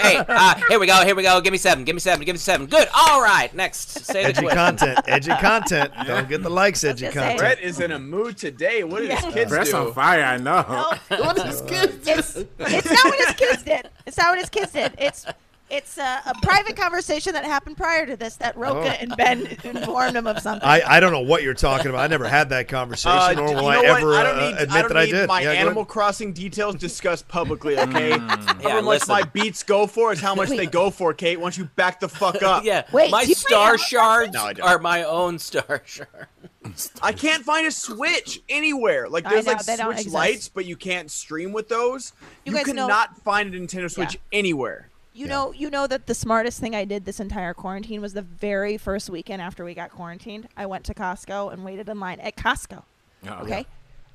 [SPEAKER 2] Hey, uh, here we go. Here we go. Give me seven. Give me seven. Give me seven. Good. All right. Next. Say
[SPEAKER 1] Edgy
[SPEAKER 2] twist.
[SPEAKER 1] content. Edgy content. Don't get the likes, edgy content.
[SPEAKER 5] Brett is in a mood today. What did his kids
[SPEAKER 3] Brett's
[SPEAKER 5] do?
[SPEAKER 3] on fire. I know. what is kids?
[SPEAKER 4] it's it's not what his kids did. It's not what his kids did. It's it's a, a private conversation that happened prior to this that Roka
[SPEAKER 1] Oh.
[SPEAKER 4] and Ben informed him of something.
[SPEAKER 1] I, I don't know what you're talking about. I never had that conversation,
[SPEAKER 5] Uh,
[SPEAKER 1] nor will I ever
[SPEAKER 5] I don't
[SPEAKER 1] uh,
[SPEAKER 5] need,
[SPEAKER 1] admit
[SPEAKER 5] I don't
[SPEAKER 1] that I did.
[SPEAKER 5] my
[SPEAKER 1] Yeah,
[SPEAKER 5] Animal. Crossing details discussed publicly, okay?
[SPEAKER 2] Yeah,
[SPEAKER 5] However much my beats go for is how much they go for, Kate. Once you back the fuck up.
[SPEAKER 2] Yeah.
[SPEAKER 4] Wait,
[SPEAKER 2] my
[SPEAKER 4] do you play
[SPEAKER 2] star shards
[SPEAKER 5] No,
[SPEAKER 2] are my own star shards.
[SPEAKER 5] I can't find a Switch anywhere. Like there's
[SPEAKER 4] know,
[SPEAKER 5] like Switch lights, but you can't stream with those.
[SPEAKER 4] You
[SPEAKER 5] You,
[SPEAKER 4] guys know-
[SPEAKER 5] cannot find a Nintendo Switch
[SPEAKER 4] Yeah.
[SPEAKER 5] anywhere.
[SPEAKER 4] You know, you know that the smartest thing I did this entire quarantine was the very first weekend after we got quarantined. I went to Costco and waited in line at Costco.
[SPEAKER 3] Oh,
[SPEAKER 4] Okay,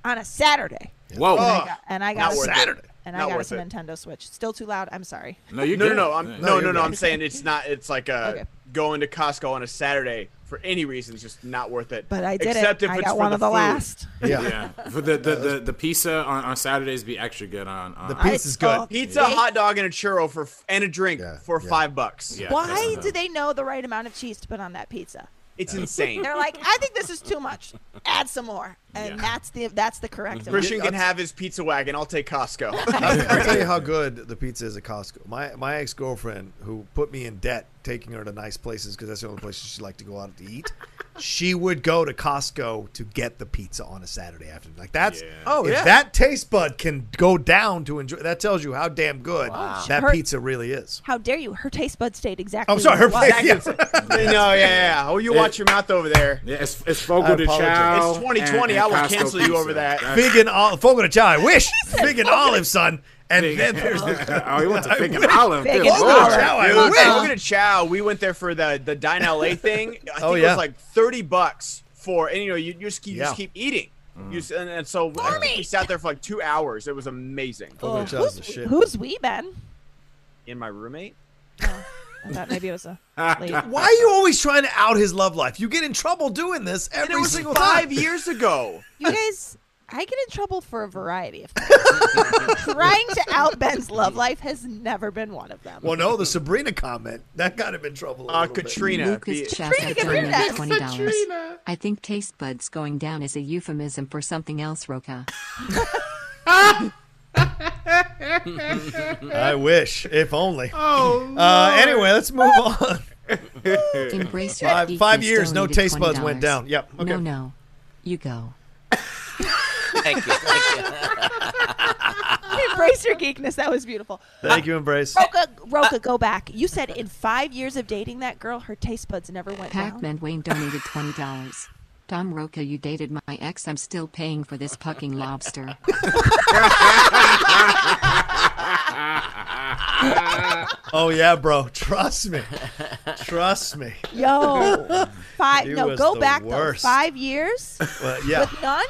[SPEAKER 4] on a Saturday,
[SPEAKER 3] Whoa.
[SPEAKER 4] And I got, and I got
[SPEAKER 5] Not
[SPEAKER 4] a
[SPEAKER 5] worth it.
[SPEAKER 1] Saturday.
[SPEAKER 4] and I got
[SPEAKER 5] worth
[SPEAKER 4] us a
[SPEAKER 5] it.
[SPEAKER 4] Nintendo Switch. Still too loud. I'm sorry.
[SPEAKER 3] No, you
[SPEAKER 5] No, no, no. I'm
[SPEAKER 3] Yeah.
[SPEAKER 5] no,
[SPEAKER 1] No,
[SPEAKER 5] no, no. I'm saying it's not. It's like uh
[SPEAKER 4] Okay.
[SPEAKER 5] going to Costco on a Saturday for any reason is just not worth it.
[SPEAKER 4] But I did
[SPEAKER 5] Except
[SPEAKER 4] it.
[SPEAKER 5] if
[SPEAKER 4] I
[SPEAKER 5] it's
[SPEAKER 4] got
[SPEAKER 5] for
[SPEAKER 4] one
[SPEAKER 5] the
[SPEAKER 4] of the
[SPEAKER 5] food.
[SPEAKER 4] last.
[SPEAKER 1] Yeah.
[SPEAKER 3] Yeah. For the the, the, the pizza on, on Saturdays be extra good on. on
[SPEAKER 1] The pizza's good.
[SPEAKER 4] oh,
[SPEAKER 5] Pizza,
[SPEAKER 4] They-
[SPEAKER 5] hot dog, and a churro for and a drink
[SPEAKER 1] Yeah,
[SPEAKER 5] for
[SPEAKER 1] yeah.
[SPEAKER 5] five bucks.
[SPEAKER 3] Yeah.
[SPEAKER 4] Why do they know the right amount of cheese to put on that pizza?
[SPEAKER 5] It's insane.
[SPEAKER 4] They're like, I think this is too much. Add some more, and
[SPEAKER 3] Yeah.
[SPEAKER 4] that's the that's the correct amount.
[SPEAKER 5] Christian can have his pizza wagon. I'll take Costco.
[SPEAKER 1] I'll, I'll tell you how good the pizza is at Costco. My my ex girlfriend, who put me in debt taking her to nice places because that's the only places she liked to go out to eat, she would go to Costco to get the pizza on a Saturday afternoon. Like that's
[SPEAKER 3] Yeah.
[SPEAKER 5] Oh,
[SPEAKER 1] if
[SPEAKER 5] yeah.
[SPEAKER 1] that taste bud can go down to enjoy. That tells you how damn good
[SPEAKER 2] Wow.
[SPEAKER 1] that
[SPEAKER 4] Her-
[SPEAKER 1] pizza really is.
[SPEAKER 4] How dare you? Her taste bud stayed exactly.
[SPEAKER 1] I'm sorry, her
[SPEAKER 4] where it
[SPEAKER 1] face.
[SPEAKER 4] was.
[SPEAKER 1] Yeah.
[SPEAKER 5] no, yeah, yeah. Oh, you watch your mouth over there.
[SPEAKER 3] Yeah, it's, it's Fogo de
[SPEAKER 1] apologize.
[SPEAKER 3] Chao.
[SPEAKER 5] It's 2020,
[SPEAKER 3] and-
[SPEAKER 5] I will
[SPEAKER 3] Costco
[SPEAKER 5] cancel you over that.
[SPEAKER 3] That's-
[SPEAKER 1] Fig and olive, fogo de chao. I wish fig and olive, son. And
[SPEAKER 3] Fig-
[SPEAKER 1] then there's the
[SPEAKER 3] oh, he went to Fig and
[SPEAKER 1] wish-
[SPEAKER 3] Olive.
[SPEAKER 4] Fig
[SPEAKER 3] Good
[SPEAKER 4] and
[SPEAKER 3] lord.
[SPEAKER 4] olive.
[SPEAKER 1] Chow, I
[SPEAKER 5] Dude,
[SPEAKER 1] wish.
[SPEAKER 5] Logan and Chow, we went there for the the Dine LA thing. I think
[SPEAKER 1] Oh,
[SPEAKER 5] it was like thirty bucks for, and you know, you, you just keep, you just keep eating. You mm. and, and so I think we sat there for like two hours. It was amazing.
[SPEAKER 1] Fogo de chao the shit.
[SPEAKER 4] Who's we, Ben?
[SPEAKER 5] In my roommate, oh,
[SPEAKER 4] I thought maybe it was a lady.
[SPEAKER 1] Why are you always trying to out his love life? You get in trouble doing this
[SPEAKER 5] And
[SPEAKER 1] every
[SPEAKER 5] it was
[SPEAKER 1] single
[SPEAKER 5] five
[SPEAKER 1] time.
[SPEAKER 5] years ago.
[SPEAKER 4] You guys, I get in trouble for a variety of things. Trying to out Ben's love life has never been one of them.
[SPEAKER 1] Well, no, the Sabrina comment that got him in trouble. A
[SPEAKER 5] Uh,
[SPEAKER 1] little bit.
[SPEAKER 5] Katrina.
[SPEAKER 6] Lucas
[SPEAKER 5] be-
[SPEAKER 6] Chassa
[SPEAKER 4] Katrina,
[SPEAKER 6] donated
[SPEAKER 4] Katrina.
[SPEAKER 6] twenty dollars. I think taste buds going down is a euphemism for something else, Roka.
[SPEAKER 1] I wish, if only. Oh. Uh, anyway, let's move on.
[SPEAKER 6] Embrace your
[SPEAKER 1] Five, five years, no taste buds
[SPEAKER 6] $20.
[SPEAKER 1] went down. Yep. Okay.
[SPEAKER 6] No, no. You go.
[SPEAKER 2] Thank you. Thank you.
[SPEAKER 4] Embrace your geekness. That was beautiful.
[SPEAKER 1] Thank you, Embrace.
[SPEAKER 4] Roka, Roka, go back. You said in five years of dating that girl, her taste buds never went down.
[SPEAKER 6] Pac-Man Wayne donated twenty dollars. Tom Roca, you dated my ex. I'm still paying for this pucking lobster.
[SPEAKER 1] Oh yeah, bro. Trust me. Trust me.
[SPEAKER 4] Yo, five.
[SPEAKER 1] He
[SPEAKER 4] no, go back
[SPEAKER 1] worst.
[SPEAKER 4] though. Five years
[SPEAKER 1] Uh, yeah.
[SPEAKER 4] with none.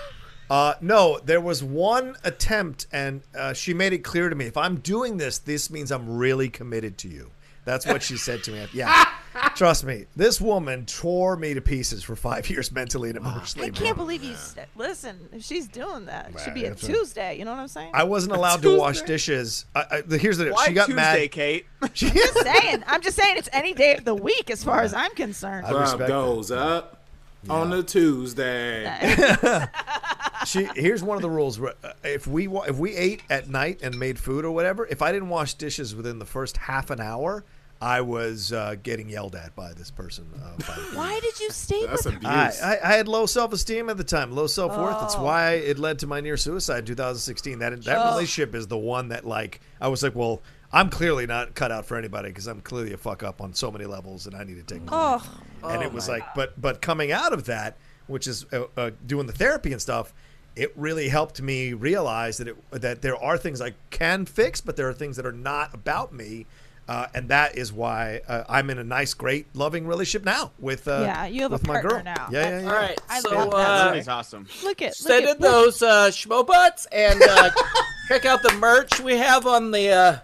[SPEAKER 1] Uh, no, there was one attempt, and uh, she made it clear to me: if I'm doing this, this means I'm really committed to you. That's what she said to me. Yeah, trust me. This woman tore me to pieces for five years, mentally and emotionally.
[SPEAKER 4] I can't believe you. St- listen, if she's doing that, it should be a. Tuesday. You know what I'm saying?
[SPEAKER 1] I wasn't allowed to wash dishes. I, I, here's the deal.
[SPEAKER 5] Why
[SPEAKER 1] She got
[SPEAKER 5] Tuesday,
[SPEAKER 1] mad.
[SPEAKER 5] Kate?
[SPEAKER 1] She,
[SPEAKER 4] just saying. I'm just saying it's any day of the week as far as I'm concerned.
[SPEAKER 1] I
[SPEAKER 3] Club
[SPEAKER 1] respect that.
[SPEAKER 3] goes up on the Tuesday.
[SPEAKER 1] she here's one of the rules uh, if we if we ate at night and made food or whatever if i didn't wash dishes within the first half an hour i was uh, getting yelled at by this person uh, by
[SPEAKER 4] Why did you stay
[SPEAKER 3] That's
[SPEAKER 4] with
[SPEAKER 3] abuse.
[SPEAKER 1] I, I, I had low self-esteem at the time low self-worth that's
[SPEAKER 4] Oh.
[SPEAKER 1] why it led to my near suicide in 2016 that that
[SPEAKER 4] Oh.
[SPEAKER 1] relationship is the one that like i was like well i'm clearly not cut out for anybody because i'm clearly a fuck up on so many levels and i need to take my life
[SPEAKER 4] Oh,
[SPEAKER 1] and it was like but but coming out of that which is uh, uh, doing the therapy and stuff it really helped me realize that it that there are things I can fix, but there are things that are not about me, uh, and that is why uh, I'm in a nice, great, loving relationship now with uh,
[SPEAKER 4] Yeah, you have a
[SPEAKER 1] with my
[SPEAKER 4] partner
[SPEAKER 1] girl.
[SPEAKER 4] now.
[SPEAKER 1] Yeah, yeah, yeah.
[SPEAKER 2] All right.
[SPEAKER 4] I
[SPEAKER 2] so
[SPEAKER 4] love that.
[SPEAKER 2] uh,
[SPEAKER 5] That's awesome.
[SPEAKER 4] look at
[SPEAKER 2] send
[SPEAKER 4] look
[SPEAKER 2] in
[SPEAKER 4] at
[SPEAKER 2] those uh, schmo butts and uh, check out the merch we have on the.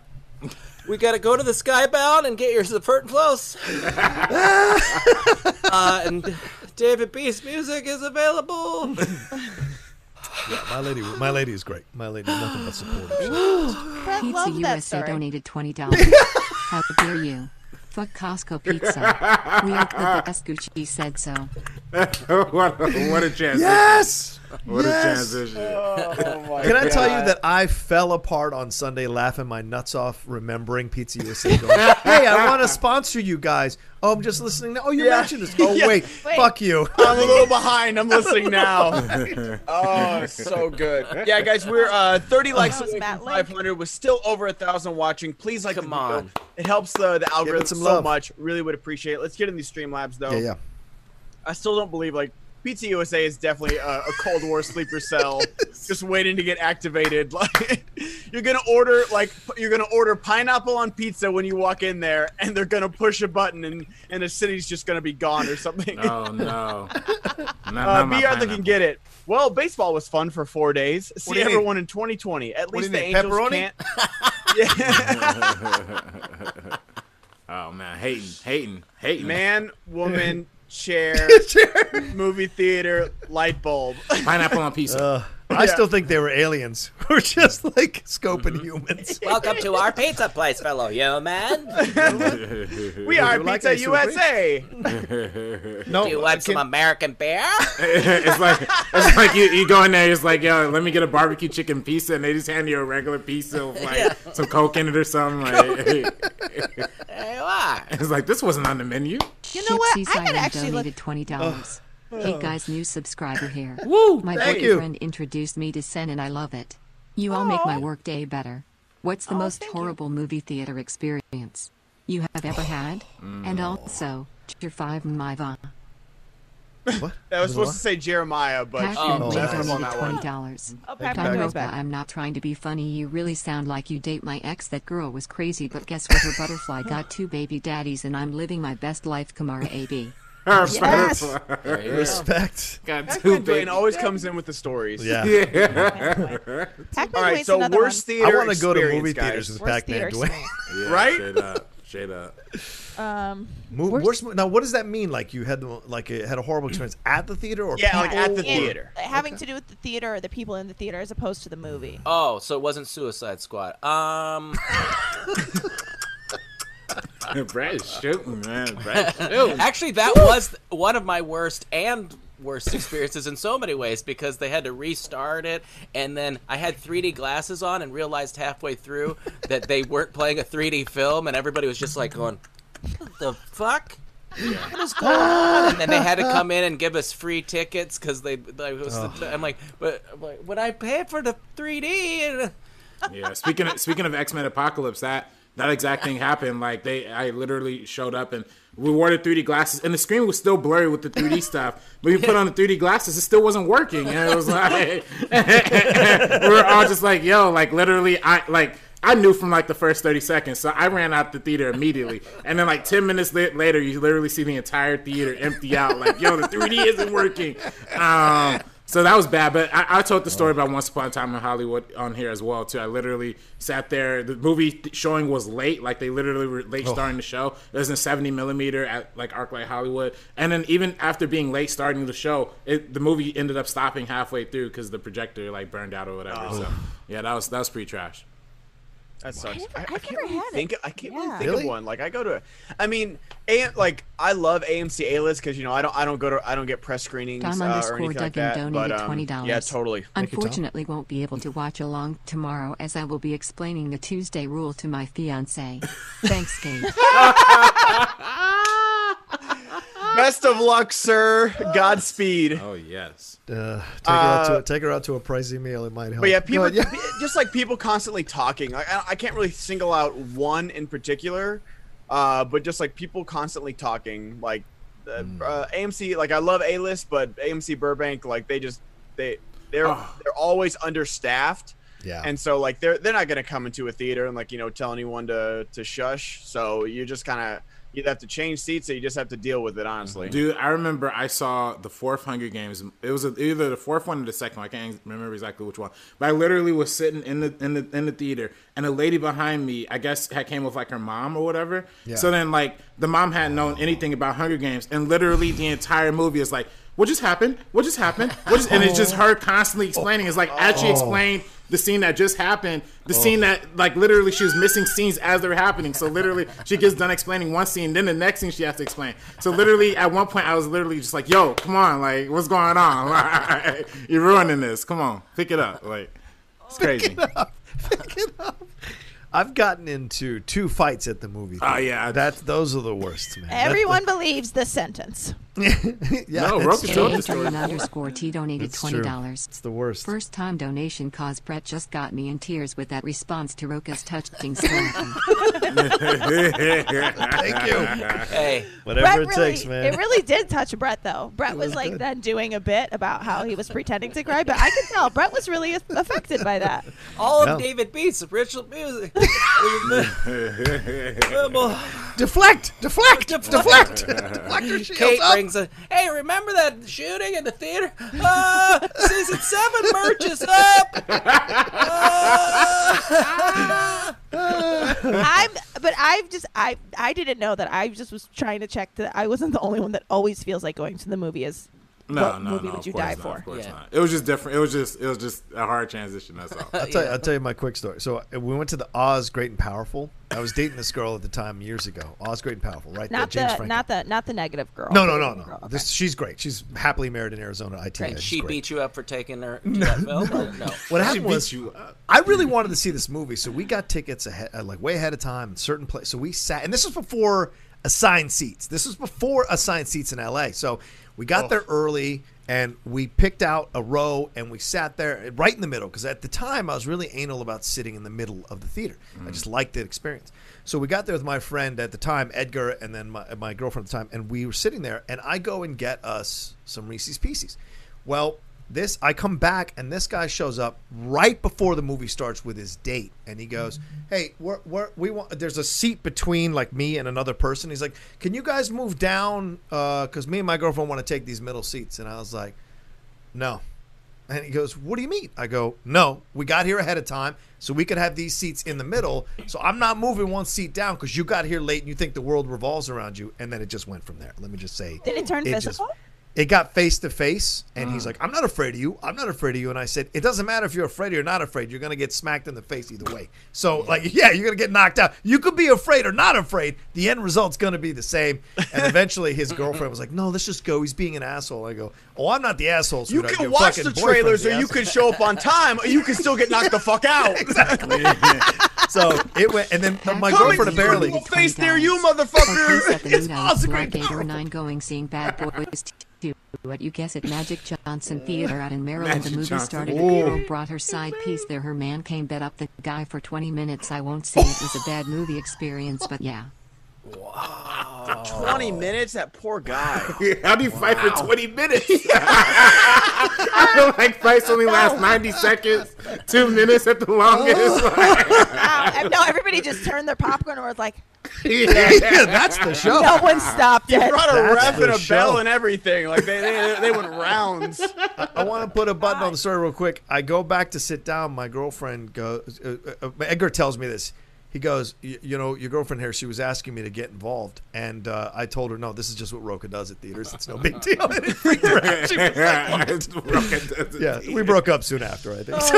[SPEAKER 2] We got to go to the Skybound and get your support and flows. uh, and David Beast music is available.
[SPEAKER 1] yeah, My lady, my lady is great. My lady, nothing but supportive.
[SPEAKER 6] Pizza
[SPEAKER 4] love that
[SPEAKER 6] USA
[SPEAKER 4] story.
[SPEAKER 6] donated twenty dollars. How dare you? Fuck Costco Pizza. We are the best. Gucci said so.
[SPEAKER 3] what, a, what a transition.
[SPEAKER 1] yes.
[SPEAKER 3] What
[SPEAKER 1] Yes.
[SPEAKER 3] a transition.
[SPEAKER 1] Can I tell you that I fell apart on Sunday laughing my nuts off remembering Pizza USA going, hey, I want to sponsor you guys. Oh, I'm just listening now. Oh, you
[SPEAKER 5] Yeah.
[SPEAKER 1] mentioned this. Oh,
[SPEAKER 5] Yeah.
[SPEAKER 1] wait,
[SPEAKER 4] Wait.
[SPEAKER 1] Fuck you.
[SPEAKER 5] I'm a little behind. I'm listening now. oh, so good. Yeah, guys, we're uh, 30 likes
[SPEAKER 4] That was
[SPEAKER 5] away
[SPEAKER 4] Matt
[SPEAKER 5] from
[SPEAKER 4] Link.
[SPEAKER 5] 500. We're still over a thousand watching. Please like
[SPEAKER 2] Come
[SPEAKER 5] the video.
[SPEAKER 2] on.
[SPEAKER 5] It helps the the algorithm
[SPEAKER 1] some
[SPEAKER 5] so
[SPEAKER 1] love.
[SPEAKER 5] much. Really would appreciate it. Let's get in these Streamlabs though.
[SPEAKER 1] Yeah, yeah.
[SPEAKER 5] I still don't believe like Pizza USA is definitely a, a Cold War sleeper cell, just waiting to get activated. Like you're gonna order like you're gonna order pineapple on pizza when you walk in there, and they're gonna push a button and and the city's just gonna be gone or something.
[SPEAKER 3] Oh no. Not,
[SPEAKER 5] Uh,
[SPEAKER 3] not my
[SPEAKER 5] BR can get it. Well, baseball was fun for four days.
[SPEAKER 1] do
[SPEAKER 5] See
[SPEAKER 1] you
[SPEAKER 5] everyone in 2020. At
[SPEAKER 1] What
[SPEAKER 5] least
[SPEAKER 1] you
[SPEAKER 5] the
[SPEAKER 1] need,
[SPEAKER 5] Angels
[SPEAKER 1] pepperoni?
[SPEAKER 5] can't. yeah.
[SPEAKER 3] Oh man, hating, hating, hating.
[SPEAKER 5] Man, woman, chair, movie theater, light bulb.
[SPEAKER 3] pineapple on pizza.
[SPEAKER 1] Uh, I
[SPEAKER 5] Yeah.
[SPEAKER 1] still think they were aliens. We're just like scoping mm-hmm. humans.
[SPEAKER 2] Welcome to our pizza place, fellow human.
[SPEAKER 5] we are
[SPEAKER 1] you like
[SPEAKER 5] Pizza USA.
[SPEAKER 1] No,
[SPEAKER 2] Do you want some American beer?
[SPEAKER 3] it's like it's like you, you go in there. It's like yo, let me get a barbecue chicken pizza, and they just hand you a regular pizza with like some coke in it or something. Like,
[SPEAKER 2] There you are.
[SPEAKER 3] it's like this wasn't on the menu.
[SPEAKER 4] You know what?
[SPEAKER 6] Gypsy
[SPEAKER 4] I could
[SPEAKER 6] Siren
[SPEAKER 4] actually look.
[SPEAKER 6] donated twenty dollars. Hey guys, new subscriber here.
[SPEAKER 1] Woo!
[SPEAKER 6] My
[SPEAKER 1] thank you.
[SPEAKER 6] boyfriend introduced me to Sen and I love it. You all make my
[SPEAKER 4] Aw.
[SPEAKER 6] workday better. What's the
[SPEAKER 4] Aw,
[SPEAKER 6] most
[SPEAKER 4] thank you.
[SPEAKER 6] horrible movie theater experience you have ever had? And also, your five my va.
[SPEAKER 1] What?
[SPEAKER 5] I was supposed to say Jeremiah, but she
[SPEAKER 6] Man
[SPEAKER 1] Oh,
[SPEAKER 6] Wayne
[SPEAKER 5] messed up on that
[SPEAKER 6] twenty
[SPEAKER 5] one.
[SPEAKER 6] dollars.
[SPEAKER 4] Oh,
[SPEAKER 1] Thank
[SPEAKER 4] Pac-Man
[SPEAKER 1] you.
[SPEAKER 4] goes
[SPEAKER 6] Roca,
[SPEAKER 4] back.
[SPEAKER 6] I'm not trying to be funny. You really sound like you date my ex. That girl was crazy, but guess what? Her butterfly got two baby daddies, and I'm living my best life. Kamara AB.
[SPEAKER 4] Yes.
[SPEAKER 1] Respect.
[SPEAKER 3] Got
[SPEAKER 5] Pac-Man
[SPEAKER 3] two
[SPEAKER 5] Dwayne
[SPEAKER 3] baby.
[SPEAKER 5] always comes in with the stories.
[SPEAKER 1] Yeah.
[SPEAKER 4] Pac-Man
[SPEAKER 5] All right,
[SPEAKER 4] Wayne's
[SPEAKER 5] so
[SPEAKER 4] another
[SPEAKER 5] worst
[SPEAKER 4] one.
[SPEAKER 5] theater
[SPEAKER 1] I want to go to
[SPEAKER 5] experience,
[SPEAKER 1] movie
[SPEAKER 5] guys.
[SPEAKER 1] theaters with
[SPEAKER 4] Worst
[SPEAKER 1] Pac-Man
[SPEAKER 4] theater
[SPEAKER 1] Dwayne.
[SPEAKER 3] Yeah,
[SPEAKER 5] Right?
[SPEAKER 3] straight up. Straight up.
[SPEAKER 4] Um,
[SPEAKER 1] Mo-
[SPEAKER 4] Worst-
[SPEAKER 1] worst mo- now, what does that mean? Like you had the, like it had a horrible experience at the theater, or
[SPEAKER 5] Yeah, like at the
[SPEAKER 4] in-
[SPEAKER 5] theater.
[SPEAKER 4] having to do with the theater or the people in the theater as opposed to the movie.
[SPEAKER 2] Oh, so it wasn't Suicide Squad. Um,
[SPEAKER 3] Brad is shooting, man. Brad is shooting.
[SPEAKER 2] actually, that was one of my worst and worst experiences in so many ways because they had to restart it, and then I had 3D glasses on and realized halfway through that they weren't playing a 3D film, and everybody was just like going, "What the fuck?" What is going on? And then they had to come in and give us free tickets because they. Like, it was the- I'm like, but I'm like, when I pay for the 3D,
[SPEAKER 3] Yeah. Speaking of, speaking of X Men Apocalypse, that that exact thing happened. Like they, I literally showed up and we wore the 3D glasses, and the screen was still blurry with the 3D stuff. But we put on the 3D glasses, it still wasn't working, and it was like we were all just like, "Yo!" Like literally, I like. I knew from like the first 30 seconds, so I ran out the theater immediately. And then like 10 minutes la- later, you literally see the entire theater empty out. Like, yo, the 3D isn't working. Um, so that was bad. But I, I told the story about Once Upon a Time in Hollywood on here as well too. I literally sat there. The movie showing was late. Like they literally were late starting the show. It was in 70 millimeter at like ArcLight Hollywood. And then even after being late starting the show, it, the movie ended up stopping halfway through because the projector like burned out or whatever. Oh. So yeah, that was that was pretty trash.
[SPEAKER 5] That sucks. I, I
[SPEAKER 4] I've
[SPEAKER 5] can't
[SPEAKER 4] never
[SPEAKER 5] really
[SPEAKER 4] had it.
[SPEAKER 5] think. I can't really think
[SPEAKER 1] Really?
[SPEAKER 5] of one. Like I go to, I mean, a, like I love AMC A list because you know I don't I don't go to I don't get press screenings
[SPEAKER 6] Tom
[SPEAKER 5] uh, or
[SPEAKER 6] underscore
[SPEAKER 5] anything like
[SPEAKER 6] Duggan
[SPEAKER 5] that.
[SPEAKER 6] donated
[SPEAKER 5] But um,
[SPEAKER 6] twenty dollars.
[SPEAKER 5] yeah, totally.
[SPEAKER 6] Unfortunately, won't be able to watch along tomorrow as I will be explaining the Tuesday rule to my fiance. Thanks, Kate.
[SPEAKER 5] Best of luck, sir. Godspeed.
[SPEAKER 3] Oh yes.
[SPEAKER 1] Uh, take, her out to,
[SPEAKER 5] Uh,
[SPEAKER 1] take her out to a pricey meal. It might help.
[SPEAKER 5] But yeah, people
[SPEAKER 1] ahead, yeah.
[SPEAKER 5] just like people constantly talking. Like I, I can't really single out one in particular, uh, but just like people constantly talking. Like uh,
[SPEAKER 1] Hmm.
[SPEAKER 5] uh, AMC, like I love A list, but AMC Burbank, like they just they they're
[SPEAKER 3] Oh.
[SPEAKER 5] they're always understaffed.
[SPEAKER 1] Yeah.
[SPEAKER 5] And so like they're they're not gonna come into a theater and like you know tell anyone to to shush. So you just kind of you have to change seats, or you just have to deal with it. Honestly,
[SPEAKER 3] Dude, I remember I saw the fourth Hunger Games. It was either the fourth one or the second one. I can't remember exactly which one. But I literally was sitting in the in the in the theater, and a lady behind me, I guess, had came with like her mom or whatever.
[SPEAKER 1] Yeah.
[SPEAKER 3] So then, like, the mom hadn't known anything about Hunger Games, and literally the entire movie is like, "What just happened? What just happened? What just?" And it's just oh. her constantly explaining. It's like as she oh. explained the scene that just happened, the oh. scene that like literally she was missing scenes as they're happening. So literally she gets done explaining one scene, then the next scene she has to explain. So literally at one point I was literally just like, "Yo, come on, like what's going on? Like, you're ruining this. Come on, pick it up." Like it's crazy. It up. Pick it up."
[SPEAKER 1] I've gotten into two fights at the movie.
[SPEAKER 3] Oh,
[SPEAKER 1] theater.
[SPEAKER 3] yeah.
[SPEAKER 1] that's those are the worst, man. That-
[SPEAKER 4] Everyone believes the sentence.
[SPEAKER 1] yeah,
[SPEAKER 3] No,
[SPEAKER 1] it's
[SPEAKER 3] Roku
[SPEAKER 1] true.
[SPEAKER 3] told the
[SPEAKER 6] Adrian underscore T donated
[SPEAKER 1] It's
[SPEAKER 6] twenty dollars.
[SPEAKER 1] It's the worst.
[SPEAKER 6] First time donation cause Brett just got me in tears with that response to Roka's touching slapping.
[SPEAKER 1] Thank you.
[SPEAKER 2] hey,
[SPEAKER 1] Whatever
[SPEAKER 4] Brett
[SPEAKER 1] it
[SPEAKER 4] really,
[SPEAKER 1] takes, man.
[SPEAKER 4] It really did touch Brett, though. Brett was,
[SPEAKER 1] was
[SPEAKER 4] like
[SPEAKER 1] good.
[SPEAKER 4] then doing a bit about how he was pretending to cry, but I could tell Brett was really affected by that.
[SPEAKER 2] all of
[SPEAKER 1] Yeah.
[SPEAKER 2] David Beats' original music.
[SPEAKER 1] deflect, deflect, deflect. deflect your shields
[SPEAKER 2] Kate
[SPEAKER 1] up.
[SPEAKER 2] Brings a. Hey, remember that shooting in the theater? Uh, season seven merch is up. Uh,
[SPEAKER 4] I'm, but I've just, I, I didn't know that. I just was trying to check that I wasn't the only one that always feels like going to the movie is.
[SPEAKER 3] No,
[SPEAKER 4] what
[SPEAKER 3] no,
[SPEAKER 4] movie
[SPEAKER 3] no.
[SPEAKER 4] would
[SPEAKER 3] of
[SPEAKER 4] you
[SPEAKER 3] course
[SPEAKER 4] die
[SPEAKER 3] not,
[SPEAKER 4] for?
[SPEAKER 3] Of course
[SPEAKER 2] Yeah.
[SPEAKER 3] not. It was just different. It was just it was just a hard transition. That's all.
[SPEAKER 1] I'll tell, you, I'll tell you my quick story. So uh, we went to the Oz Great and Powerful. I was dating this girl at the time years ago. Oz Great and Powerful, right?
[SPEAKER 4] Not
[SPEAKER 1] there, James
[SPEAKER 4] the,
[SPEAKER 1] Franco.
[SPEAKER 4] not the, not the negative girl.
[SPEAKER 1] No, no, no, no.
[SPEAKER 4] girl. Okay.
[SPEAKER 1] This, she's great. She's happily married in Arizona. IT.
[SPEAKER 2] and
[SPEAKER 1] She's
[SPEAKER 2] she
[SPEAKER 1] great.
[SPEAKER 2] beat you up for taking her to that film? Or no.
[SPEAKER 1] What
[SPEAKER 3] She
[SPEAKER 1] happened
[SPEAKER 3] beat
[SPEAKER 1] was
[SPEAKER 3] you up.
[SPEAKER 1] I really wanted to see this movie, so we got tickets ahead, uh, like way ahead of time, in certain place. So we sat, and this was before assigned seats. This was before assigned seats in LA. So we got there early, and we picked out a row, and we sat there right in the middle because at the time I was really anal about sitting in the middle of the theater. I mm. just liked the experience. So we got there with my friend at the time, Edgar, and then my, my girlfriend at the time, and we were sitting there, and I go and get us some Reese's Pieces. Well, this I come back and this guy shows up right before the movie starts with his date, and he goes, mm-hmm. "Hey, we're, we're, we want." There's a seat between like me and another person. He's like, "Can you guys move down? Uh, because me and my girlfriend want to take these middle seats." And I was like, "No." And he goes, What do you mean? I go, No, we got here ahead of time so we could have these seats in the middle. So I'm not moving one seat down because you got here late and you think the world revolves around you. And then it just went from there. Let me just say.
[SPEAKER 4] Did it turn
[SPEAKER 1] just-
[SPEAKER 4] physical?
[SPEAKER 1] It got face to face, and he's mm. like, "I'm not afraid of you. I'm not afraid of you." And I said, "It doesn't matter if you're afraid or you're not afraid. You're gonna get smacked in the face either way. So, like, yeah, you're gonna get knocked out. You could be afraid or not afraid. The end result's gonna be the same." And eventually, his girlfriend was like, "No, let's just go. He's being an asshole." I go, "Oh, I'm not the asshole."
[SPEAKER 5] You can
[SPEAKER 1] Your
[SPEAKER 5] watch the trailers,
[SPEAKER 1] the
[SPEAKER 5] or you
[SPEAKER 1] asshole."
[SPEAKER 5] can show up on time, or you can still get knocked the fuck out. Exactly.
[SPEAKER 1] So it went, and then my
[SPEAKER 5] Coming
[SPEAKER 1] girlfriend
[SPEAKER 5] to
[SPEAKER 1] apparently.
[SPEAKER 5] face near you,
[SPEAKER 6] Okay,
[SPEAKER 5] motherfucker.
[SPEAKER 1] It's
[SPEAKER 6] mood out
[SPEAKER 1] awesome,
[SPEAKER 6] Gator 9 going seeing Bad Boys 2. What you guess at Magic Johnson Theater out in Maryland.
[SPEAKER 3] Magic
[SPEAKER 6] the movie
[SPEAKER 3] Johnson.
[SPEAKER 6] started. The girl brought her side piece there. Her man came bet up the guy for 20 minutes. I won't say it was a bad movie experience, but yeah. Wow.
[SPEAKER 5] 20 minutes, that poor guy.
[SPEAKER 3] How do you fight for 20 minutes? I feel like fights only last 90 seconds, two minutes at the longest.
[SPEAKER 4] Wow. And no, everybody just turned their popcorn and was like,
[SPEAKER 1] yeah, that's the show.
[SPEAKER 4] no one stopped
[SPEAKER 5] You
[SPEAKER 4] it.
[SPEAKER 5] brought a
[SPEAKER 1] That's
[SPEAKER 5] ref and a bell and everything. Like they, they, they went rounds.
[SPEAKER 1] I want to put a button on the story real quick. I go back to sit down. My girlfriend goes. Uh, uh, Edgar tells me this. He goes, you know, your girlfriend here. She was asking me to get involved, and uh, I told her, no, this is just what Roka does at theaters. It's no big deal. And it freaked her out. She was like, yeah, we broke up soon after. I think. So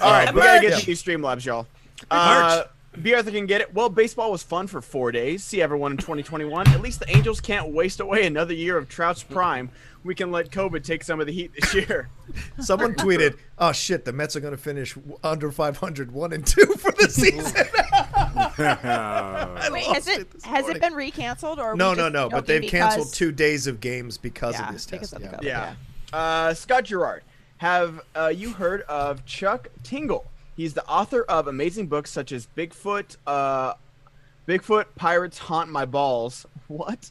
[SPEAKER 5] All right, we gotta get
[SPEAKER 1] Yeah.
[SPEAKER 5] to these Streamlabs, y'all. Uh, Bea Arthur can get it. Well, baseball was fun for four days. See everyone in 2021. At least the Angels can't waste away another year of Trout's prime. We can let COVID take some of the heat this year.
[SPEAKER 1] Someone tweeted, "Oh shit, the Mets are going to finish under 500, one and two for the season."
[SPEAKER 4] Wait, has it
[SPEAKER 1] this
[SPEAKER 4] has it been recanceled or
[SPEAKER 1] no, no, no. But they've canceled two days of games because
[SPEAKER 4] Yeah,
[SPEAKER 1] of this
[SPEAKER 4] because
[SPEAKER 1] test.
[SPEAKER 4] of the
[SPEAKER 1] Yeah.
[SPEAKER 5] Yeah. Uh, Scott Gerard, have uh, you heard of Chuck Tingle? He's the author of amazing books such as Bigfoot, uh, Bigfoot Pirates Haunt My Balls. What?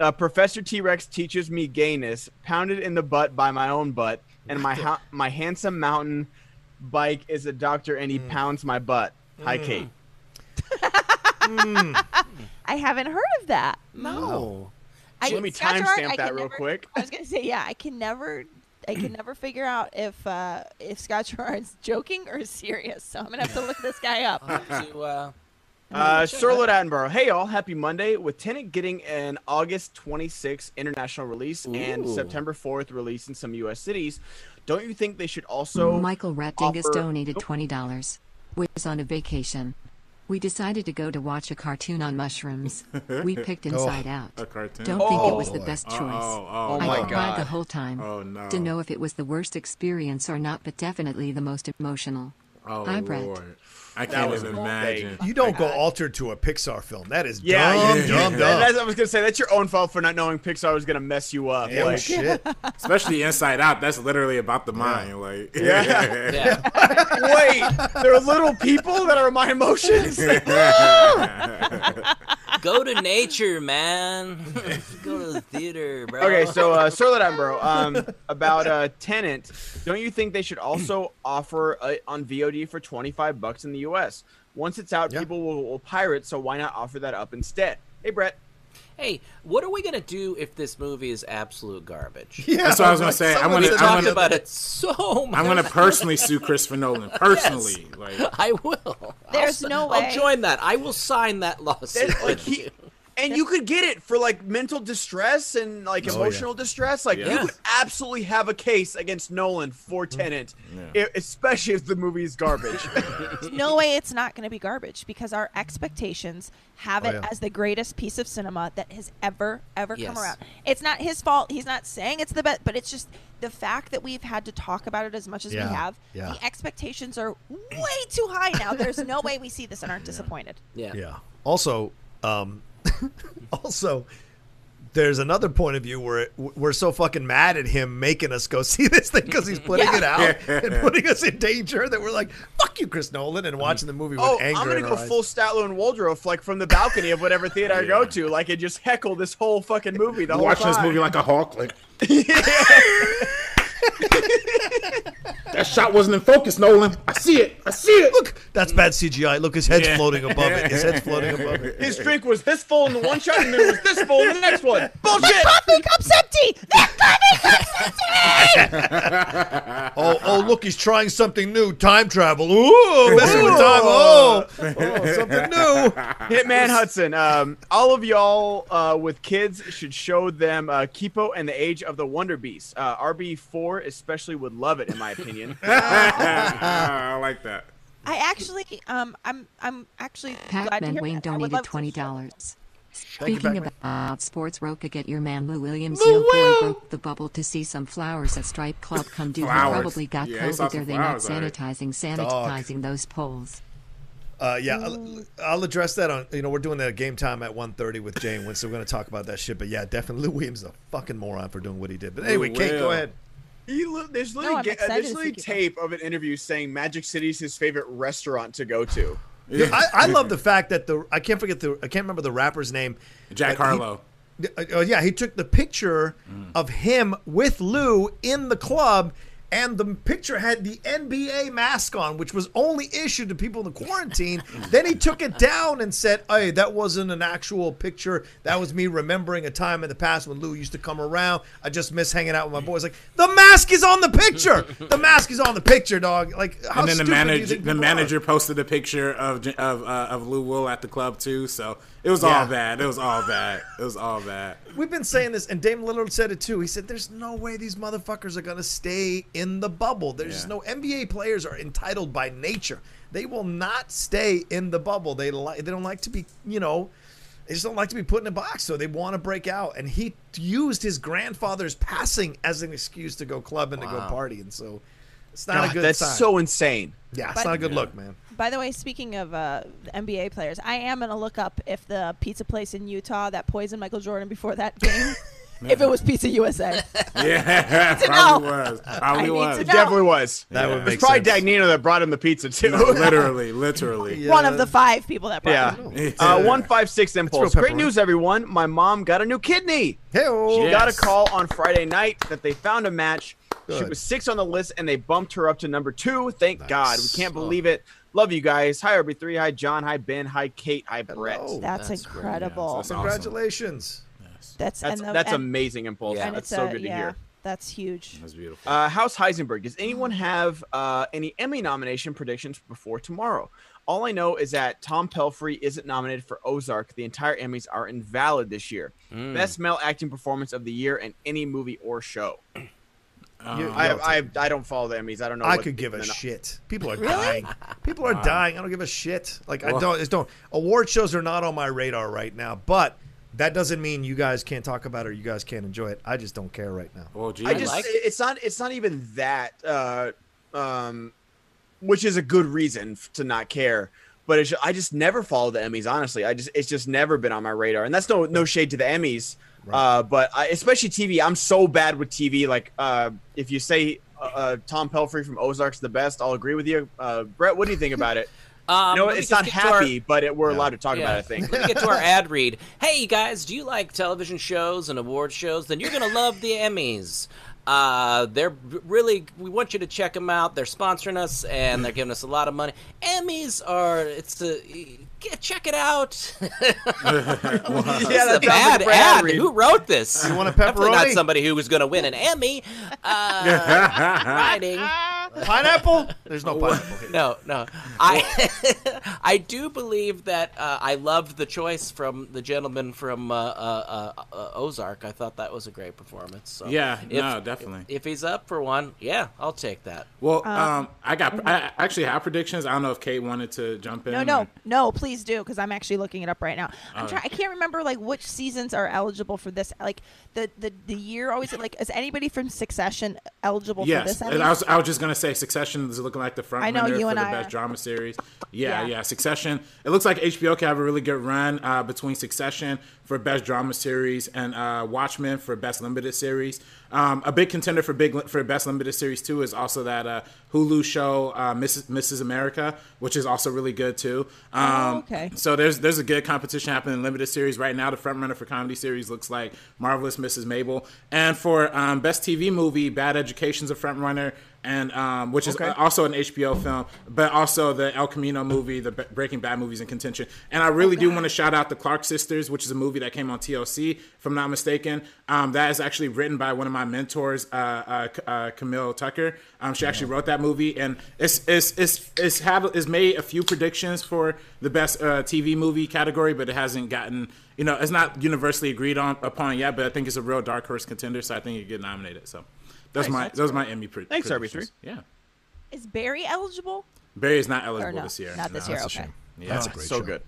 [SPEAKER 5] Uh, Professor T Rex teaches me gayness, pounded in the butt by my own butt, and my ha- my handsome mountain bike is a doctor and he pounds my butt. Hi, Kate.
[SPEAKER 4] I haven't heard of that.
[SPEAKER 2] No.
[SPEAKER 4] I,
[SPEAKER 5] Let me timestamp that real
[SPEAKER 4] never-
[SPEAKER 5] quick.
[SPEAKER 4] I was gonna say, yeah, I can never, I can never figure out if uh, if Scott Gerard's joking or serious. So I'm gonna have to look this guy up.
[SPEAKER 2] To, uh,
[SPEAKER 5] Uh, Charlotte Attenborough. Hey, y'all. Happy Monday. With Tenet getting an August 26th international release and September 4th release in some U.S. cities, don't you think they should also.
[SPEAKER 6] Michael Rettingus
[SPEAKER 5] offer-
[SPEAKER 6] donated
[SPEAKER 5] Oh.
[SPEAKER 6] $20. Was on a vacation. We decided to go to watch a cartoon on mushrooms. We picked oh, Inside Out.
[SPEAKER 3] A cartoon?
[SPEAKER 6] Don't think it oh, was
[SPEAKER 1] Oh,
[SPEAKER 6] the best choice.
[SPEAKER 3] Oh, oh,
[SPEAKER 6] I
[SPEAKER 5] my
[SPEAKER 6] cried
[SPEAKER 5] God.
[SPEAKER 6] the whole time.
[SPEAKER 3] Oh, no.
[SPEAKER 6] To know if it was the worst experience or not, but definitely the most emotional.
[SPEAKER 3] Oh,
[SPEAKER 6] Hi, Brett.
[SPEAKER 3] Lord. I can't even
[SPEAKER 5] a
[SPEAKER 3] imagine.
[SPEAKER 1] You don't go altered to a Pixar film. That is
[SPEAKER 5] Yeah,
[SPEAKER 1] dumb,
[SPEAKER 5] you,
[SPEAKER 1] dumb,
[SPEAKER 5] you-
[SPEAKER 1] dumb.
[SPEAKER 5] that's- I was gonna say that's your own fault for not knowing Pixar was gonna mess you up.
[SPEAKER 1] Yeah,
[SPEAKER 5] like,
[SPEAKER 1] shit.
[SPEAKER 3] Especially Inside Out. That's literally about the mind. Like,
[SPEAKER 5] Yeah.
[SPEAKER 2] yeah.
[SPEAKER 5] wait, there are little people that are my emotions.
[SPEAKER 2] Go to nature, man. Go to the theater, bro.
[SPEAKER 5] Okay, so uh, Charlotte Attenborough, um, about uh, Tenet, don't you think they should also offer uh, on VOD for twenty five bucks in the U.S. Once it's out,
[SPEAKER 1] Yeah.
[SPEAKER 5] people will, will pirate, so why not offer that up instead? Hey, Brett.
[SPEAKER 2] Hey, what are we gonna do if this movie is absolute garbage?
[SPEAKER 1] Yeah,
[SPEAKER 3] That's what I was gonna say. I'm gonna-
[SPEAKER 2] We
[SPEAKER 1] said
[SPEAKER 3] I'm gonna-
[SPEAKER 2] about it so much.
[SPEAKER 3] I'm gonna personally sue Christopher Nolan. Personally, like
[SPEAKER 2] I will.
[SPEAKER 4] There's
[SPEAKER 2] I'll,
[SPEAKER 4] no way.
[SPEAKER 2] I'll join that. I will sign that lawsuit.
[SPEAKER 5] Like he,
[SPEAKER 2] you.
[SPEAKER 5] And you could get it for like mental distress and like
[SPEAKER 1] Oh, yeah.
[SPEAKER 5] emotional distress. Like you
[SPEAKER 2] Yeah.
[SPEAKER 5] could absolutely have a case against Nolan for
[SPEAKER 1] Mm.
[SPEAKER 5] Tenet, e- especially if the movie is garbage.
[SPEAKER 4] no way it's not going to be garbage because our expectations have
[SPEAKER 1] Oh,
[SPEAKER 4] it
[SPEAKER 1] yeah.
[SPEAKER 4] as the greatest piece of cinema that has ever ever
[SPEAKER 2] Yes.
[SPEAKER 4] come around. It's not his fault. He's not saying it's the best, but it's just the fact that we've had to talk about it as much as
[SPEAKER 1] Yeah,
[SPEAKER 4] we have.
[SPEAKER 1] yeah.
[SPEAKER 4] The expectations are way too high now. There's no way we see this and aren't disappointed.
[SPEAKER 2] Yeah.
[SPEAKER 1] Yeah. Also, um, also, there's another point of view where we're so fucking mad at him making us go see this thing because he's putting it out and putting us in danger that we're like, "Fuck you, Chris Nolan," and watching the movie with
[SPEAKER 5] oh,
[SPEAKER 1] anger.
[SPEAKER 5] I'm gonna go
[SPEAKER 1] eyes.
[SPEAKER 5] full Statler and Waldorf, like from the balcony of whatever theater I go to, like and just heckle this whole fucking movie the whole
[SPEAKER 3] watching this movie like a hawk. Like that shot wasn't in focus, Nolan. I see it. I see it.
[SPEAKER 1] Look, that's bad CGI. Look, his head's
[SPEAKER 3] Yeah.
[SPEAKER 1] floating above it. His head's floating above it.
[SPEAKER 5] His drink was this full in the one shot, and then it was this full in the next one. Bullshit.
[SPEAKER 4] Coffee cup's empty. That coffee cup's empty.
[SPEAKER 1] oh, oh, look, he's trying something new. Time travel. Ooh, messing with time. Oh, oh, something new.
[SPEAKER 5] Hitman Hudson. Um, all of y'all uh, with kids should show them uh, Kipo and the Age of the Wonder Beast. Uh, RB4 especially would love it, in my opinion.
[SPEAKER 3] I like that.
[SPEAKER 4] I actually, um, I'm, I'm actually glad to
[SPEAKER 6] Pac-Man
[SPEAKER 4] hear
[SPEAKER 6] Wayne
[SPEAKER 4] that. I would
[SPEAKER 6] donated twenty dollars.
[SPEAKER 1] Thank you,
[SPEAKER 6] Speaking
[SPEAKER 1] Pac-Man.
[SPEAKER 6] about sports, Roca, get your man Lou Williams.
[SPEAKER 1] Lou
[SPEAKER 6] Yo boy
[SPEAKER 1] Will!
[SPEAKER 6] broke the bubble to see some flowers at Stripe Club. Come do. He probably got
[SPEAKER 3] Yeah, he saw
[SPEAKER 6] COVID.
[SPEAKER 3] some
[SPEAKER 6] Are they not
[SPEAKER 3] flowers, all right.
[SPEAKER 6] sanitizing,
[SPEAKER 1] Dog.
[SPEAKER 6] sanitizing those poles?
[SPEAKER 1] Uh, yeah, I'll, I'll address that on. You know, we're doing a game time at 1.30 with Jane Win, so we're going to talk about that shit. But yeah, definitely, Lou Williams is a fucking moron for doing what he did. But anyway, Kate, go ahead.
[SPEAKER 5] He li- there's
[SPEAKER 4] No,
[SPEAKER 5] literally,
[SPEAKER 4] I'm
[SPEAKER 5] ga- uh, there's literally tape of an interview saying Magic City's his favorite restaurant to go to.
[SPEAKER 1] Yeah, I, I love the fact that the I can't forget the I can't remember the rapper's name.
[SPEAKER 3] Jack
[SPEAKER 1] but he-
[SPEAKER 3] Harlow.
[SPEAKER 1] Uh, uh, yeah, he took the picture of him with Lou in the club, and the picture had the NBA mask on, which was only issued to people in the quarantine. then he took it down and said, "Hey, that wasn't an actual picture. That was me remembering a time in the past when Lou used to come around. I just miss hanging out with my boys." Like the mask is on the picture. the mask is on the picture, dog. Like how
[SPEAKER 3] and then the
[SPEAKER 1] stupid do you
[SPEAKER 3] manager, the manager
[SPEAKER 1] are?
[SPEAKER 3] posted a picture of of uh, of Lou Will at the club too. So it was
[SPEAKER 1] Yeah.
[SPEAKER 3] all bad. It was all bad. It was all bad.
[SPEAKER 1] We've been saying this, and Dame Lillard said it too. He said, "There's no way these motherfuckers are gonna stay in the bubble. There's
[SPEAKER 3] Yeah.
[SPEAKER 1] no NBA players are entitled by nature. They will not stay in the bubble. They like they don't like to be, you know, they just don't like to be put in a box. So they want to break out. And he used his grandfather's passing as an excuse to go club and to go party. And so it's not a good
[SPEAKER 5] that's
[SPEAKER 1] sign.
[SPEAKER 5] so insane.
[SPEAKER 1] yeah, it's
[SPEAKER 4] But-
[SPEAKER 1] not a good look, man.
[SPEAKER 4] By the way, speaking of uh, NBA players, I am gonna look up if the pizza place in Utah that poisoned Michael Jordan before that game, if it was Pizza USA.
[SPEAKER 3] Yeah,
[SPEAKER 4] to
[SPEAKER 3] probably
[SPEAKER 4] know.
[SPEAKER 3] was.
[SPEAKER 4] I
[SPEAKER 3] Probably
[SPEAKER 4] need
[SPEAKER 3] was.
[SPEAKER 4] to
[SPEAKER 5] It
[SPEAKER 4] know.
[SPEAKER 5] definitely was.
[SPEAKER 1] That
[SPEAKER 3] Yeah.
[SPEAKER 1] would
[SPEAKER 5] It's
[SPEAKER 1] make
[SPEAKER 5] probably
[SPEAKER 1] sense.
[SPEAKER 5] Dagnino that brought him the pizza too.
[SPEAKER 3] No, literally, literally.
[SPEAKER 4] One of the five people that brought
[SPEAKER 5] Yeah.
[SPEAKER 4] him.
[SPEAKER 5] Uh, one five six impulse. Great news, everyone! My mom got a new kidney.
[SPEAKER 1] Hey,
[SPEAKER 5] She got a call on Friday night that they found a match. She was six on the list, and they bumped her up to number two. Thank God. We can't believe it. Love you guys. Hi RB3. Hi John. Hi Ben. Hi Kate. Hi Brett.
[SPEAKER 4] That's,
[SPEAKER 2] That's great.
[SPEAKER 4] incredible.
[SPEAKER 3] That's awesome.
[SPEAKER 1] Congratulations.
[SPEAKER 4] That's
[SPEAKER 5] That's
[SPEAKER 4] and the-
[SPEAKER 5] that's
[SPEAKER 4] and,
[SPEAKER 5] amazing impulse.
[SPEAKER 2] Yeah.
[SPEAKER 5] that's so
[SPEAKER 4] a-
[SPEAKER 5] good to
[SPEAKER 4] yeah,
[SPEAKER 5] hear.
[SPEAKER 4] That's huge.
[SPEAKER 3] That's beautiful.
[SPEAKER 5] Uh, House Heisenberg. Does anyone have uh, any Emmy nomination predictions before tomorrow? All I know is that Tom Pelphrey isn't nominated for Ozark. The entire Emmys are invalid this year.
[SPEAKER 1] Hmm.
[SPEAKER 5] Best male acting performance of the year in any movie or show.
[SPEAKER 1] You-
[SPEAKER 5] I, I, I don't follow the Emmys. I don't know.
[SPEAKER 1] I
[SPEAKER 5] what
[SPEAKER 1] could give a shit. People are dying. People are dying. I don't give a shit. Like I don't. Just don't. Award shows are not on my radar right now. But that doesn't mean you guys can't talk about it or you guys can't enjoy it. I just don't care right now.
[SPEAKER 3] well, geez.
[SPEAKER 5] I just
[SPEAKER 2] like-
[SPEAKER 5] it's not it's not even that uh um which is a good reason to not care but it's, I just never follow the Emmys honestly I just it's just never been on my radar and that's no no shade to the Emmys uh but I, especially TV I'm so bad with TV like uh if you say uh, uh, Tom Pelphrey from Ozark's the best I'll agree with you uh Brett what do you think about it
[SPEAKER 2] Um,
[SPEAKER 5] no
[SPEAKER 2] let
[SPEAKER 5] it's not
[SPEAKER 2] get to our-
[SPEAKER 5] happy but it, we're allowed to talk about it I think
[SPEAKER 2] Let me get to our ad read. Hey, you guys, do you like television shows and award shows? Then you're going to love the Emmys. Uh, they're really, we want you to check them out. They're sponsoring us and they're giving us a lot of money. Emmys are, it's a, get, check it out.
[SPEAKER 5] yeah
[SPEAKER 2] It's a
[SPEAKER 5] sounds like
[SPEAKER 2] bad
[SPEAKER 5] ad
[SPEAKER 2] ad.
[SPEAKER 5] read.
[SPEAKER 2] Who wrote this?
[SPEAKER 1] You want a
[SPEAKER 2] Definitely not somebody who was going to win an Emmy. Uh, writing.
[SPEAKER 1] Pineapple? There's no pineapple here.
[SPEAKER 2] No, no. I I do believe that uh, I loved the choice from the gentleman from uh, uh, uh, uh, Ozark. I thought that was a great performance. So
[SPEAKER 3] Yeah,
[SPEAKER 2] if,
[SPEAKER 3] no, definitely.
[SPEAKER 2] If he's up for one, yeah, I'll take that.
[SPEAKER 3] Well, um, I got. I actually have predictions. I don't know if Kate wanted to jump in.
[SPEAKER 4] No,
[SPEAKER 3] or-
[SPEAKER 4] no, no. Please do, because I'm actually looking it up right now. I'm trying. I can't remember like which seasons are eligible for this. Like the the, the year always like is anybody from Succession eligible for
[SPEAKER 3] Yes,
[SPEAKER 4] this?
[SPEAKER 3] and I was, I was just gonna say Succession is looking like the front
[SPEAKER 4] I know, you
[SPEAKER 3] for
[SPEAKER 4] and
[SPEAKER 3] the
[SPEAKER 4] I
[SPEAKER 3] best
[SPEAKER 4] are.
[SPEAKER 3] drama series. Yeah,
[SPEAKER 4] Yeah.
[SPEAKER 3] yeah, Succession. It looks like HBO can have a really good run uh, between Succession for best drama series and uh, Watchmen for best limited series. Um, a big contender for big for best limited series too is also that uh, Hulu show uh, Mrs. Mrs. America, which is also really good too. Um,
[SPEAKER 4] Oh, okay.
[SPEAKER 3] So there's there's a good competition happening in limited series right now. The front runner for comedy series looks like Marvelous Mrs. Maisel, and for um, best TV movie, Bad Education's a front runner. And um, which is
[SPEAKER 5] Okay.
[SPEAKER 3] also an HBO film, but also the El Camino movie, the Breaking Bad movies in contention. And I really do want to shout out the Clark Sisters, which is a movie that came on TLC, if I'm not mistaken. Um, that is actually written by one of my mentors, uh, uh, uh, Camille Tucker. Um, she actually wrote that movie, and it's it's it's it's had it's made a few predictions for the best uh, TV movie category, but it hasn't gotten you know it's not universally agreed on upon yet. But I think it's a real dark horse contender, so I think it get nominated. So. That's my those are my Emmy pre-
[SPEAKER 5] Thanks,
[SPEAKER 3] predictions.
[SPEAKER 5] RB3.
[SPEAKER 3] Yeah.
[SPEAKER 4] Is Barry eligible?
[SPEAKER 3] Barry is not eligible
[SPEAKER 4] no?
[SPEAKER 3] this year.
[SPEAKER 4] Not this
[SPEAKER 3] No.
[SPEAKER 4] year.
[SPEAKER 1] That's a
[SPEAKER 4] Okay.
[SPEAKER 1] shame.
[SPEAKER 3] Yeah.
[SPEAKER 1] That's a great
[SPEAKER 5] so
[SPEAKER 1] show.
[SPEAKER 5] good.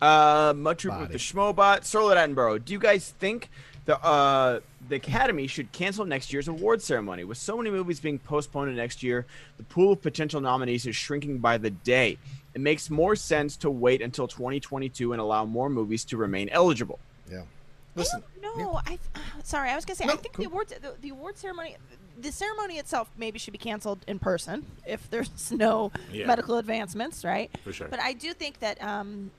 [SPEAKER 5] Uh, Mudtroop with
[SPEAKER 1] Body.
[SPEAKER 5] the Schmobot, Starlet Attenborough. Do you guys think the uh the Academy should cancel next year's award ceremony? With so many movies being postponed to next year, the pool of potential nominees is shrinking by the day. It makes more sense to wait until 2022 and allow more movies to remain eligible.
[SPEAKER 1] Yeah. Listen.
[SPEAKER 4] No, I. Sorry, I was gonna say.
[SPEAKER 1] No,
[SPEAKER 4] I think
[SPEAKER 1] cool.
[SPEAKER 4] the awards, the, the award ceremony, the ceremony itself maybe should be canceled in person if there's no
[SPEAKER 3] Yeah.
[SPEAKER 4] medical advancements, right?
[SPEAKER 3] For sure.
[SPEAKER 4] But I do think that, um,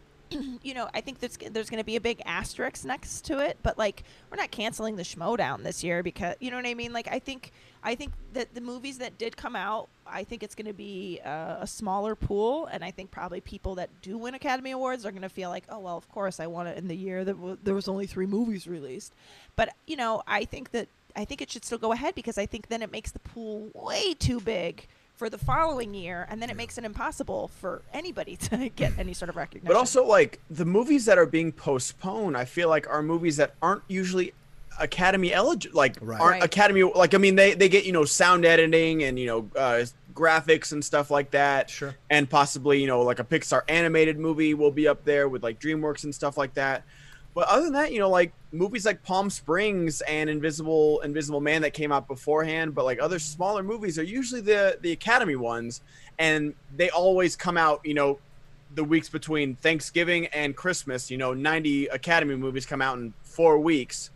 [SPEAKER 4] you know, I think there's there's going to be a big asterisk next to it. But like, we're not canceling the Schmoedown this year because you know what I mean. Like, I think I think that the movies that did come out, I think it's going to be uh, a smaller pool, and I think probably people that do win Academy Awards are going to feel like, oh well, of course I won it in the year that w- there was only three movies released. But you know, I think that I think it should still go ahead because I think then it makes the pool way too big for the following year, and then it makes it impossible for anybody to get any sort of recognition.
[SPEAKER 5] But also, like the movies that are being postponed, I feel like are movies that aren't usually Academy eligible. Like
[SPEAKER 1] Right.
[SPEAKER 5] aren't
[SPEAKER 4] Right.
[SPEAKER 5] Academy. Like I mean, they they get you know sound editing and you know uh, graphics and stuff like that.
[SPEAKER 1] Sure.
[SPEAKER 5] And possibly you know like a Pixar animated movie will be up there with like DreamWorks and stuff like that. But other than that, you know, like movies like Palm Springs and Invisible Invisible Man that came out beforehand, but like other smaller movies are usually the the Academy ones, and they always come out, you know, the weeks between Thanksgiving and Christmas. You know, ninety Academy movies come out in four weeks,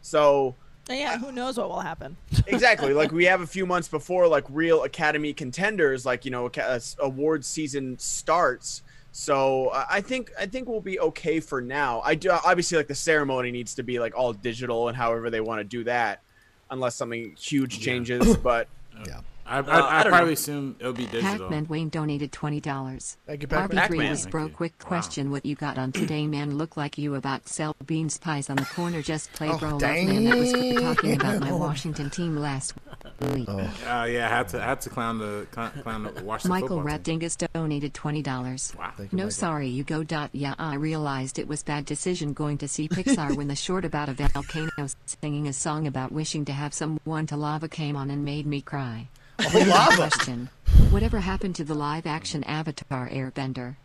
[SPEAKER 5] so
[SPEAKER 4] yeah, who knows what will happen?
[SPEAKER 5] exactly like we have a few months before like real Academy contenders, like you know, uh, season starts. So uh, I think I think we'll be okay for now. I do obviously like the ceremony needs to be like all digital and however they want to do that, unless something huge changes. But
[SPEAKER 1] Yeah.
[SPEAKER 3] I, I,
[SPEAKER 5] Uh,
[SPEAKER 3] I,
[SPEAKER 5] I
[SPEAKER 3] probably
[SPEAKER 5] know.
[SPEAKER 3] assume it'll be digital.
[SPEAKER 6] Hackman Wayne donated twenty dollars.
[SPEAKER 1] Thank you, Pac-Man.
[SPEAKER 5] Pac-Man.
[SPEAKER 6] was
[SPEAKER 3] Thank
[SPEAKER 6] bro.
[SPEAKER 3] you.
[SPEAKER 6] Quick
[SPEAKER 3] Wow.
[SPEAKER 6] question: What you got on today, man? Look like you about sell beans pies on the corner. Just play
[SPEAKER 1] Oh,
[SPEAKER 6] bro. Love man. That was talking about my. Washington team last week.
[SPEAKER 3] Uh, yeah, I had to I had to clown the clown, clown the Washington
[SPEAKER 6] Michael
[SPEAKER 3] football.
[SPEAKER 6] Ratdingus donated twenty dollars.
[SPEAKER 3] Wow.
[SPEAKER 1] Thank you,
[SPEAKER 6] No,
[SPEAKER 1] Michael.
[SPEAKER 6] sorry, you go. Dot. Yeah, I realized it was bad decision going to see Pixar when the short about a volcano singing a song about wishing to have someone to lava came on and made me cry.
[SPEAKER 1] Oh, lava.
[SPEAKER 6] Question: Whatever happened to the live-action Avatar Airbender?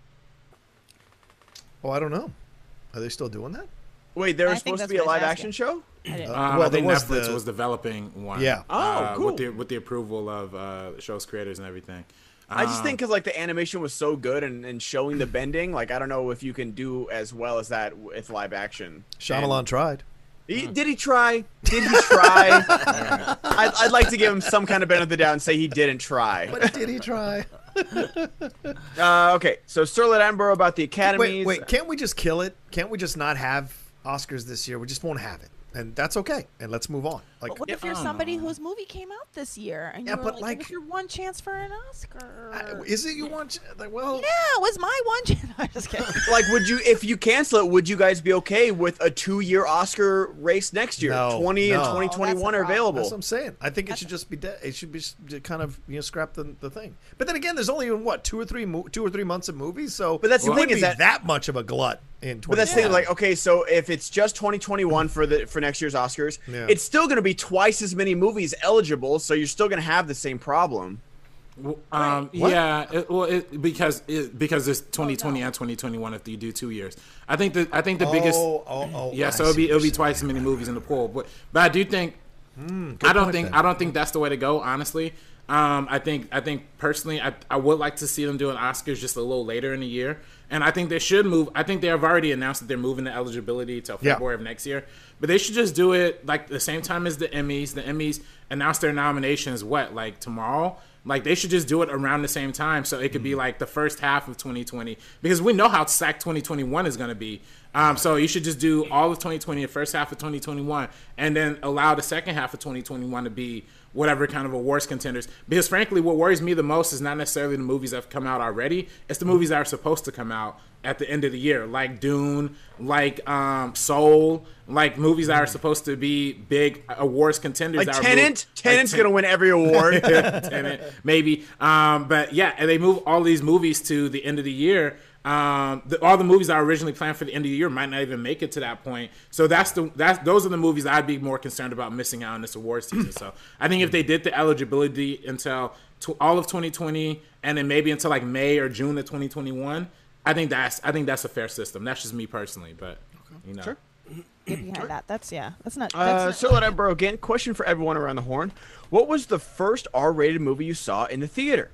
[SPEAKER 1] Oh, I don't know. Are they still doing that?
[SPEAKER 5] wait, there was supposed to be a live-action show.
[SPEAKER 4] I
[SPEAKER 3] Um,
[SPEAKER 1] Well,
[SPEAKER 3] I
[SPEAKER 1] there
[SPEAKER 3] think
[SPEAKER 1] was
[SPEAKER 3] Netflix
[SPEAKER 1] the-
[SPEAKER 3] was developing one.
[SPEAKER 1] Yeah.
[SPEAKER 5] Oh,
[SPEAKER 3] uh,
[SPEAKER 5] cool.
[SPEAKER 3] With the with the approval of uh, the show's creators and everything.
[SPEAKER 5] I just
[SPEAKER 3] Um,
[SPEAKER 5] think because like the animation was so good and, and showing the bending, like I don't know if you can do as well as that with live action.
[SPEAKER 1] Shyamalan tried.
[SPEAKER 5] He, did he try? Did he try? I'd, I'd like to give him some kind of benefit of the doubt and say he didn't try.
[SPEAKER 1] But did he try?
[SPEAKER 5] Uh, okay, so Sterling Attenborough about the academies.
[SPEAKER 1] Wait, wait. Can't we just kill it? Can't we just not have Oscars this year? We just won't have it, and that's okay. And let's move on. Like,
[SPEAKER 4] But what if you're um, somebody whose movie came out this year and
[SPEAKER 1] Yeah,
[SPEAKER 4] you
[SPEAKER 1] but,
[SPEAKER 4] like,
[SPEAKER 1] like-
[SPEAKER 4] it was your one chance for an Oscar?
[SPEAKER 1] I- is it you want? Like, well,
[SPEAKER 4] yeah, it was my one chance. I'm just kidding.
[SPEAKER 5] Like, would you, if you cancel it, would you guys be okay with a two-year Oscar race next year?
[SPEAKER 1] No,
[SPEAKER 5] 20 and 2021
[SPEAKER 4] Oh, that's the
[SPEAKER 5] are available.
[SPEAKER 1] That's what I'm saying. I think it should just be dead. It should be kind of you know scrap the, the thing. But then again, there's only what two or three mo- two or three months of movies. So
[SPEAKER 5] But that's the thing
[SPEAKER 1] wouldn't
[SPEAKER 5] is that-
[SPEAKER 1] that much of a glut in. 20
[SPEAKER 5] But that's the thing, like, okay, so if it's just 2021 for the for next year's Oscars,
[SPEAKER 1] Yeah.
[SPEAKER 5] it's still going to be twice as many movies eligible, so you're still going to have the same problem.
[SPEAKER 3] W- Um,
[SPEAKER 1] What?
[SPEAKER 3] yeah, it, well, it, because it, because it's 2020 and 2021 if you do two years. I think the I think the biggest
[SPEAKER 1] Oh, oh, oh,
[SPEAKER 3] yeah,
[SPEAKER 1] I
[SPEAKER 3] so it'll be it'll be twice as many movies in the pool. But but I do think I don't
[SPEAKER 1] point
[SPEAKER 3] think
[SPEAKER 1] then.
[SPEAKER 3] I don't think that's the way to go. Honestly, um, I think I think personally I I would like to see them do an Oscars just a little later in the year, and I think they should move. I think they have already announced that they're moving the eligibility till
[SPEAKER 1] Yeah.
[SPEAKER 3] February of next year, but they should just do it like the same time as the Emmys. The Emmys announce their nominations what like tomorrow. Like they should just do it around the same time, so it could be like the first half of 2020 because we know how stacked 2021 is going to be. Um, so you should just do all of 2020, the first half of 2021, and then allow the second half of 2021 to be whatever kind of awards contenders. Because frankly, what worries me the most is not necessarily the movies that have come out already; it's the movies that are supposed to come out at the end of the year, like Dune, like um, Soul, like movies that are supposed to be big awards contenders.
[SPEAKER 5] Like
[SPEAKER 3] that are
[SPEAKER 5] Tenet,
[SPEAKER 3] moved-
[SPEAKER 5] Tenet's
[SPEAKER 3] Ten-
[SPEAKER 5] gonna win every award.
[SPEAKER 3] Tenet, maybe. Um, but yeah, and they move all these movies to the end of the year. Um, the, all the movies that are originally planned for the end of the year might not even make it to that point. So that's the that's those are the movies I'd be more concerned about missing out on this award season. so I think if they did the eligibility until to all of 2020 and then maybe until like May or June of 2021, I think that's I think that's a fair system. That's just me personally, but you know.
[SPEAKER 5] Sure.
[SPEAKER 4] Get behind that. That's yeah. That's not.
[SPEAKER 5] Uh,
[SPEAKER 4] That's
[SPEAKER 5] so let I borrow again. Question for everyone around the horn: What was the first R-rated movie you saw in the theater?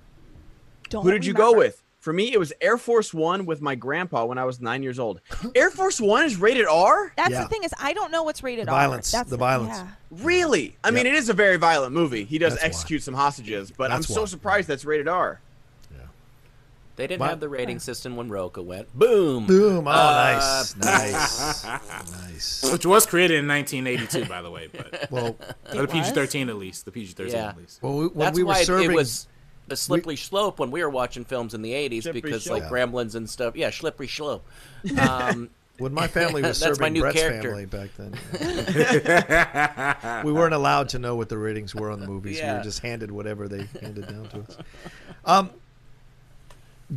[SPEAKER 4] don't
[SPEAKER 5] Who did you go with? For me, it was Air Force One with my grandpa when I was nine years old. Air Force One is rated R.
[SPEAKER 4] That's
[SPEAKER 1] Yeah.
[SPEAKER 4] the thing is I don't know what's rated
[SPEAKER 1] The
[SPEAKER 4] R.
[SPEAKER 1] violence,
[SPEAKER 4] That's
[SPEAKER 1] the violence.
[SPEAKER 4] Yeah.
[SPEAKER 5] Really? I mean, it is a very violent movie. He does
[SPEAKER 1] That's why.
[SPEAKER 5] execute some hostages, but I'm so
[SPEAKER 1] why.
[SPEAKER 5] surprised that's rated R. Yeah.
[SPEAKER 2] They didn't
[SPEAKER 1] What?
[SPEAKER 2] have the rating system when Rocha went. Boom.
[SPEAKER 1] Boom. Oh,
[SPEAKER 2] Uh,
[SPEAKER 1] nice. Nice. nice.
[SPEAKER 3] Which was created in 1982, by the way, but
[SPEAKER 1] Well,
[SPEAKER 3] or the PG-13 at least, the PG-13
[SPEAKER 2] Yeah.
[SPEAKER 3] at least.
[SPEAKER 1] well we, when
[SPEAKER 2] That's
[SPEAKER 1] we were
[SPEAKER 2] why
[SPEAKER 1] serving.
[SPEAKER 2] it was a slippery slope when we were watching films in the 80s because
[SPEAKER 5] slope.
[SPEAKER 2] like Gremlins and stuff. Yeah, slippery slope. Um,
[SPEAKER 1] When my family was
[SPEAKER 2] That's my
[SPEAKER 1] serving
[SPEAKER 2] new
[SPEAKER 1] Brett's
[SPEAKER 2] character.
[SPEAKER 1] family back then, we weren't allowed to know what the ratings were on the movies. We were just handed whatever they handed down to us. Um,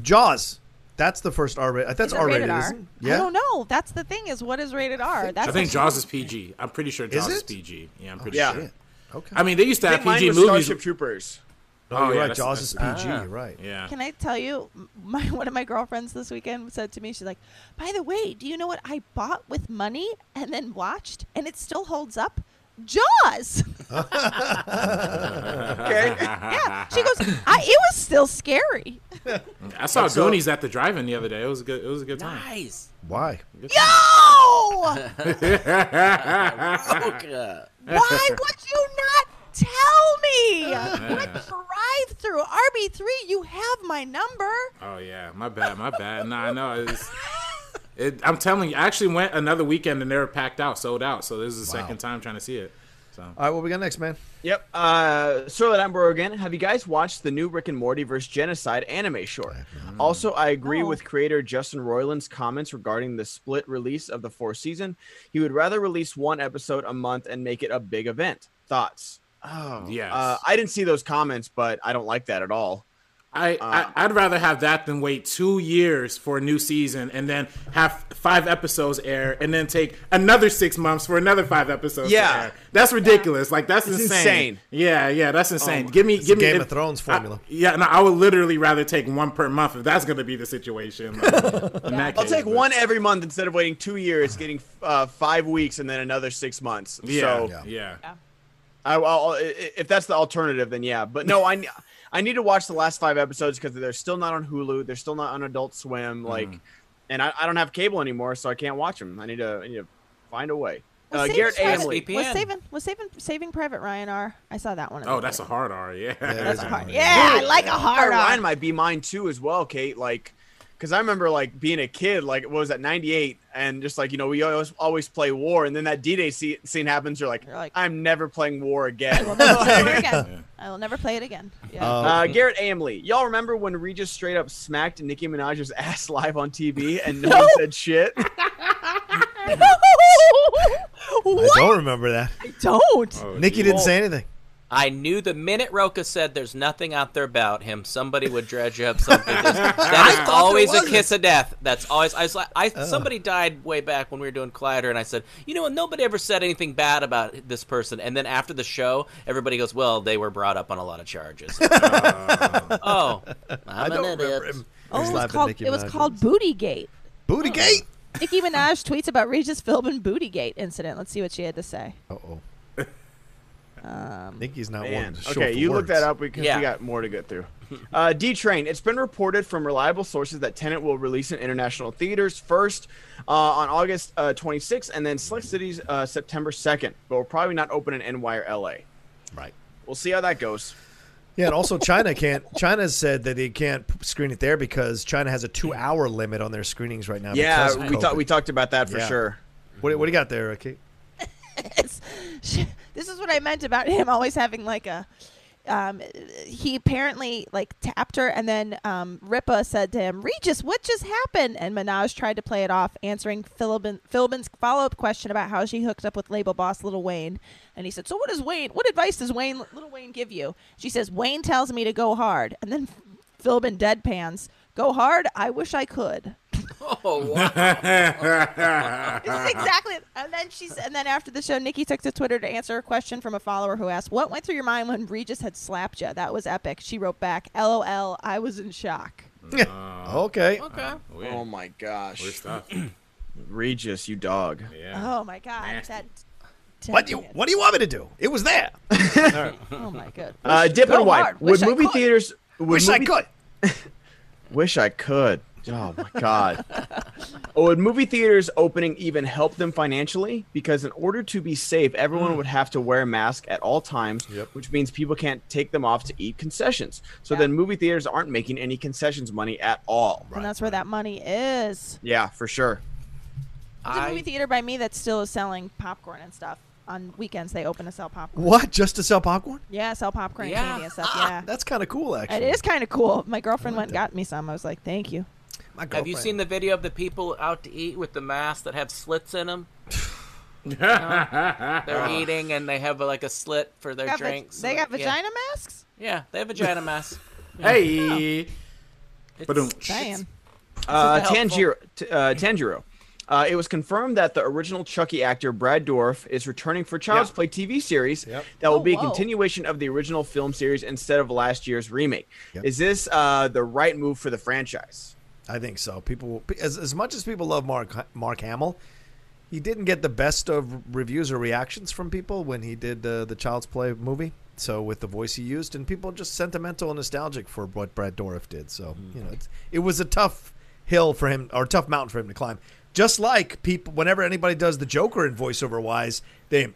[SPEAKER 1] Jaws. That's the first R rated. That's
[SPEAKER 4] Is it
[SPEAKER 1] R
[SPEAKER 4] rated
[SPEAKER 1] rated,
[SPEAKER 4] R?
[SPEAKER 1] isn't it?
[SPEAKER 4] I don't know. That's the thing is what is rated R. That's
[SPEAKER 3] I think
[SPEAKER 4] the-
[SPEAKER 3] Jaws is PG. I'm pretty sure Jaws is,
[SPEAKER 1] it?
[SPEAKER 3] PG. Yeah, I'm pretty
[SPEAKER 5] Yeah.
[SPEAKER 3] sure.
[SPEAKER 1] Shit. Okay.
[SPEAKER 3] I mean, they used to have PG movies.
[SPEAKER 5] Starship Troopers.
[SPEAKER 1] No,
[SPEAKER 3] oh, yeah,
[SPEAKER 1] right.
[SPEAKER 3] that's-
[SPEAKER 1] Jaws is PG.
[SPEAKER 2] Ah.
[SPEAKER 1] You're right.
[SPEAKER 3] Yeah.
[SPEAKER 4] Can I tell you, my one of my girlfriends this weekend said to me, she's like, "By the way, do you know what I bought with money and then watched, and it still holds up? Jaws."
[SPEAKER 5] Okay.
[SPEAKER 4] yeah, she goes, I, "It was still scary."
[SPEAKER 3] I saw
[SPEAKER 5] So-
[SPEAKER 3] Goonies at the drive-in the other day. It was a good. It was a good time.
[SPEAKER 2] nice.
[SPEAKER 1] Why?
[SPEAKER 3] Good
[SPEAKER 4] Yo,
[SPEAKER 2] Rocha.
[SPEAKER 4] why would you not tell me? What drive through RB three? You have my number.
[SPEAKER 3] Oh yeah, my bad, my bad. No, I know. It's, it, I'm telling you, I actually went another weekend and they were packed out, sold out. So this is the
[SPEAKER 1] Wow.
[SPEAKER 3] second time trying to see it. So
[SPEAKER 1] All right, what we got next, man?
[SPEAKER 5] Yep. Uh, so that I'm Burrow again. Have you guys watched the new Rick and Morty vs. Genocide anime short? Also, I agree
[SPEAKER 4] No.
[SPEAKER 5] with creator Justin Roiland's comments regarding the split release of the fourth season. He would rather release one episode a month and make it a big event. Thoughts? Oh,
[SPEAKER 3] Yes.
[SPEAKER 5] Uh, I didn't see those comments, but I don't like that at all.
[SPEAKER 3] I,
[SPEAKER 5] Uh,
[SPEAKER 3] I I'd rather have that than wait two years for a new season and then have five episodes air and then take another six months for another five episodes. to
[SPEAKER 5] Yeah.
[SPEAKER 3] air. that's ridiculous. Like that's
[SPEAKER 5] It's
[SPEAKER 3] insane.
[SPEAKER 5] insane.
[SPEAKER 3] Yeah, yeah, that's insane.
[SPEAKER 5] my-
[SPEAKER 3] give me,
[SPEAKER 1] It's
[SPEAKER 3] give
[SPEAKER 1] the
[SPEAKER 3] me
[SPEAKER 1] Game
[SPEAKER 3] if-
[SPEAKER 1] of Thrones
[SPEAKER 3] I-
[SPEAKER 1] formula.
[SPEAKER 3] yeah, no, I would literally rather take one per month if that's going to be the situation. Like, in that
[SPEAKER 5] I'll take
[SPEAKER 3] but-
[SPEAKER 5] one every month instead of waiting two years, getting uh, five weeks and then another six months.
[SPEAKER 3] Yeah,
[SPEAKER 5] So
[SPEAKER 3] yeah.
[SPEAKER 5] I, I'll, i- if that's the alternative, then yeah. But no, I, I need to watch the last five episodes because they're still not on Hulu. They're still not on Adult Swim. Like, and I, I don't have cable anymore, so I can't watch them. I need to, I need to find a way.
[SPEAKER 4] Was
[SPEAKER 5] Uh,
[SPEAKER 4] Saving
[SPEAKER 5] Garrett
[SPEAKER 4] Private-
[SPEAKER 5] Amley.
[SPEAKER 4] Was saving was saving saving Private Ryan R. I saw that one. in
[SPEAKER 3] Oh,
[SPEAKER 4] the
[SPEAKER 3] that's a hard R. Yeah,
[SPEAKER 4] That's a
[SPEAKER 1] Yeah.
[SPEAKER 4] hard. Yeah, I like a hard R.
[SPEAKER 5] Ryan
[SPEAKER 4] R.
[SPEAKER 5] might be mine too as well, Kate. Like, because I remember like being a kid, like what was that '98, and just like you know we always always play war, and then that D-Day scene, scene happens. You're like,
[SPEAKER 4] You're like-
[SPEAKER 5] I'm never playing war again.
[SPEAKER 4] I will never play it again. I will never play it again. Yeah.
[SPEAKER 5] Uh, Garrett Amley, y'all remember when Regis straight up smacked Nicki Minaj's ass live on TV and no one said shit?
[SPEAKER 1] I don't remember that.
[SPEAKER 4] I don't.
[SPEAKER 3] Oh, Nicki
[SPEAKER 1] didn't say anything.
[SPEAKER 2] I knew the minute Rocha said there's nothing out there about him, somebody would dredge up something. That is always a kiss of death. That's always. I was like, I somebody died way back when we were doing Collider, and I said, you know, what? nobody ever said anything bad about this person. And then after the show, everybody goes, well, they were brought up on a lot of charges. oh, I'm
[SPEAKER 1] I
[SPEAKER 2] an
[SPEAKER 1] don't
[SPEAKER 2] idiot.
[SPEAKER 1] remember him.
[SPEAKER 4] Oh, it was called,
[SPEAKER 1] Nicki
[SPEAKER 4] it was
[SPEAKER 1] Minaj.
[SPEAKER 4] called Bootygate.
[SPEAKER 1] Booty Gate.
[SPEAKER 4] Nicki Minaj tweets about Regis Philbin Bootygate incident. Let's see what she had to say.
[SPEAKER 1] Uh oh.
[SPEAKER 4] Um,
[SPEAKER 1] Nicki's not
[SPEAKER 5] Man.
[SPEAKER 1] one to show
[SPEAKER 5] Okay,
[SPEAKER 1] for
[SPEAKER 5] you look that up because
[SPEAKER 2] Yeah.
[SPEAKER 5] we got more to get through. Uh, D Train. It's been reported from reliable sources that Tenet will release in international theaters first uh, on August uh, 26th and then select cities uh, September 2nd, but we'll probably not open in NY or LA.
[SPEAKER 1] Right.
[SPEAKER 5] We'll see how that goes.
[SPEAKER 1] Yeah, and also China can't. China said that they can't screen it there because China has a two-hour limit on their screenings right now.
[SPEAKER 5] Yeah, we
[SPEAKER 1] COVID.
[SPEAKER 5] talked we talked about that for
[SPEAKER 1] Yeah.
[SPEAKER 5] sure.
[SPEAKER 1] What, what do you got there, Kate?
[SPEAKER 4] This is what I meant about him always having like a. Um, he apparently like tapped her, and then um, Ripa said to him, "Regis, what just happened?" And Minaj tried to play it off, answering Philbin, Philbin's follow-up question about how she hooked up with label boss Little Wayne. And he said, "So what does Wayne? What advice does Wayne, Little Wayne, give you?" She says, "Wayne tells me to go hard." And then Philbin deadpans, "Go hard? I wish I could."
[SPEAKER 2] Oh, wow.
[SPEAKER 4] This is exactly. And then she's. And then after the show, Nicki took to Twitter to answer a question from a follower who asked, "What went through your mind when Regis had slapped you? That was epic." She wrote back, "LOL, I was in shock."
[SPEAKER 1] okay.
[SPEAKER 2] okay.
[SPEAKER 3] Weird.
[SPEAKER 5] Oh my gosh, Regis, you dog.
[SPEAKER 3] Yeah.
[SPEAKER 4] Oh my god,
[SPEAKER 3] Nasty.
[SPEAKER 4] that.
[SPEAKER 1] What do you What do you want me to do? It was there.
[SPEAKER 4] Oh my god.
[SPEAKER 5] Uh, dip
[SPEAKER 4] Go
[SPEAKER 5] and wipe.
[SPEAKER 4] hard.
[SPEAKER 5] Would
[SPEAKER 4] Wish I
[SPEAKER 5] movie
[SPEAKER 4] could.
[SPEAKER 5] theaters? Would
[SPEAKER 1] Wish I could.
[SPEAKER 5] Wish I could. Oh my god. oh, would movie theaters opening even help them financially? Because in order to be safe, everyone hmm. would have to wear a mask at all times,
[SPEAKER 1] Yep.
[SPEAKER 5] which means people can't take them off to eat concessions. So
[SPEAKER 4] Yeah.
[SPEAKER 5] then movie theaters aren't making any concessions money at all.
[SPEAKER 4] and that's where that money is.
[SPEAKER 5] Yeah, for sure.
[SPEAKER 4] There's a movie
[SPEAKER 2] I,
[SPEAKER 4] theater by me that still is selling popcorn and stuff. On weekends, they open to sell popcorn.
[SPEAKER 1] What? Just to sell popcorn?
[SPEAKER 4] Yeah, sell popcorn
[SPEAKER 2] Yeah.
[SPEAKER 4] and candy and stuff. Yeah.
[SPEAKER 1] Ah, that's kind of cool, actually.
[SPEAKER 4] It is kind of cool. My girlfriend went and got me some. I was like, "Thank you."
[SPEAKER 1] My
[SPEAKER 2] have you seen the video of the people out to eat with the masks that have slits in them? They're eating and they have like a slit for their
[SPEAKER 4] They got va-
[SPEAKER 2] drinks.
[SPEAKER 4] they got
[SPEAKER 2] Yeah.
[SPEAKER 4] vagina masks.
[SPEAKER 2] Yeah, they have vagina masks.
[SPEAKER 3] hey.
[SPEAKER 2] It's-
[SPEAKER 3] Ba-dum.
[SPEAKER 4] Damn.
[SPEAKER 5] Uh,
[SPEAKER 2] helpful.
[SPEAKER 5] Tanjiro, t- uh, Tanjiro. Uh, it was confirmed that the original Chucky actor Brad Dourif is returning for Child's
[SPEAKER 1] Yep.
[SPEAKER 5] Play TV series
[SPEAKER 1] Yep.
[SPEAKER 5] that will
[SPEAKER 4] Oh,
[SPEAKER 5] be a
[SPEAKER 4] whoa.
[SPEAKER 5] continuation of the original film series instead of last year's remake.
[SPEAKER 1] Yep.
[SPEAKER 5] Is this uh, the right move for the franchise?
[SPEAKER 1] I think so. People, as as much as people love Mark Mark Hamill, he didn't get the best of reviews or reactions from people when he did uh, the Child's Play movie. So with the voice he used, and people just sentimental and nostalgic for what Brad Dourif did. So you know, it's, it was a tough hill for him or tough mountain for him to climb. Just like people, whenever anybody does the Joker in voiceover wise, they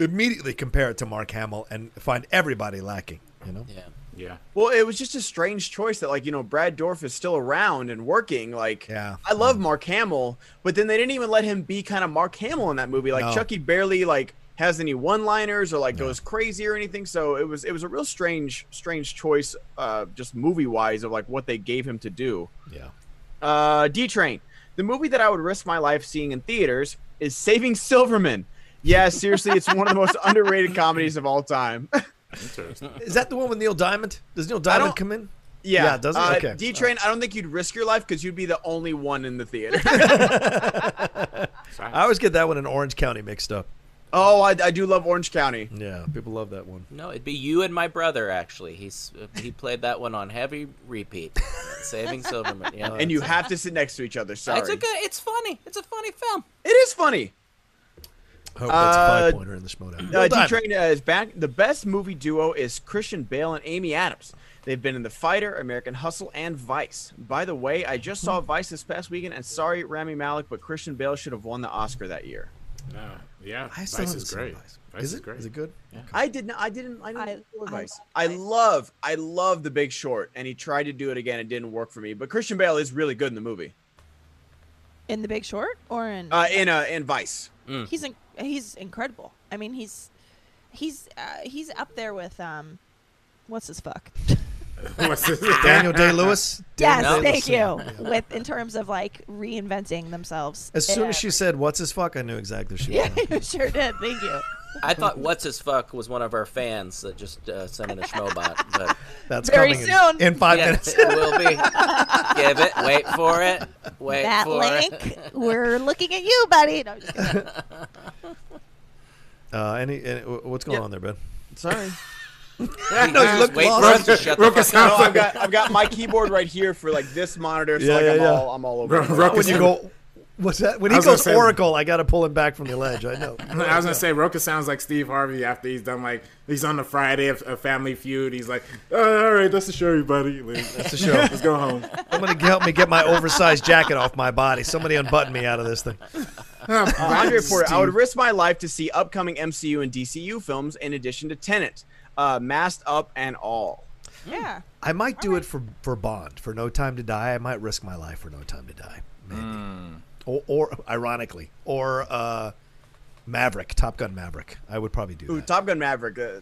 [SPEAKER 1] immediately compare it to Mark Hamill and find everybody lacking. You know.
[SPEAKER 2] Yeah.
[SPEAKER 3] Yeah.
[SPEAKER 5] Well, it was just a strange choice that, like, you know, Brad Dourif is still around and working. Like,
[SPEAKER 1] Yeah.
[SPEAKER 5] I love Mark Hamill, but then they didn't even let him be kind of Mark Hamill in that movie. Like,
[SPEAKER 1] No.
[SPEAKER 5] Chucky barely like has any one-liners or like goes crazy or anything. So it was it was a real strange strange choice, uh, just movie-wise of like what they gave him to do.
[SPEAKER 1] Yeah.
[SPEAKER 5] Uh, D Train. The movie that I would risk my life seeing in theaters is Saving Silverman. Yeah, seriously, it's one of the most underrated comedies of all time.
[SPEAKER 3] Interesting.
[SPEAKER 1] Is that the one with Neil Diamond? Does Neil Diamond come in?
[SPEAKER 5] Yeah,
[SPEAKER 1] Yeah, does it?
[SPEAKER 5] Uh,
[SPEAKER 1] Okay.
[SPEAKER 5] D Train, I don't think you'd risk your life because you'd be the only one in the theater.
[SPEAKER 1] I always get that one in Orange County mixed up.
[SPEAKER 5] oh, I, I do love Orange County.
[SPEAKER 1] Yeah, people love that one.
[SPEAKER 2] No, it'd be you and my brother. Actually, he's uh, he played that one on heavy repeat. Saving Silverman. Yeah,
[SPEAKER 5] And you have to sit next to each other. Sorry.
[SPEAKER 2] It's a good. It's funny. It's a funny film.
[SPEAKER 5] it is funny.
[SPEAKER 1] Hope that's a
[SPEAKER 5] Uh,
[SPEAKER 1] five pointer in the Schmoedown.
[SPEAKER 5] Uh, D Train uh, is back. The best movie duo is Christian Bale and Amy Adams. They've been in The Fighter, American Hustle, and Vice. By the way, I just saw Vice this past weekend, and sorry, Rami Malek, but Christian Bale should have won the Oscar that year.
[SPEAKER 3] No. Yeah.
[SPEAKER 1] I
[SPEAKER 3] Vice
[SPEAKER 1] still haven't
[SPEAKER 3] is great.
[SPEAKER 1] Vice.
[SPEAKER 3] Vice
[SPEAKER 1] is
[SPEAKER 3] is
[SPEAKER 1] it?
[SPEAKER 3] great.
[SPEAKER 1] Is it good?
[SPEAKER 5] I did not. I didn't. I didn't
[SPEAKER 4] I-
[SPEAKER 5] enjoy
[SPEAKER 4] I-
[SPEAKER 5] Vice. I, love. I love The Big Short, and he tried to do it again. It didn't work for me. But Christian Bale is really good in the movie.
[SPEAKER 4] In The Big Short or in?
[SPEAKER 5] Uh, in uh, in Vice.
[SPEAKER 4] He's in, he's incredible. I mean, he's he's uh, he's up there with um, what's his fuck?
[SPEAKER 3] What's this?
[SPEAKER 1] Daniel Day Lewis.
[SPEAKER 4] yes,
[SPEAKER 2] No.
[SPEAKER 4] thank you. With in terms of like reinventing themselves.
[SPEAKER 1] As soon as she said "What's his fuck," I knew exactly who she was.
[SPEAKER 4] Yeah, you sure did. Thank you.
[SPEAKER 2] I thought what's his fuck was one of our fans that just uh, sent in a schmobot, but
[SPEAKER 1] That's
[SPEAKER 4] Very
[SPEAKER 1] coming
[SPEAKER 4] soon.
[SPEAKER 1] in, in five
[SPEAKER 2] yeah,
[SPEAKER 1] minutes.
[SPEAKER 2] it will be. Give it. Wait for it. Wait
[SPEAKER 4] that
[SPEAKER 2] for
[SPEAKER 4] link.
[SPEAKER 2] it.
[SPEAKER 4] We're looking at you, buddy. No, I'm just kidding.
[SPEAKER 1] Uh, any, any what's going
[SPEAKER 2] Yeah.
[SPEAKER 1] on there, Ben?
[SPEAKER 5] Sorry.
[SPEAKER 1] No, you look
[SPEAKER 2] wait
[SPEAKER 1] lost.
[SPEAKER 2] for us to shut the
[SPEAKER 3] Rocha
[SPEAKER 2] fuck
[SPEAKER 5] No. I've got I've got my keyboard right here for like this monitor, so
[SPEAKER 1] Yeah,
[SPEAKER 5] like
[SPEAKER 1] yeah,
[SPEAKER 5] I'm
[SPEAKER 1] yeah.
[SPEAKER 5] all I'm all over.
[SPEAKER 3] Ro-
[SPEAKER 5] it.
[SPEAKER 1] When you go, what's that? When he goes
[SPEAKER 3] say-
[SPEAKER 1] Oracle, I got to pull him back from the ledge. I know.
[SPEAKER 3] I was gonna say Rocha sounds like Steve Harvey after he's done like he's on the Friday of, of Family Feud. He's like, oh, all right, that's the show, everybody. That's
[SPEAKER 1] the show.
[SPEAKER 3] Let's go home.
[SPEAKER 1] Somebody help me get my oversized jacket off my body. Somebody unbutton me out of this thing.
[SPEAKER 5] Uh, Andre Porter, I would risk my life to see upcoming MCU and DCU films in addition to Tenet, uh, masked up and all.
[SPEAKER 4] Yeah.
[SPEAKER 1] I might do it for for Bond for No Time to Die. I might risk my life for No Time to Die, maybe. Or, or ironically, or uh, Maverick, Top Gun Maverick. I would probably do
[SPEAKER 5] Ooh,
[SPEAKER 1] that.
[SPEAKER 5] Top Gun Maverick. Uh,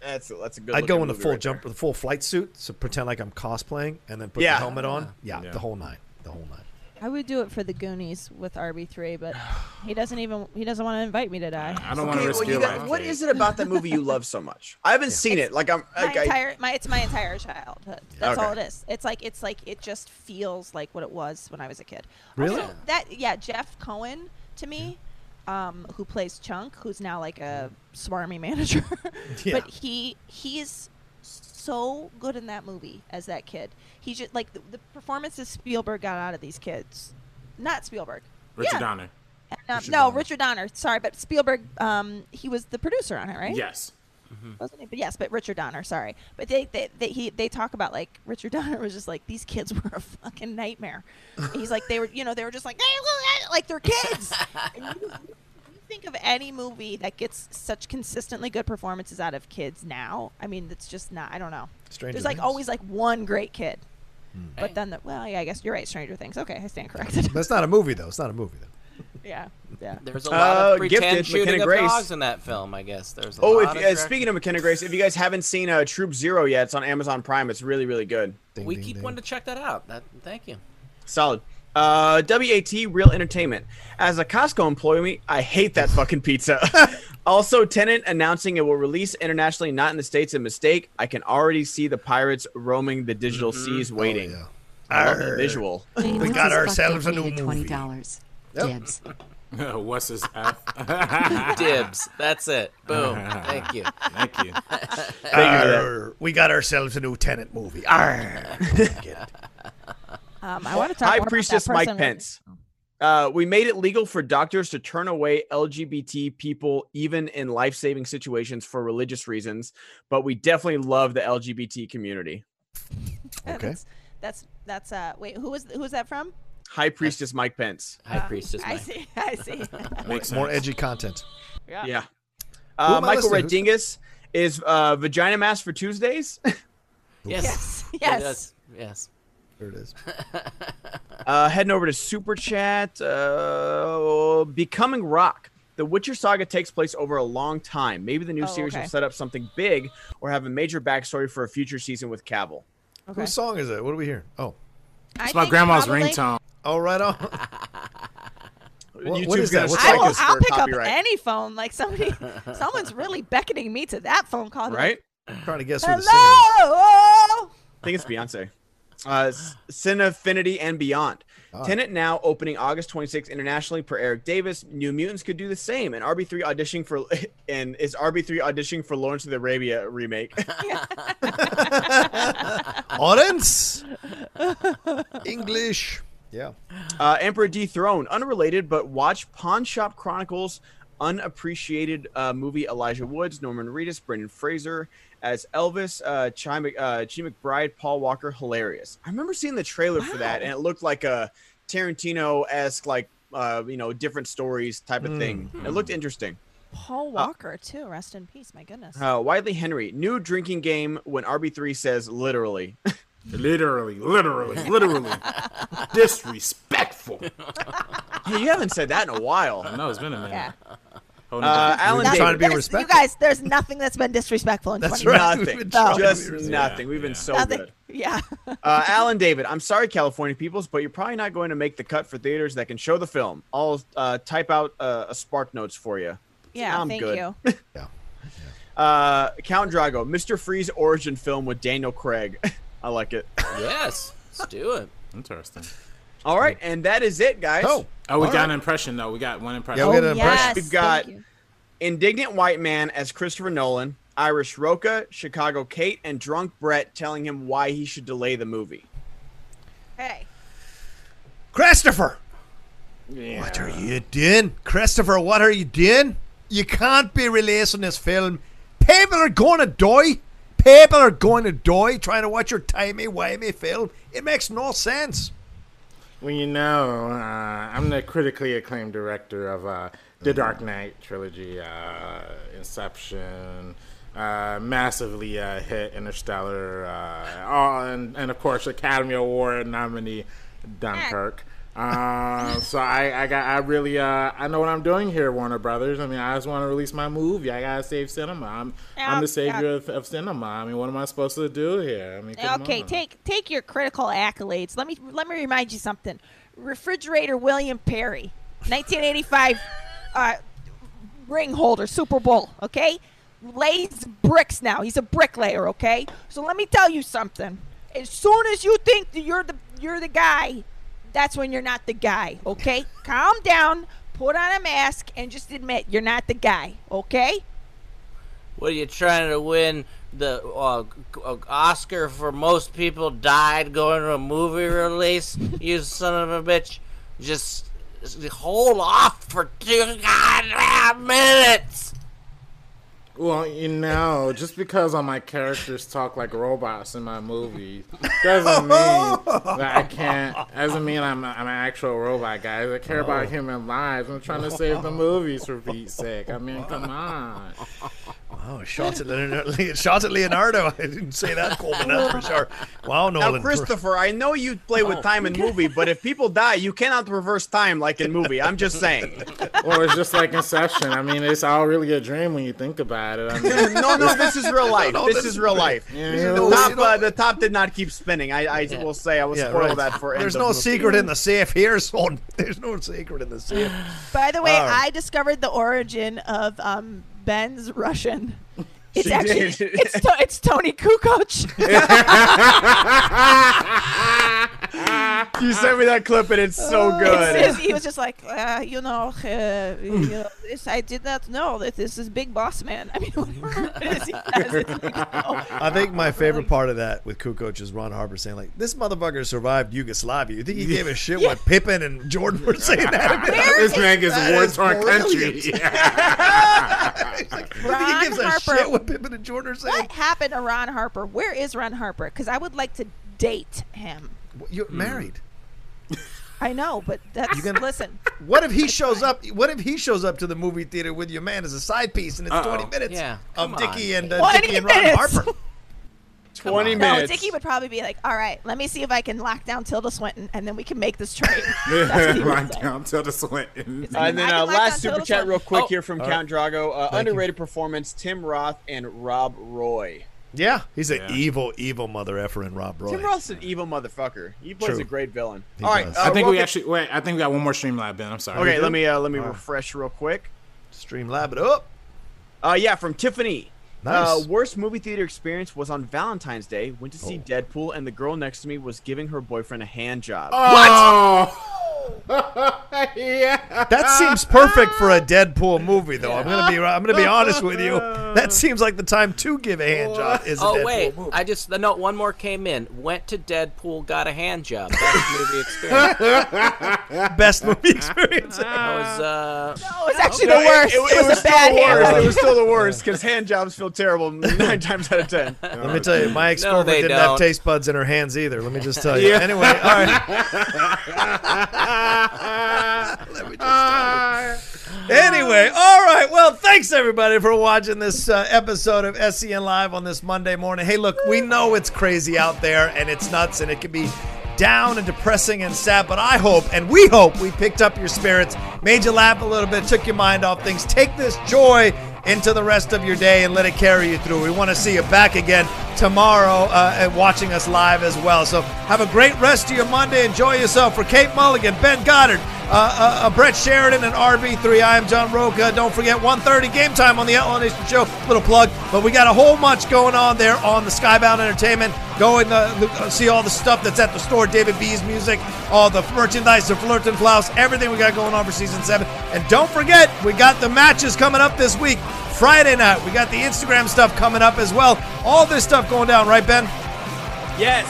[SPEAKER 5] that's a, that's a good.
[SPEAKER 1] I'd go in the full
[SPEAKER 5] right
[SPEAKER 1] jump,
[SPEAKER 5] there.
[SPEAKER 1] the full flight suit, so pretend like I'm cosplaying, and then put
[SPEAKER 5] Yeah.
[SPEAKER 1] the helmet on. Yeah,
[SPEAKER 3] Yeah.
[SPEAKER 1] the whole nine, the whole nine.
[SPEAKER 4] I would do it for the Goonies with RB3, but he doesn't even he doesn't want to invite me to die.
[SPEAKER 3] I don't want
[SPEAKER 5] Okay,
[SPEAKER 3] to risk
[SPEAKER 5] well,
[SPEAKER 3] your
[SPEAKER 5] got,
[SPEAKER 3] life.
[SPEAKER 5] what is it about that movie you love so much? I haven't seen it. Like I'm.
[SPEAKER 4] My
[SPEAKER 5] Like, I,
[SPEAKER 4] entire my it's my entire childhood. That's
[SPEAKER 5] Okay.
[SPEAKER 4] all it is. It's like it's like it just feels like what it was when I was a kid.
[SPEAKER 1] Really?
[SPEAKER 4] Also, that yeah, Jeff Cohen to me, um, who plays Chunk, who's now like a swarmy manager,
[SPEAKER 1] Yeah.
[SPEAKER 4] but he he's so good in that movie as that kid. He just like the, the performances Spielberg got out of these kids, not Spielberg.
[SPEAKER 3] Richard
[SPEAKER 4] yeah.
[SPEAKER 3] Donner.
[SPEAKER 4] Um,
[SPEAKER 1] Richard
[SPEAKER 4] no,
[SPEAKER 1] Donner.
[SPEAKER 4] Richard Donner. Sorry, but Spielberg. Um, he was the producer on it, right?
[SPEAKER 3] Yes.
[SPEAKER 4] wasn't he? But yes, but Richard Donner. Sorry, but they they, they he they talk about like Richard Donner was just like these kids were a fucking nightmare. He's like they were you know they were just like like they're kids. and you, you think of any movie that gets such consistently good performances out of kids now? I mean, it's just not. I don't know.
[SPEAKER 1] Stranger
[SPEAKER 4] There's like
[SPEAKER 1] Things.
[SPEAKER 4] always like one great kid.
[SPEAKER 1] Hmm.
[SPEAKER 4] But then, the, well, yeah, I guess you're right. Stranger Things. Okay, I stand corrected.
[SPEAKER 1] But it's not a movie though. It's not a movie though.
[SPEAKER 4] yeah, yeah.
[SPEAKER 2] There's a lot
[SPEAKER 5] Uh,
[SPEAKER 2] of pretend
[SPEAKER 5] Gifted,
[SPEAKER 2] shooting
[SPEAKER 5] McKenna
[SPEAKER 2] of
[SPEAKER 5] Grace.
[SPEAKER 2] dogs in that film. I guess there's. A
[SPEAKER 5] oh,
[SPEAKER 2] lot
[SPEAKER 5] if
[SPEAKER 2] of
[SPEAKER 5] uh, speaking of McKenna Grace, if you guys haven't seen uh, Troop Zero yet, it's on Amazon Prime. It's really really good.
[SPEAKER 1] Ding,
[SPEAKER 2] we
[SPEAKER 1] ding,
[SPEAKER 2] keep
[SPEAKER 1] ding.
[SPEAKER 2] wanting to check that out. That thank you.
[SPEAKER 5] Solid. Uh, WAT Real Entertainment. As a Costco employee, I hate that fucking pizza. also, Tenet announcing it will release internationally, not in the states. A mistake. I can already see the pirates roaming the digital seas, waiting.
[SPEAKER 1] Oh, yeah.
[SPEAKER 5] I love the
[SPEAKER 1] Arr.
[SPEAKER 5] visual.
[SPEAKER 1] We got ourselves a new movie.
[SPEAKER 6] Twenty dollars.
[SPEAKER 1] Yep.
[SPEAKER 6] Dibs.
[SPEAKER 3] What's his F?
[SPEAKER 2] Dibs. That's it. Boom. Thank you.
[SPEAKER 3] Thank you.
[SPEAKER 1] Arr. We got ourselves a new Tenet movie. Arr. Get it.
[SPEAKER 4] Um, I want to talk
[SPEAKER 5] High
[SPEAKER 4] more about
[SPEAKER 5] Priestess
[SPEAKER 4] that
[SPEAKER 5] Mike Pence. Uh, we made it legal for doctors to turn away LGBT people even in life-saving situations for religious reasons, but we definitely love the LGBT community.
[SPEAKER 1] Okay.
[SPEAKER 4] That's, that's that's uh wait who was who was that from?
[SPEAKER 5] High Priestess Mike Pence.
[SPEAKER 2] High
[SPEAKER 4] Uh,
[SPEAKER 2] priestess.
[SPEAKER 4] I
[SPEAKER 2] Mike.
[SPEAKER 4] see. I see.
[SPEAKER 3] Makes
[SPEAKER 1] More edgy content.
[SPEAKER 4] yeah.
[SPEAKER 5] Yeah. Uh, Michael
[SPEAKER 1] listening
[SPEAKER 5] Redingus is uh, vagina mask for Tuesdays.
[SPEAKER 2] Yes.
[SPEAKER 4] Yes.
[SPEAKER 2] It
[SPEAKER 4] Yes.
[SPEAKER 2] does. Yes.
[SPEAKER 1] There it is.
[SPEAKER 5] uh, heading over to Super Chat. Uh, Becoming Rock. The Witcher saga takes place over a long time. Maybe the new
[SPEAKER 4] Oh,
[SPEAKER 5] series
[SPEAKER 4] okay.
[SPEAKER 5] will set up something big or have a major backstory for a future season with Cavill.
[SPEAKER 4] Okay.
[SPEAKER 1] Whose song is it? What do we hear? Oh.
[SPEAKER 4] I
[SPEAKER 3] It's my
[SPEAKER 4] think
[SPEAKER 3] grandma's
[SPEAKER 4] probably-
[SPEAKER 3] ringtone.
[SPEAKER 1] Oh, right on. What- what is that?
[SPEAKER 5] gonna
[SPEAKER 1] What's
[SPEAKER 4] I will,
[SPEAKER 5] us
[SPEAKER 4] I'll
[SPEAKER 5] for
[SPEAKER 4] pick up
[SPEAKER 5] copyright,
[SPEAKER 4] any phone. Like somebody, someone's really beckoning me to that phone call.
[SPEAKER 5] Right?
[SPEAKER 1] I'm trying to guess who the singer is.
[SPEAKER 4] Hello.
[SPEAKER 5] I think it's Beyonce. Uh, Cinefinity and Beyond.
[SPEAKER 1] Ah.
[SPEAKER 5] Tenet now opening August 26th internationally per Eric Davis. New Mutants could do the same. And RB3 auditioning for and is RB3 auditioning for Lawrence of the Arabia remake.
[SPEAKER 1] Audience. English. Yeah.
[SPEAKER 5] uh, Emperor Dethroned, unrelated, but watch Pawn Shop Chronicles. Unappreciated uh, movie Elijah Woods, Norman Reedus, Brendan Fraser as Elvis, uh, Chi, uh, Chi McBride, Paul Walker, hilarious. I remember seeing the trailer for that, and it looked like a Tarantino esque, like uh, you know, different stories type of thing. It looked interesting.
[SPEAKER 4] Paul Walker too. Rest in peace. My goodness.
[SPEAKER 5] Uh, Widely Henry, new drinking game when RB3 says literally.
[SPEAKER 3] Literally, literally, literally. Disrespectful.
[SPEAKER 5] Hey, you haven't said that in a while.
[SPEAKER 3] I know it's been a minute.
[SPEAKER 4] yeah.
[SPEAKER 3] Hold on.
[SPEAKER 5] Uh, Alan
[SPEAKER 1] We're
[SPEAKER 5] David.
[SPEAKER 1] trying to be
[SPEAKER 4] There's-
[SPEAKER 1] respectful.
[SPEAKER 4] You guys, there's nothing that's been disrespectful in
[SPEAKER 1] That's
[SPEAKER 4] 20
[SPEAKER 1] right.
[SPEAKER 4] minutes.
[SPEAKER 5] Nothing.
[SPEAKER 1] We've been trying to
[SPEAKER 5] Just
[SPEAKER 1] be respectful.
[SPEAKER 5] nothing. We've been
[SPEAKER 3] Yeah.
[SPEAKER 5] so
[SPEAKER 4] Nothing.
[SPEAKER 5] good.
[SPEAKER 4] Yeah.
[SPEAKER 5] Uh, Alan David, I'm sorry, California peoples, but you're probably not going to make the cut for theaters that can show the film. I'll uh, type out uh, a spark notes for you.
[SPEAKER 4] Yeah.
[SPEAKER 5] I'm
[SPEAKER 4] thank
[SPEAKER 5] good.
[SPEAKER 4] you.
[SPEAKER 1] Yeah.
[SPEAKER 5] Uh, Count Drago, Mr. Freeze origin film with Daniel Craig. I like it.
[SPEAKER 2] Yes. Let's do it.
[SPEAKER 3] Interesting.
[SPEAKER 5] All right, and that is it, guys.
[SPEAKER 1] Oh.
[SPEAKER 3] Oh, we
[SPEAKER 1] All
[SPEAKER 3] got
[SPEAKER 1] right.
[SPEAKER 3] an impression though. We got one impression.
[SPEAKER 1] Yeah, we got an
[SPEAKER 4] oh,
[SPEAKER 1] impression.
[SPEAKER 4] yes.
[SPEAKER 5] We've got- Indignant white man as Christopher Nolan, Irish Rocha, Chicago Kate, and drunk Brett telling him why he should delay the movie.
[SPEAKER 4] Hey.
[SPEAKER 1] Christopher. What are you doing? Christopher, what are you doing? You can't be releasing this film. People are going to die. People are going to die trying to watch your timey-wimey film. It makes no sense.
[SPEAKER 3] Well, you know, uh, I'm the critically acclaimed director of uh, the Dark Knight trilogy, uh, Inception, uh, massively uh, hit Interstellar, uh, oh, and, and of course Academy Award nominee Dunkirk. Uh, so I, I got I really uh, I know what I'm doing here, Warner Brothers. I mean, I just want to release my movie. I gotta save cinema. I'm I'm the savior of, of cinema. I mean, what am I supposed to do here? I mean,
[SPEAKER 4] Okay,
[SPEAKER 3] on.
[SPEAKER 4] take take your critical accolades. Let me let me remind you something. Refrigerator William Perry, 1985 uh, ring holder, Super Bowl. Okay, lays bricks now. He's a bricklayer. Okay, so let me tell you something. As soon as you think that you're the you're the guy, that's when you're not the guy. Okay, calm down, put on a mask, and just admit you're not the guy. Okay.
[SPEAKER 2] What are you trying to win? The uh, uh, Oscar for most people died going to a movie release. you son of a bitch! Just, hold off for two goddamn minutes.
[SPEAKER 3] Well, you know, just because all my characters talk like robots in my movie doesn't mean that I can't. Doesn't mean I'm I'm an actual robot, guys. I care about oh. human lives. I'm trying to save the movies for Pete's sake. I mean, come on.
[SPEAKER 1] Oh, shots at Leonardo. Shots at Leonardo. I didn't say that, Coleman. That's for sure. Wow,
[SPEAKER 5] Now, Christopher, I know you play with time in movie, but if people die, you cannot reverse time like in movie. I'm just saying.
[SPEAKER 3] Well, it's just like Inception. I mean, it's all really a dream when you think about it. I mean,
[SPEAKER 5] No, no, this is real life.
[SPEAKER 1] No,
[SPEAKER 5] This
[SPEAKER 1] this
[SPEAKER 5] is
[SPEAKER 1] is
[SPEAKER 5] real
[SPEAKER 1] real
[SPEAKER 5] life.
[SPEAKER 3] Yeah,
[SPEAKER 5] The
[SPEAKER 3] you
[SPEAKER 1] know,
[SPEAKER 5] top, uh, the top did not keep spinning. I, I will say I will
[SPEAKER 1] Yeah,
[SPEAKER 5] spoil
[SPEAKER 1] right.
[SPEAKER 5] that for. end
[SPEAKER 1] There's
[SPEAKER 5] of
[SPEAKER 1] no
[SPEAKER 5] movie.
[SPEAKER 1] secret in the safe here, son. There's no secret in the safe.
[SPEAKER 4] By the way,
[SPEAKER 1] All right.
[SPEAKER 4] I discovered the origin of um, Ben's Russian. It's
[SPEAKER 5] She
[SPEAKER 4] actually
[SPEAKER 5] did.
[SPEAKER 4] it's to, it's Toni Kukoc.
[SPEAKER 5] You sent me that clip and it's so
[SPEAKER 4] It's
[SPEAKER 5] good.
[SPEAKER 4] he was just like, uh, you know, uh, you know, this I did not know that this is Big Boss Man. I mean, whatever it is he says, it's like, oh.
[SPEAKER 1] I think my favorite part of that with Kukoc is Ron Harper saying like, "This motherfucker survived Yugoslavia." You think he gave a shit what Pippen and Jordan were saying that?
[SPEAKER 3] this man gets
[SPEAKER 1] That
[SPEAKER 3] war
[SPEAKER 1] is
[SPEAKER 3] torn country. Yeah.
[SPEAKER 1] Like, you think
[SPEAKER 4] Ron
[SPEAKER 1] he gives a
[SPEAKER 4] Harper.
[SPEAKER 1] Shit what Pippen and Jordan are saying?
[SPEAKER 4] What happened to Ron Harper? Where is Ron Harper? Because I would like to date him.
[SPEAKER 1] You're married.
[SPEAKER 4] I know, but that's
[SPEAKER 1] You gonna-
[SPEAKER 4] listen.
[SPEAKER 1] What if he shows up? What if he shows up to the movie theater with your man as a side piece, and it's
[SPEAKER 3] Uh-oh.
[SPEAKER 1] 20 minutes
[SPEAKER 2] Yeah,
[SPEAKER 1] of
[SPEAKER 2] come
[SPEAKER 1] Dickie and uh, Dickie and Ron
[SPEAKER 4] minutes.
[SPEAKER 1] Harper?
[SPEAKER 5] Twenty
[SPEAKER 4] No,
[SPEAKER 5] minutes.
[SPEAKER 4] Dickie would probably be like, "All right, let me see if I can lock down Tilda Swinton, and then we can make this trade." That's what he
[SPEAKER 3] Lock down Tilda Swinton.
[SPEAKER 5] Uh, and then uh, last super
[SPEAKER 4] total
[SPEAKER 5] chat,
[SPEAKER 4] song.
[SPEAKER 5] real quick
[SPEAKER 2] Oh,
[SPEAKER 5] here from
[SPEAKER 1] all
[SPEAKER 5] Count Drago. Uh,
[SPEAKER 1] Thank you.
[SPEAKER 5] underrated performance: Tim Roth and Rob Roy.
[SPEAKER 1] Yeah, he's an
[SPEAKER 3] Yeah.
[SPEAKER 1] evil, evil mother effer in Rob Roy.
[SPEAKER 5] Tim Roth's an evil motherfucker. He plays
[SPEAKER 1] True.
[SPEAKER 5] a great villain.
[SPEAKER 1] He
[SPEAKER 5] All right, uh,
[SPEAKER 3] I think
[SPEAKER 5] real
[SPEAKER 3] we
[SPEAKER 5] quick-
[SPEAKER 3] actually wait. I think we got one more Streamlab, Ben. I'm sorry.
[SPEAKER 5] Okay, let me uh, let me
[SPEAKER 1] All right.
[SPEAKER 5] refresh real quick.
[SPEAKER 1] Stream lab it up.
[SPEAKER 5] Uh, yeah, from Tiffany.
[SPEAKER 1] Nice.
[SPEAKER 5] Uh, worst movie theater experience was on Valentine's Day. Went to see
[SPEAKER 1] Oh.
[SPEAKER 5] Deadpool, and the girl next to me was giving her boyfriend a hand job.
[SPEAKER 3] Oh. yeah.
[SPEAKER 1] That seems perfect for a Deadpool movie, though. I'm gonna be I'm gonna be honest with you. That seems like the time to give a hand job. Is a
[SPEAKER 2] Oh
[SPEAKER 1] Deadpool
[SPEAKER 2] wait,
[SPEAKER 1] movie.
[SPEAKER 2] I just the note one more came in. Went to Deadpool, got a hand job. Best movie experience.
[SPEAKER 1] Best movie experience.
[SPEAKER 2] That was uh,
[SPEAKER 4] No, it was actually
[SPEAKER 5] No,
[SPEAKER 4] the worst. It, was, a
[SPEAKER 5] still
[SPEAKER 4] bad
[SPEAKER 5] the
[SPEAKER 4] hand.
[SPEAKER 5] worst. It was still the worst because hand jobs feel terrible nine times out of ten.
[SPEAKER 1] Let me tell you, my ex girlfriend
[SPEAKER 2] they
[SPEAKER 1] didn't have
[SPEAKER 2] don't.
[SPEAKER 1] taste buds in her hands either. Let me just tell you.
[SPEAKER 3] Yeah.
[SPEAKER 1] Anyway, all right. Let me just. Anyway, all right. Well, thanks everybody for watching this uh, episode of SEN Live on this Monday morning. Hey, look, we know it's crazy out there and it's nuts and it can be down and depressing and sad, but I hope and we hope we picked up your spirits, made you laugh a little bit, took your mind off things. Take this joy into the rest of your day and let it carry you through. We want to see you back again tomorrow uh, and watching us live as well. So have a great rest of your Monday. Enjoy yourself. For Kate Mulligan, Ben Goddard, uh, uh, uh, Brett Sheridan, and RB3. I am John Rocha. Don't forget 1.30 game time on the Outlaw Nation Show. Little plug. But we got a whole bunch going on there on the Skybound Entertainment. Go and uh, see all the stuff that's at the store. David B's music, all the merchandise, the Flirt and Flouse, everything we got going on for season seven. And don't forget, we got the matches coming up this week. Friday night, we got the Instagram stuff coming up as well. All this stuff going down, right, Ben?
[SPEAKER 5] Yes.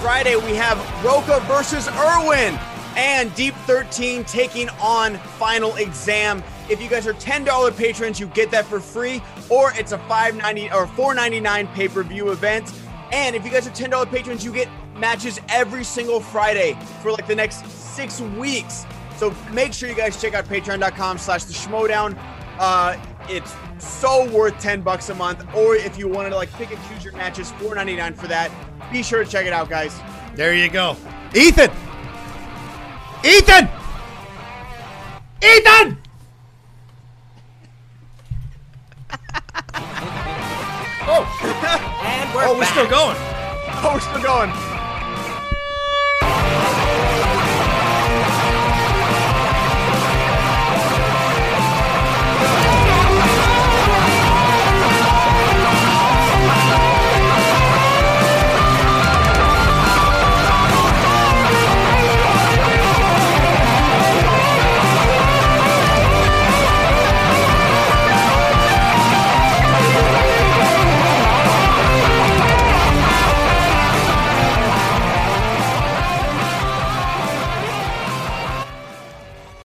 [SPEAKER 5] Friday we have Rocha versus Irwin and Deep 13 taking on Final Exam. If you guys are $10 patrons, you get that for free, or it's a $5.90 or $4.99 pay per view event. And if you guys are $10 patrons, you get matches every single Friday for like the next six weeks. So make sure you guys check out patreon.com slash the schmoedown. Uh, it's so worth 10 bucks a month. Or if you wanted to like pick and choose your matches, $4.99 for that. Be sure to check it out, guys.
[SPEAKER 1] There you go. Ethan, Ethan! Ethan! oh!
[SPEAKER 2] and we're
[SPEAKER 5] Oh, we're still going. Oh, we're still going.